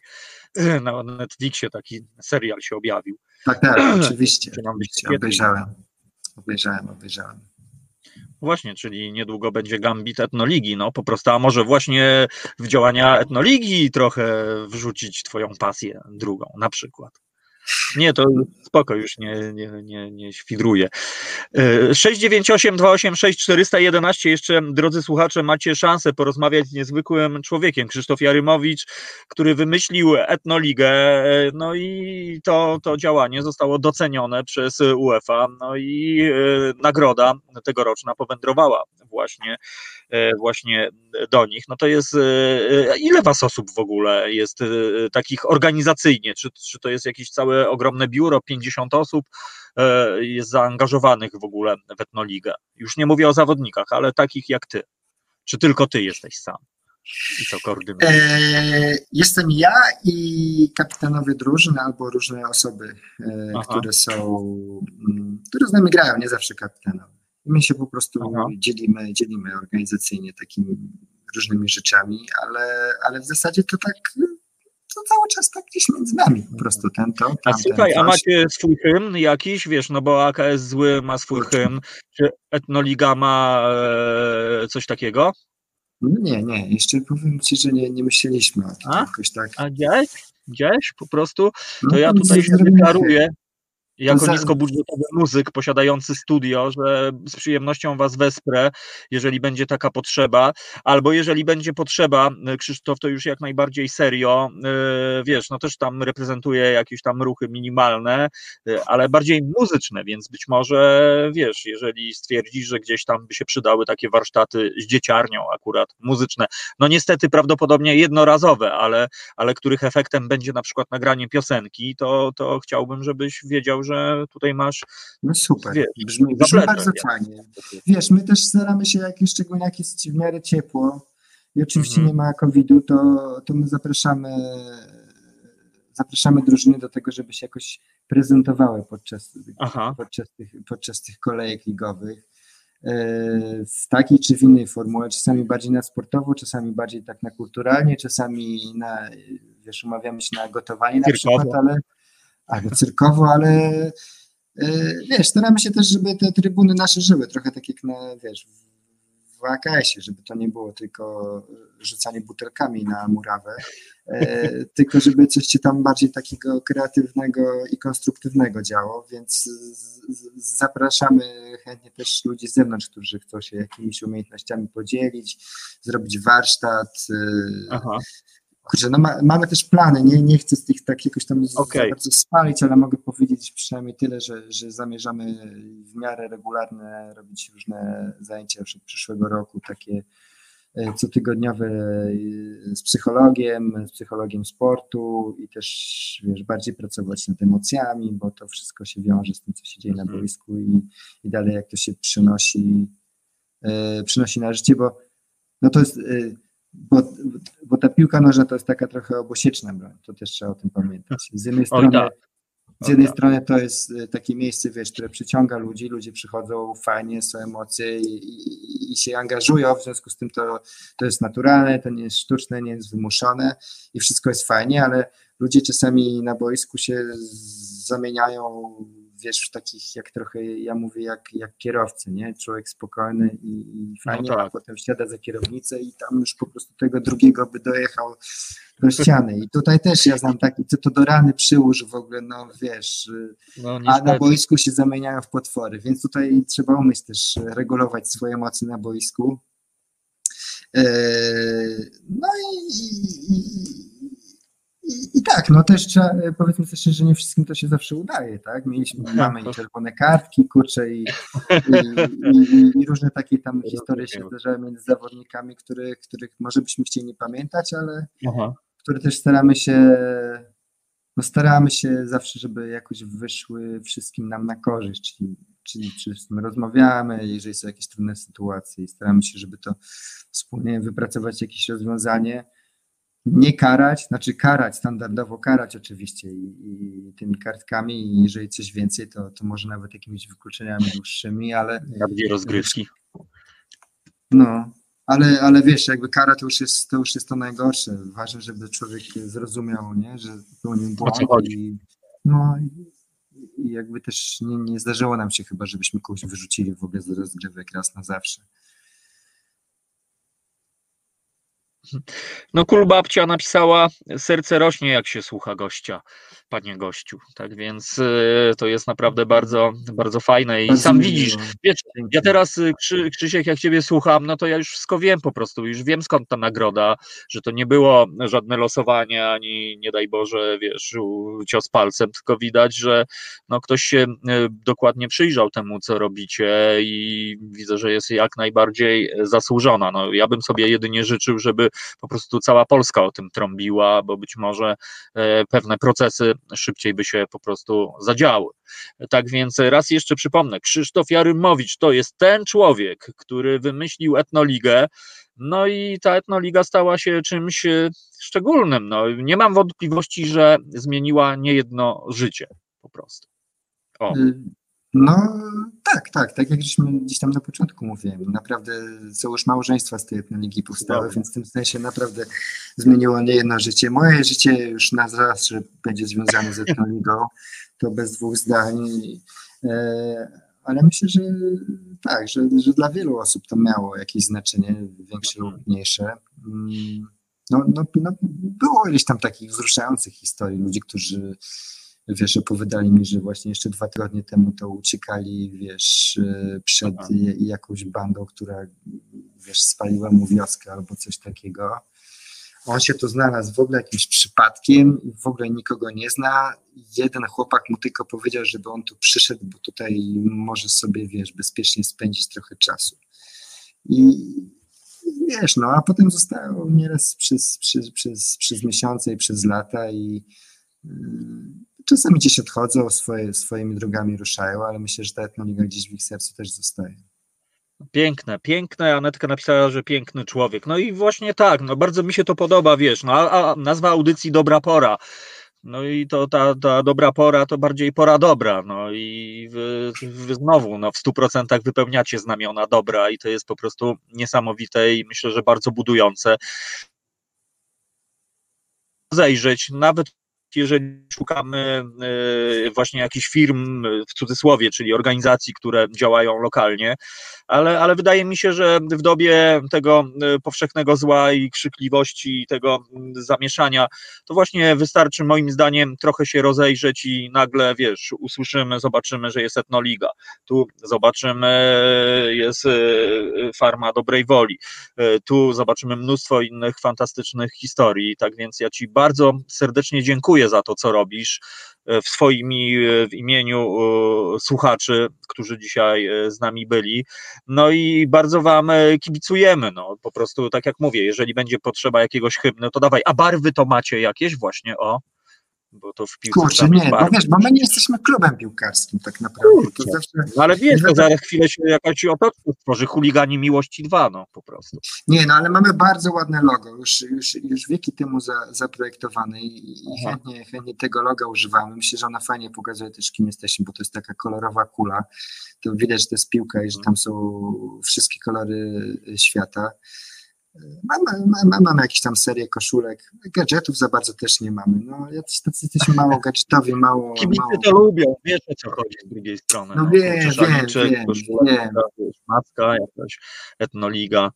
Speaker 2: Na Netflixie taki serial się objawił.
Speaker 3: Tak, tak, oczywiście. Oczywiście obejrzałem. Obejrzałem, obejrzałem.
Speaker 2: Właśnie, czyli niedługo będzie Gambit Etnoligi, no po prostu, a może właśnie w działania Etnoligi trochę wrzucić twoją pasję drugą, na przykład. Nie, to spoko, już nie, nie, nie, nie świdruję. E, 698 286 411 jeszcze, drodzy słuchacze, macie szansę porozmawiać z niezwykłym człowiekiem, Krzysztof Jarymowicz, który wymyślił Etnoligę, e, no i to, to działanie zostało docenione przez UEFA, no i e, nagroda tegoroczna powędrowała właśnie, właśnie do nich. No to jest, e, ile was osób w ogóle jest e, takich organizacyjnie? Czy, czy to jest jakieś całe ogromne biuro, 50 osób e, jest zaangażowanych w ogóle w Etnoligę? Już nie mówię o zawodnikach, ale takich jak ty. Czy tylko ty jesteś sam? I co koordynujesz?
Speaker 3: E, jestem ja i kapitanowie drużyn albo różne osoby, e,
Speaker 2: Aha.
Speaker 3: które są, mm, które z nami grają, nie zawsze kapitanowie. My się po prostu
Speaker 2: Aha.
Speaker 3: dzielimy, dzielimy organizacyjnie takimi różnymi rzeczami, ale, ale w zasadzie to tak to cały czas tak gdzieś między nami po prostu ten to,
Speaker 2: A słuchaj, a macie swój hymn jakiś, wiesz, no bo AKS zły ma swój hymn, czy Etnoliga ma e, coś takiego?
Speaker 3: No Nie, nie, jeszcze powiem Ci, że nie, nie myśleliśmy o tym
Speaker 2: A?
Speaker 3: jakoś tak.
Speaker 2: A gdzieś? Gdzieś po prostu?
Speaker 3: No,
Speaker 2: To ja
Speaker 3: to
Speaker 2: tutaj się deklaruję, jako niskobudżetowy muzyk posiadający studio, że z przyjemnością Was wesprę, jeżeli będzie taka potrzeba, albo jeżeli będzie potrzeba, y, Krzysztof, to już jak najbardziej serio, y, wiesz, no też tam reprezentuje jakieś tam ruchy minimalne, y, ale bardziej muzyczne, więc być może, wiesz, jeżeli stwierdzisz, że gdzieś tam by się przydały takie warsztaty z dzieciarnią akurat, muzyczne, no niestety prawdopodobnie jednorazowe, ale, ale których efektem będzie na przykład nagranie piosenki, to, to chciałbym, żebyś wiedział, że tutaj masz
Speaker 3: No super,
Speaker 2: Wiesz,
Speaker 3: brzmi, brzmi bardzo
Speaker 2: nie?
Speaker 3: fajnie. Wiesz, my też staramy się, jak, szczególnie jak jest w miarę ciepło i oczywiście
Speaker 2: Mhm.
Speaker 3: nie ma COVID-u, to, to my zapraszamy zapraszamy drużyny do tego, żeby się jakoś prezentowały podczas,
Speaker 2: Aha.
Speaker 3: podczas, tych, podczas tych kolejek ligowych e, w takiej czy w innej formule, czasami bardziej na sportowo, czasami bardziej tak na kulturalnie, czasami na, wiesz, umawiamy się na gotowanie na przykład, ale cyrkowo, ale e, wiesz, staramy się też, żeby te trybuny nasze żyły, trochę tak jak na, wiesz, w- AKS-ie, żeby to nie było tylko rzucanie butelkami na murawę, e, tylko żeby coś się tam bardziej takiego kreatywnego i konstruktywnego działo, więc zapraszamy chętnie też ludzi z zewnątrz, którzy chcą się jakimiś umiejętnościami podzielić, zrobić warsztat, e,
Speaker 2: Aha.
Speaker 3: Kurczę, no ma, mamy też plany, nie, nie chcę z tych tak jakoś tam za bardzo spalić, ale mogę powiedzieć przynajmniej tyle, że, że zamierzamy w miarę regularne robić różne zajęcia już od przyszłego roku, takie e, cotygodniowe e, z psychologiem, z psychologiem sportu i też wiesz, bardziej pracować nad emocjami, bo to wszystko się wiąże z tym, co się dzieje na
Speaker 2: Mhm.
Speaker 3: boisku i, i dalej jak to się przynosi, e, przynosi na życie, bo no to jest, bo, bo ta piłka nożna to jest taka trochę obosieczna broń, to też trzeba o tym pamiętać. Z jednej strony,
Speaker 2: tak.
Speaker 3: z jednej
Speaker 2: Dobra.
Speaker 3: strony to jest y, takie miejsce, wiesz, które przyciąga ludzi, ludzie przychodzą fajnie, są emocje i, i, i się angażują, w związku z tym to, to jest naturalne, to nie jest sztuczne, nie jest wymuszone i wszystko jest fajnie, ale ludzie czasami na boisku się zamieniają, wiesz, w takich jak trochę, ja mówię, jak, jak kierowcy, nie? Człowiek spokojny i, i fajnie,
Speaker 2: tak.
Speaker 3: a potem wsiada za kierownicę i tam już po prostu tego drugiego by dojechał do ściany. I tutaj też ja znam taki, co to do rany przyłóż w ogóle, no wiesz,
Speaker 2: No,
Speaker 3: a na boisku się zamieniają w potwory, więc tutaj trzeba umieć też e, regulować swoje emocje na boisku. Eee, No i, i, i, i tak, no też trzeba, e, powiedzmy sobie szczerze, że nie wszystkim to się zawsze udaje, tak? Mieliśmy, mamy i czerwone kartki, kurcze i, i, i, różne takie tam historie się zdarzały między zawodnikami, których, których może byśmy chcieli nie pamiętać, ale
Speaker 2: Aha.
Speaker 3: które też staramy się, no staramy się zawsze, żeby jakoś wyszły wszystkim nam na korzyść, czyli, czyli czy z tym rozmawiamy, jeżeli są jakieś trudne sytuacje i staramy się, żeby to wspólnie wypracować jakieś rozwiązanie, nie karać, znaczy karać, standardowo karać oczywiście i, i tymi kartkami i jeżeli coś więcej, to, to może nawet jakimiś wykluczeniami dłuższymi, ale
Speaker 2: Bardziej rozgrywki.
Speaker 3: no, ale, ale wiesz, jakby kara to już jest to, już jest to najgorsze. Ważne, żeby człowiek zrozumiał, nie? że popełnił błąd.
Speaker 2: co chodzi?
Speaker 3: I, no i, i jakby też nie, nie zdarzyło nam się chyba, żebyśmy kogoś wyrzucili w ogóle z rozgrywek raz na zawsze.
Speaker 2: No Kulbabcia napisała, serce rośnie jak się słucha gościa, panie gościu. Tak więc y, to jest naprawdę bardzo, bardzo fajne i sam widzisz, wiesz, ja teraz y, Krzy, Krzysiek, jak ciebie słucham, no to ja już wszystko wiem po prostu, już wiem skąd ta nagroda, że to nie było żadne losowanie, ani nie daj Boże, wiesz, cios palcem, tylko widać, że no ktoś się y, dokładnie przyjrzał temu, co robicie i widzę, że jest jak najbardziej zasłużona. No, ja bym sobie jedynie życzył, żeby po prostu cała Polska o tym trąbiła, bo być może e, pewne procesy szybciej by się po prostu zadziały. Tak więc raz jeszcze przypomnę, Krzysztof Jarymowicz to jest ten człowiek, który wymyślił etnoligę, no i ta etnoliga stała się czymś e, szczególnym. No, nie mam wątpliwości, że zmieniła niejedno życie po prostu. O.
Speaker 3: No tak, tak, tak jak żeśmy gdzieś tam na początku mówiłem, naprawdę są już małżeństwa z tej etnoligi powstały, więc w tym sensie naprawdę zmieniło nie jedno życie. Moje życie już na zawsze będzie związane z etnoligą, to bez dwóch zdań, E, ale myślę, że tak, że, że dla wielu osób to miało jakieś znaczenie, większe lub mniejsze. Mm, No, no, no, było ileś tam takich wzruszających historii, ludzi, którzy wiesz, opowiadali mi, że właśnie jeszcze dwa tygodnie temu to uciekali, wiesz, e, przed jakąś bandą, która, wiesz, spaliła mu wioskę albo coś takiego. On się tu znalazł w ogóle jakimś przypadkiem, i w ogóle nikogo nie zna. Jeden chłopak mu tylko powiedział, żeby on tu przyszedł, bo tutaj może sobie, wiesz, bezpiecznie spędzić trochę czasu. I wiesz, no, a potem zostało nieraz przez, przez, przez, przez miesiące i przez lata i mm, czasami gdzieś odchodzą, swoje, swoimi drogami ruszają, ale myślę, że ta etnoliga gdzieś w ich sercu też zostaje.
Speaker 2: Piękne, piękne. Anetka napisała, że piękny człowiek. No i właśnie tak, no bardzo mi się to podoba, wiesz, no a, a nazwa audycji Dobra Pora. No i to ta, ta dobra pora to bardziej pora dobra. No i wy, wy znowu no, w 100% wypełniacie znamiona dobra i to jest po prostu niesamowite i myślę, że bardzo budujące. Zajrzeć, nawet jeżeli szukamy e, właśnie jakichś firm w cudzysłowie, czyli organizacji, które działają lokalnie, ale, ale wydaje mi się, że w dobie tego e, powszechnego zła i krzykliwości, i tego zamieszania, to właśnie wystarczy moim zdaniem trochę się rozejrzeć i nagle, wiesz, usłyszymy, zobaczymy, że jest etnoliga. Tu zobaczymy, e, jest farma dobrej woli. Tu zobaczymy mnóstwo innych fantastycznych historii. Tak więc ja Ci bardzo serdecznie dziękuję za to, co robisz e, w swoim i w imieniu e, słuchaczy, którzy dzisiaj e, z nami byli. No i bardzo Wam e, kibicujemy. No, po prostu, tak jak mówię, jeżeli będzie potrzeba jakiegoś hymnu, to dawaj. A barwy to macie jakieś właśnie? O, bo to w piłce
Speaker 3: Kurczę,
Speaker 2: tam jest
Speaker 3: nie, bo
Speaker 2: bardzo-
Speaker 3: wiesz, bo my nie jesteśmy klubem piłkarskim tak naprawdę. To zawsze,
Speaker 2: No ale wiesz, to za chwilę się jakaś otoczka stworzy, chuligani miłości 2, no po prostu.
Speaker 3: nie, no ale mamy bardzo ładne logo, już, już, już wieki temu za, zaprojektowane i, i chętnie, chętnie tego loga używamy. Myślę, że ona fajnie pokazuje też, kim jesteśmy, bo to jest taka kolorowa kula. To widać, że to jest piłka i że tam są wszystkie kolory świata. Mamy, mamy, mamy jakieś tam serię koszulek, gadżetów za bardzo też nie mamy. No, jacyś tacy jesteśmy mało gadżetowi, mało,
Speaker 2: Kibice
Speaker 3: mało
Speaker 2: to lubią, wiesz o co chodzi z drugiej strony.
Speaker 3: No wiem,
Speaker 2: kurczę,
Speaker 3: wiem, wiem, wiem.
Speaker 2: wiesz, Macka, jakaś etnoliga.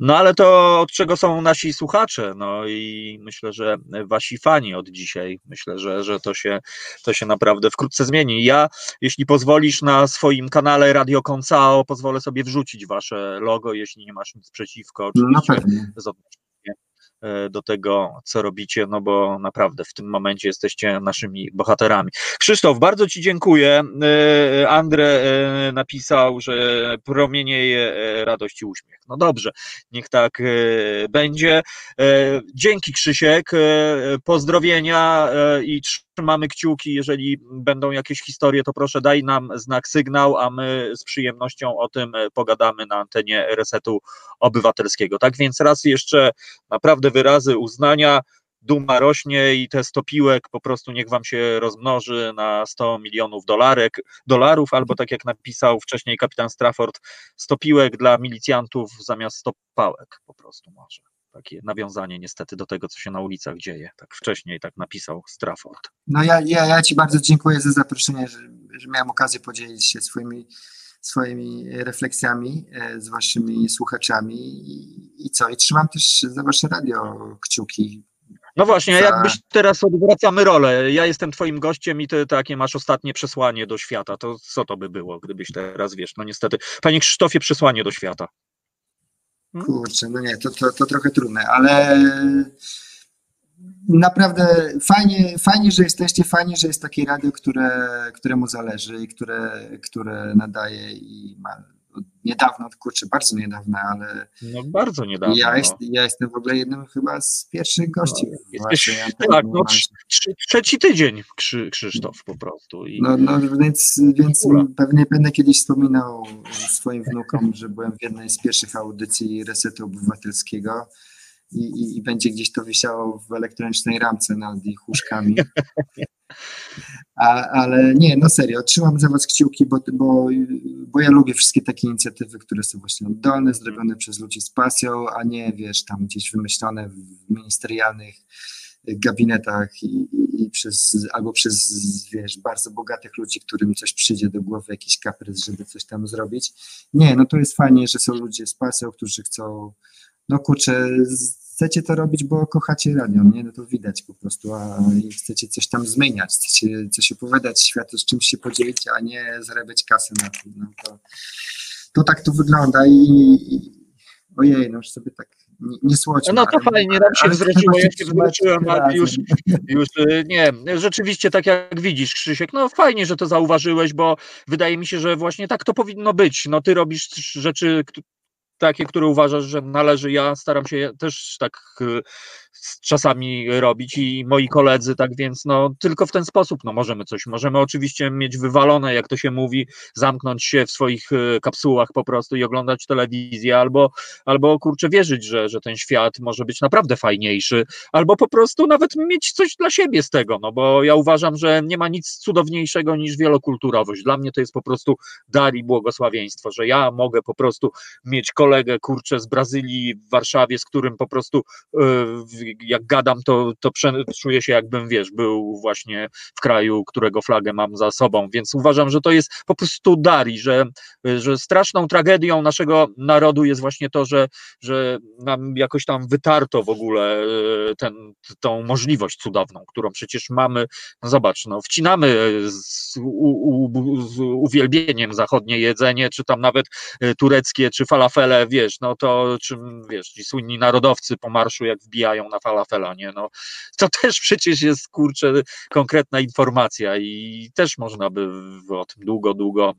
Speaker 2: No ale to od czego są nasi słuchacze? No i myślę, że wasi fani od dzisiaj. Myślę, że, że to, się, to się naprawdę wkrótce zmieni. Ja, jeśli pozwolisz, na swoim kanale Radio Koncao pozwolę sobie wrzucić wasze logo, jeśli nie masz nic przeciwko.
Speaker 3: No
Speaker 2: Oczywiście z odniesieniem e, do tego, co robicie, no bo naprawdę w tym momencie jesteście naszymi bohaterami. Krzysztof, bardzo Ci dziękuję. E, Andre e, napisał, że promienieje e, radość i uśmiech. No dobrze, niech tak e, będzie. E, Dzięki Krzysiek, e, pozdrowienia i trzymamy kciuki. Jeżeli będą jakieś historie, to proszę daj nam znak sygnał, a my z przyjemnością o tym pogadamy na antenie Resetu Obywatelskiego. Tak więc raz jeszcze naprawdę wyrazy uznania. Duma rośnie i te 100 piłek po prostu niech wam się rozmnoży na 100 milionów dolarek, dolarów, albo tak jak napisał wcześniej kapitan Strafford, 100 piłek dla milicjantów zamiast 100 pałek po prostu może. Takie nawiązanie niestety do tego, co się na ulicach dzieje. Tak wcześniej tak napisał Strafford.
Speaker 3: No ja, ja, ja Ci bardzo dziękuję za zaproszenie, że, że miałem okazję podzielić się swoimi, swoimi refleksjami e, z Waszymi słuchaczami i co? I trzymam też za Wasze radio kciuki.
Speaker 2: No właśnie, a jakbyś teraz odwracamy rolę. Ja jestem twoim gościem i ty takie masz ostatnie przesłanie do świata. To co to by było, gdybyś teraz wiesz? No niestety. Panie Krzysztofie, przesłanie do świata.
Speaker 3: Kurczę, no nie, to, to, to trochę trudne, ale naprawdę fajnie, fajnie, że jesteście, fajnie, że jest takie radio, które, któremu zależy i które, które nadaje i ma niedawno, kurczę, bardzo niedawno, ale
Speaker 2: No bardzo niedawno.
Speaker 3: ja,
Speaker 2: no.
Speaker 3: jest, ja jestem w ogóle jednym chyba z pierwszych gości. w
Speaker 2: Jesteś,
Speaker 3: antenie,
Speaker 2: tak, no
Speaker 3: no,
Speaker 2: trz, trz, trzeci tydzień Krzy, Krzysztof po prostu. I,
Speaker 3: no, no więc, więc
Speaker 2: Ula.
Speaker 3: pewnie będę kiedyś wspominał swoim wnukom, że byłem w jednej z pierwszych audycji Resetu Obywatelskiego i, i, i będzie gdzieś to wisiało w elektronicznej ramce nad ich łóżkami. A, ale nie, no serio, trzymam za was kciuki, bo, bo, bo ja lubię wszystkie takie inicjatywy, które są właśnie oddolne, zrobione przez ludzi z pasją, a nie, wiesz, tam gdzieś wymyślone w ministerialnych gabinetach i, i, przez, albo przez, wiesz, bardzo bogatych ludzi, którym coś przyjdzie do głowy, jakiś kaprys, żeby coś tam zrobić. Nie, no to jest fajnie, że są ludzie z pasją, którzy chcą, no kurczę, chcecie to robić, bo kochacie radio, nie? No to widać po prostu, a chcecie coś tam zmieniać, chcecie coś opowiadać światu, z czymś się podzielić, a nie zarabiać kasy na tym. No to, to tak to wygląda i, i ojej, no już sobie tak nie, nie słodźmy.
Speaker 2: No to
Speaker 3: ale-
Speaker 2: fajnie, nam się zwróciło, ja się zwróciłem, ale już, już y, nie, rzeczywiście tak jak widzisz Krzysiek, no fajnie, że to zauważyłeś, bo wydaje mi się, że właśnie tak to powinno być, no ty robisz rzeczy, takie, które uważasz, że należy, ja staram się też tak y, czasami robić i moi koledzy, tak więc no tylko w ten sposób no możemy coś, możemy oczywiście mieć wywalone, jak to się mówi, zamknąć się w swoich y, kapsułach po prostu i oglądać telewizję, albo, albo kurczę wierzyć, że, że ten świat może być naprawdę fajniejszy, albo po prostu nawet mieć coś dla siebie z tego, no bo ja uważam, że nie ma nic cudowniejszego niż wielokulturowość. Dla mnie to jest po prostu dar i błogosławieństwo, że ja mogę po prostu mieć kolegę, kurczę, z Brazylii w Warszawie, z którym po prostu w- jak gadam, to, to czuję się jakbym, wiesz, był właśnie w kraju, którego flagę mam za sobą, więc uważam, że to jest po prostu dar i że, że straszną tragedią naszego narodu jest właśnie to, że, że nam jakoś tam wytarto w ogóle y, ten, tą możliwość cudowną, którą przecież mamy, no zobacz, no wcinamy z, u, u, z uwielbieniem zachodnie jedzenie, czy tam nawet y, tureckie, czy falafele wiesz, no to czym, wiesz, ci słynni narodowcy po marszu jak wbijają na falafela, nie, no to też przecież jest, kurczę, konkretna informacja i też można by o tym długo, długo.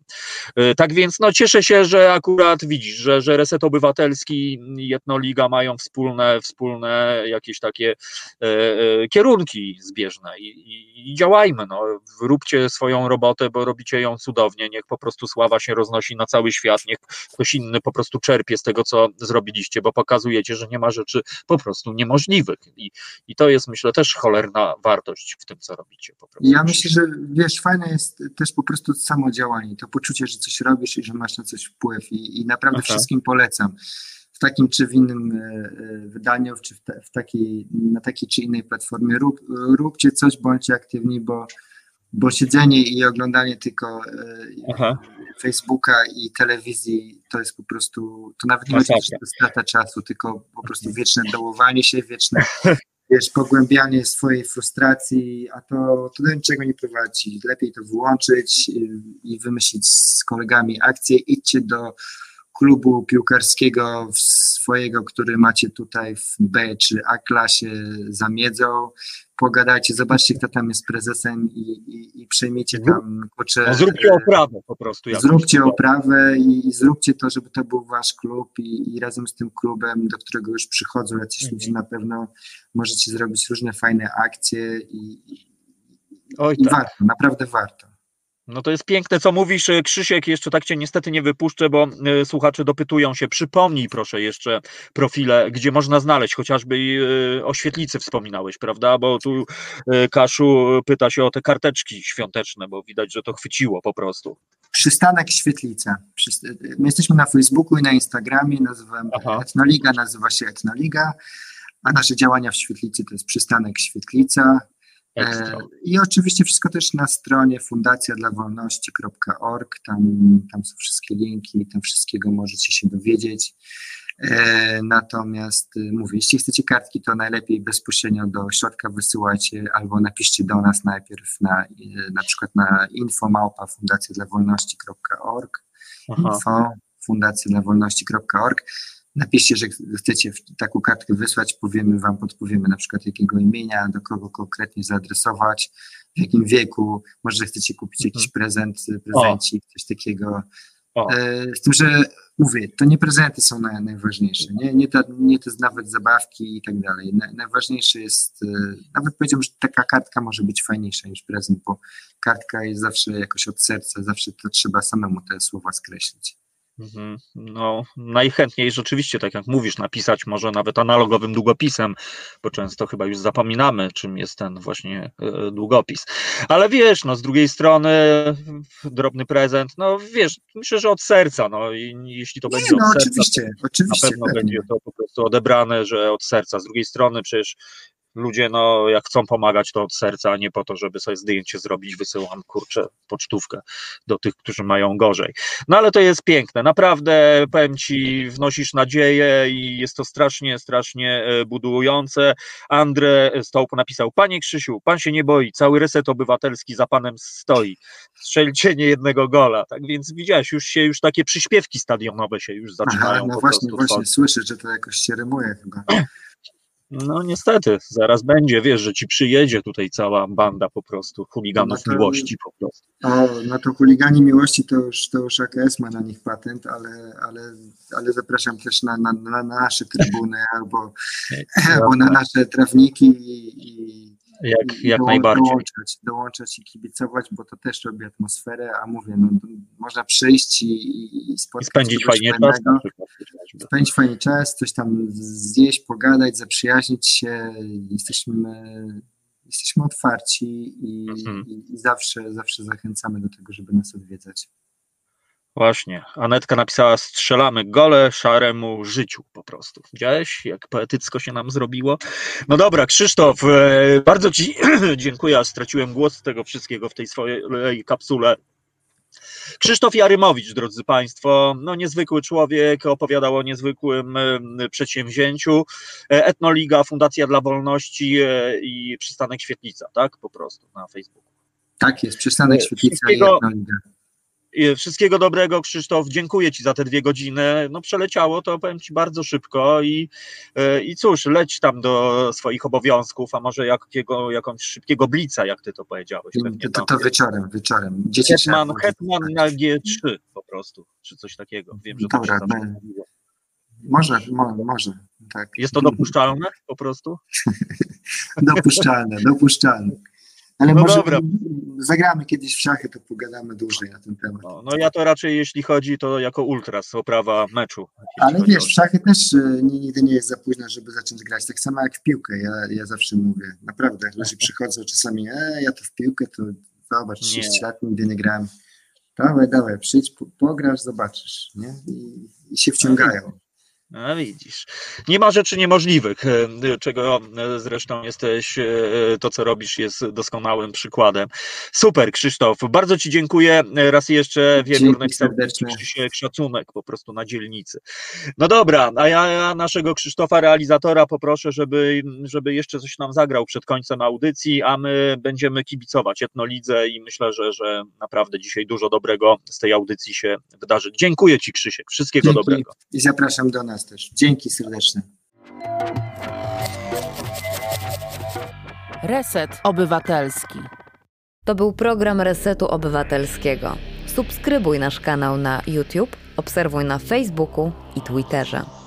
Speaker 2: Y, tak więc, no cieszę się, że akurat widzisz, że, że Reset Obywatelski i Etnoliga mają wspólne, wspólne jakieś takie e, e, kierunki zbieżne i, i, i działajmy, no, róbcie swoją robotę, bo robicie ją cudownie, niech po prostu sława się roznosi na cały świat, niech ktoś inny po prostu czerpie z tego, co zrobiliście, bo pokazujecie, że nie ma rzeczy po prostu niemożliwych i, i to jest, myślę, też cholerna wartość w tym, co robicie. Po prostu.
Speaker 3: Ja myślę, że wiesz, fajne jest też po prostu samo działanie, to poczucie, że coś robisz i że masz na coś wpływ i, i naprawdę
Speaker 2: Aha.
Speaker 3: wszystkim polecam. W takim czy w innym e, e, wydaniu, czy w, te, w takiej, na takiej czy innej platformie rób, róbcie coś, bądźcie aktywni, bo, bo siedzenie i oglądanie tylko e,
Speaker 2: Aha.
Speaker 3: Facebooka i telewizji to jest po prostu, to nawet nie to strata czasu, tylko po prostu wieczne dołowanie się, wieczne wiesz, pogłębianie swojej frustracji, a to, to do niczego nie prowadzi. Lepiej to wyłączyć y, i wymyślić z kolegami akcję. Idźcie do klubu piłkarskiego swojego, który macie tutaj w B czy A klasie za miedzą. Pogadajcie, zobaczcie, kto tam jest prezesem i, i, i tam kurczę,
Speaker 2: No, zróbcie oprawę po prostu. jakąś.
Speaker 3: Zróbcie oprawę i, i zróbcie to, żeby to był wasz klub i, razem z tym klubem, do którego już przychodzą jacyś
Speaker 2: Mhm.
Speaker 3: ludzie, na pewno możecie zrobić różne fajne akcje i,
Speaker 2: Oj, tak.
Speaker 3: warto, naprawdę warto.
Speaker 2: No to jest piękne, co mówisz, e, Krzysiek. Jeszcze tak cię niestety nie wypuszczę, bo e, słuchacze dopytują się. Przypomnij proszę jeszcze profile, gdzie można znaleźć, chociażby e, o świetlicy wspominałeś, prawda? Bo tu Kaszu pyta się o te karteczki świąteczne, bo widać, że to chwyciło po prostu.
Speaker 3: Przystanek Świetlica. My jesteśmy na Facebooku i na Instagramie, nazywam
Speaker 2: Aha.
Speaker 3: Etnoliga, nazywa się Etnoliga, a nasze działania w Świetlicy to jest Przystanek Świetlica.
Speaker 2: Ekstra.
Speaker 3: E, I oczywiście wszystko też na stronie fundacjadlawolności.org, tam, tam są wszystkie linki, tam wszystkiego możecie się dowiedzieć. E, Natomiast y, mówię, jeśli chcecie kartki, to najlepiej bezpośrednio do środka wysyłajcie albo napiszcie do nas najpierw na, na przykład na infomałpa fundacjadlawolności.org info fundacjadlawolności.org Napiszcie, że chcecie taką kartkę wysłać, powiemy Wam, podpowiemy na przykład jakiego imienia, do kogo konkretnie zaadresować, w jakim wieku, może chcecie kupić jakiś prezent, prezencik, coś takiego.
Speaker 2: O.
Speaker 3: E, Z tym, że mówię, to nie prezenty są naj, najważniejsze, nie, nie, te, nie te nawet zabawki i tak dalej. Na, najważniejsze jest, e, nawet powiedziałbym, że taka kartka może być fajniejsza niż prezent, bo kartka jest zawsze jakoś od serca, zawsze to trzeba samemu te słowa skreślić.
Speaker 2: Mhm. No, najchętniej rzeczywiście, tak jak mówisz, napisać może nawet analogowym długopisem, bo często chyba już zapominamy, czym jest ten właśnie e, długopis. Ale wiesz, no z drugiej strony drobny prezent, no wiesz, myślę, że od serca, no i jeśli to
Speaker 3: Nie,
Speaker 2: będzie
Speaker 3: no
Speaker 2: od serca,
Speaker 3: oczywiście,
Speaker 2: to
Speaker 3: oczywiście.
Speaker 2: na pewno
Speaker 3: pewnie.
Speaker 2: będzie to po prostu odebrane, że od serca. Z drugiej strony przecież ludzie, no jak chcą pomagać, to od serca, a nie po to, żeby sobie zdjęcie zrobić, wysyłam, kurczę, pocztówkę do tych, którzy mają gorzej. No ale to jest piękne, naprawdę, powiem Ci, wnosisz nadzieję i jest to strasznie, strasznie e, budujące. André Stołp napisał, Panie Krzysiu, Pan się nie boi, cały reset obywatelski za Panem stoi, strzelcie nie jednego gola, tak więc widziałeś, już się, już takie przyśpiewki stadionowe się już zaczynają
Speaker 3: Aha, no właśnie, właśnie słyszę, że to jakoś się rymuje chyba.
Speaker 2: No niestety, zaraz będzie, wiesz, że ci przyjedzie tutaj cała banda po prostu, chuliganów
Speaker 3: No to-
Speaker 2: miłości po prostu.
Speaker 3: O, no to chuligani miłości to już, to już AKS ma na nich patent, ale, ale, ale zapraszam też na, na, na na nasze trybuny albo, albo na nasze trawniki i, i
Speaker 2: Jak, jak
Speaker 3: dołą-
Speaker 2: najbardziej.
Speaker 3: Dołączać, dołączać i kibicować, bo to też robi atmosferę, a mówię, no, można przyjść i, i, i
Speaker 2: I
Speaker 3: spotkać
Speaker 2: spędzić fajnie czas
Speaker 3: spędzić fajny czas, coś tam zjeść, pogadać, zaprzyjaźnić się. Jesteśmy, jesteśmy otwarci i,
Speaker 2: Mhm.
Speaker 3: i zawsze, zawsze zachęcamy do tego, żeby nas odwiedzać.
Speaker 2: Właśnie. Anetka napisała: strzelamy gole szaremu życiu po prostu. Widziałeś, jak poetycko się nam zrobiło? No dobra, Krzysztof, e, bardzo Ci dziękuję. Straciłem głos z tego wszystkiego w tej swojej kapsule. Krzysztof Jarymowicz, drodzy Państwo, no niezwykły człowiek, opowiadał o niezwykłym e, przedsięwzięciu. E, Etnoliga, Fundacja dla Wolności i Przystanek Świetlica, tak? Po prostu na Facebooku.
Speaker 3: Tak jest, przystanek świetlica i Etnoliga.
Speaker 2: Wszystkiego dobrego, Krzysztof. Dziękuję Ci za te dwie godziny. No, przeleciało to, powiem Ci, bardzo szybko i, e, i cóż, leć tam do swoich obowiązków, a może jakiego, jakąś szybkiego blica, jak Ty to powiedziałeś. Pewnie
Speaker 3: To, to, to wieczorem, wieczorem.
Speaker 2: Hetman, Hetman na G3 po prostu, czy coś takiego. Wiem, że to
Speaker 3: Dobra, be-
Speaker 2: mówiło.
Speaker 3: Może, mo, może, tak.
Speaker 2: Jest to dopuszczalne po prostu?
Speaker 3: Dopuszczalne, dopuszczalne. Ale
Speaker 2: No
Speaker 3: może
Speaker 2: dobra.
Speaker 3: zagramy kiedyś w szachy, to pogadamy dłużej na ten temat.
Speaker 2: No, no ja to raczej, jeśli chodzi, to jako ultras, oprawa meczu.
Speaker 3: Ale wiesz,
Speaker 2: o-
Speaker 3: w szachy też nie- nigdy nie jest za późno, żeby zacząć grać. Tak samo jak w piłkę, ja, ja zawsze mówię. Naprawdę, ludzie przychodzą czasami, e, ja to w piłkę, to zobacz,
Speaker 2: Nie.
Speaker 3: 6 lat nigdy nie grałem. Dawaj, dawaj, przyjdź, po- pograsz, zobaczysz. Nie? I, I się wciągają.
Speaker 2: No widzisz. Nie ma rzeczy niemożliwych, e, czego e, zresztą jesteś, e, to co robisz jest doskonałym przykładem. Super, Krzysztof. Bardzo Ci dziękuję. Raz jeszcze Wiewiór
Speaker 3: Dzięki
Speaker 2: napisał
Speaker 3: serdecznie.
Speaker 2: Krzysiek szacunek po prostu na dzielnicy. No dobra, a ja, ja naszego Krzysztofa realizatora poproszę, żeby, żeby jeszcze coś nam zagrał przed końcem audycji, a my będziemy kibicować Etnolidze i myślę, że, że naprawdę dzisiaj dużo dobrego z tej audycji się wydarzy. Dziękuję Ci Krzysiek. Wszystkiego
Speaker 3: Dzięki.
Speaker 2: dobrego.
Speaker 3: I zapraszam do nas też. Dzięki serdeczne.
Speaker 1: Reset Obywatelski.
Speaker 6: To był program Resetu Obywatelskiego. Subskrybuj nasz kanał na YouTube, obserwuj na Facebooku i Twitterze.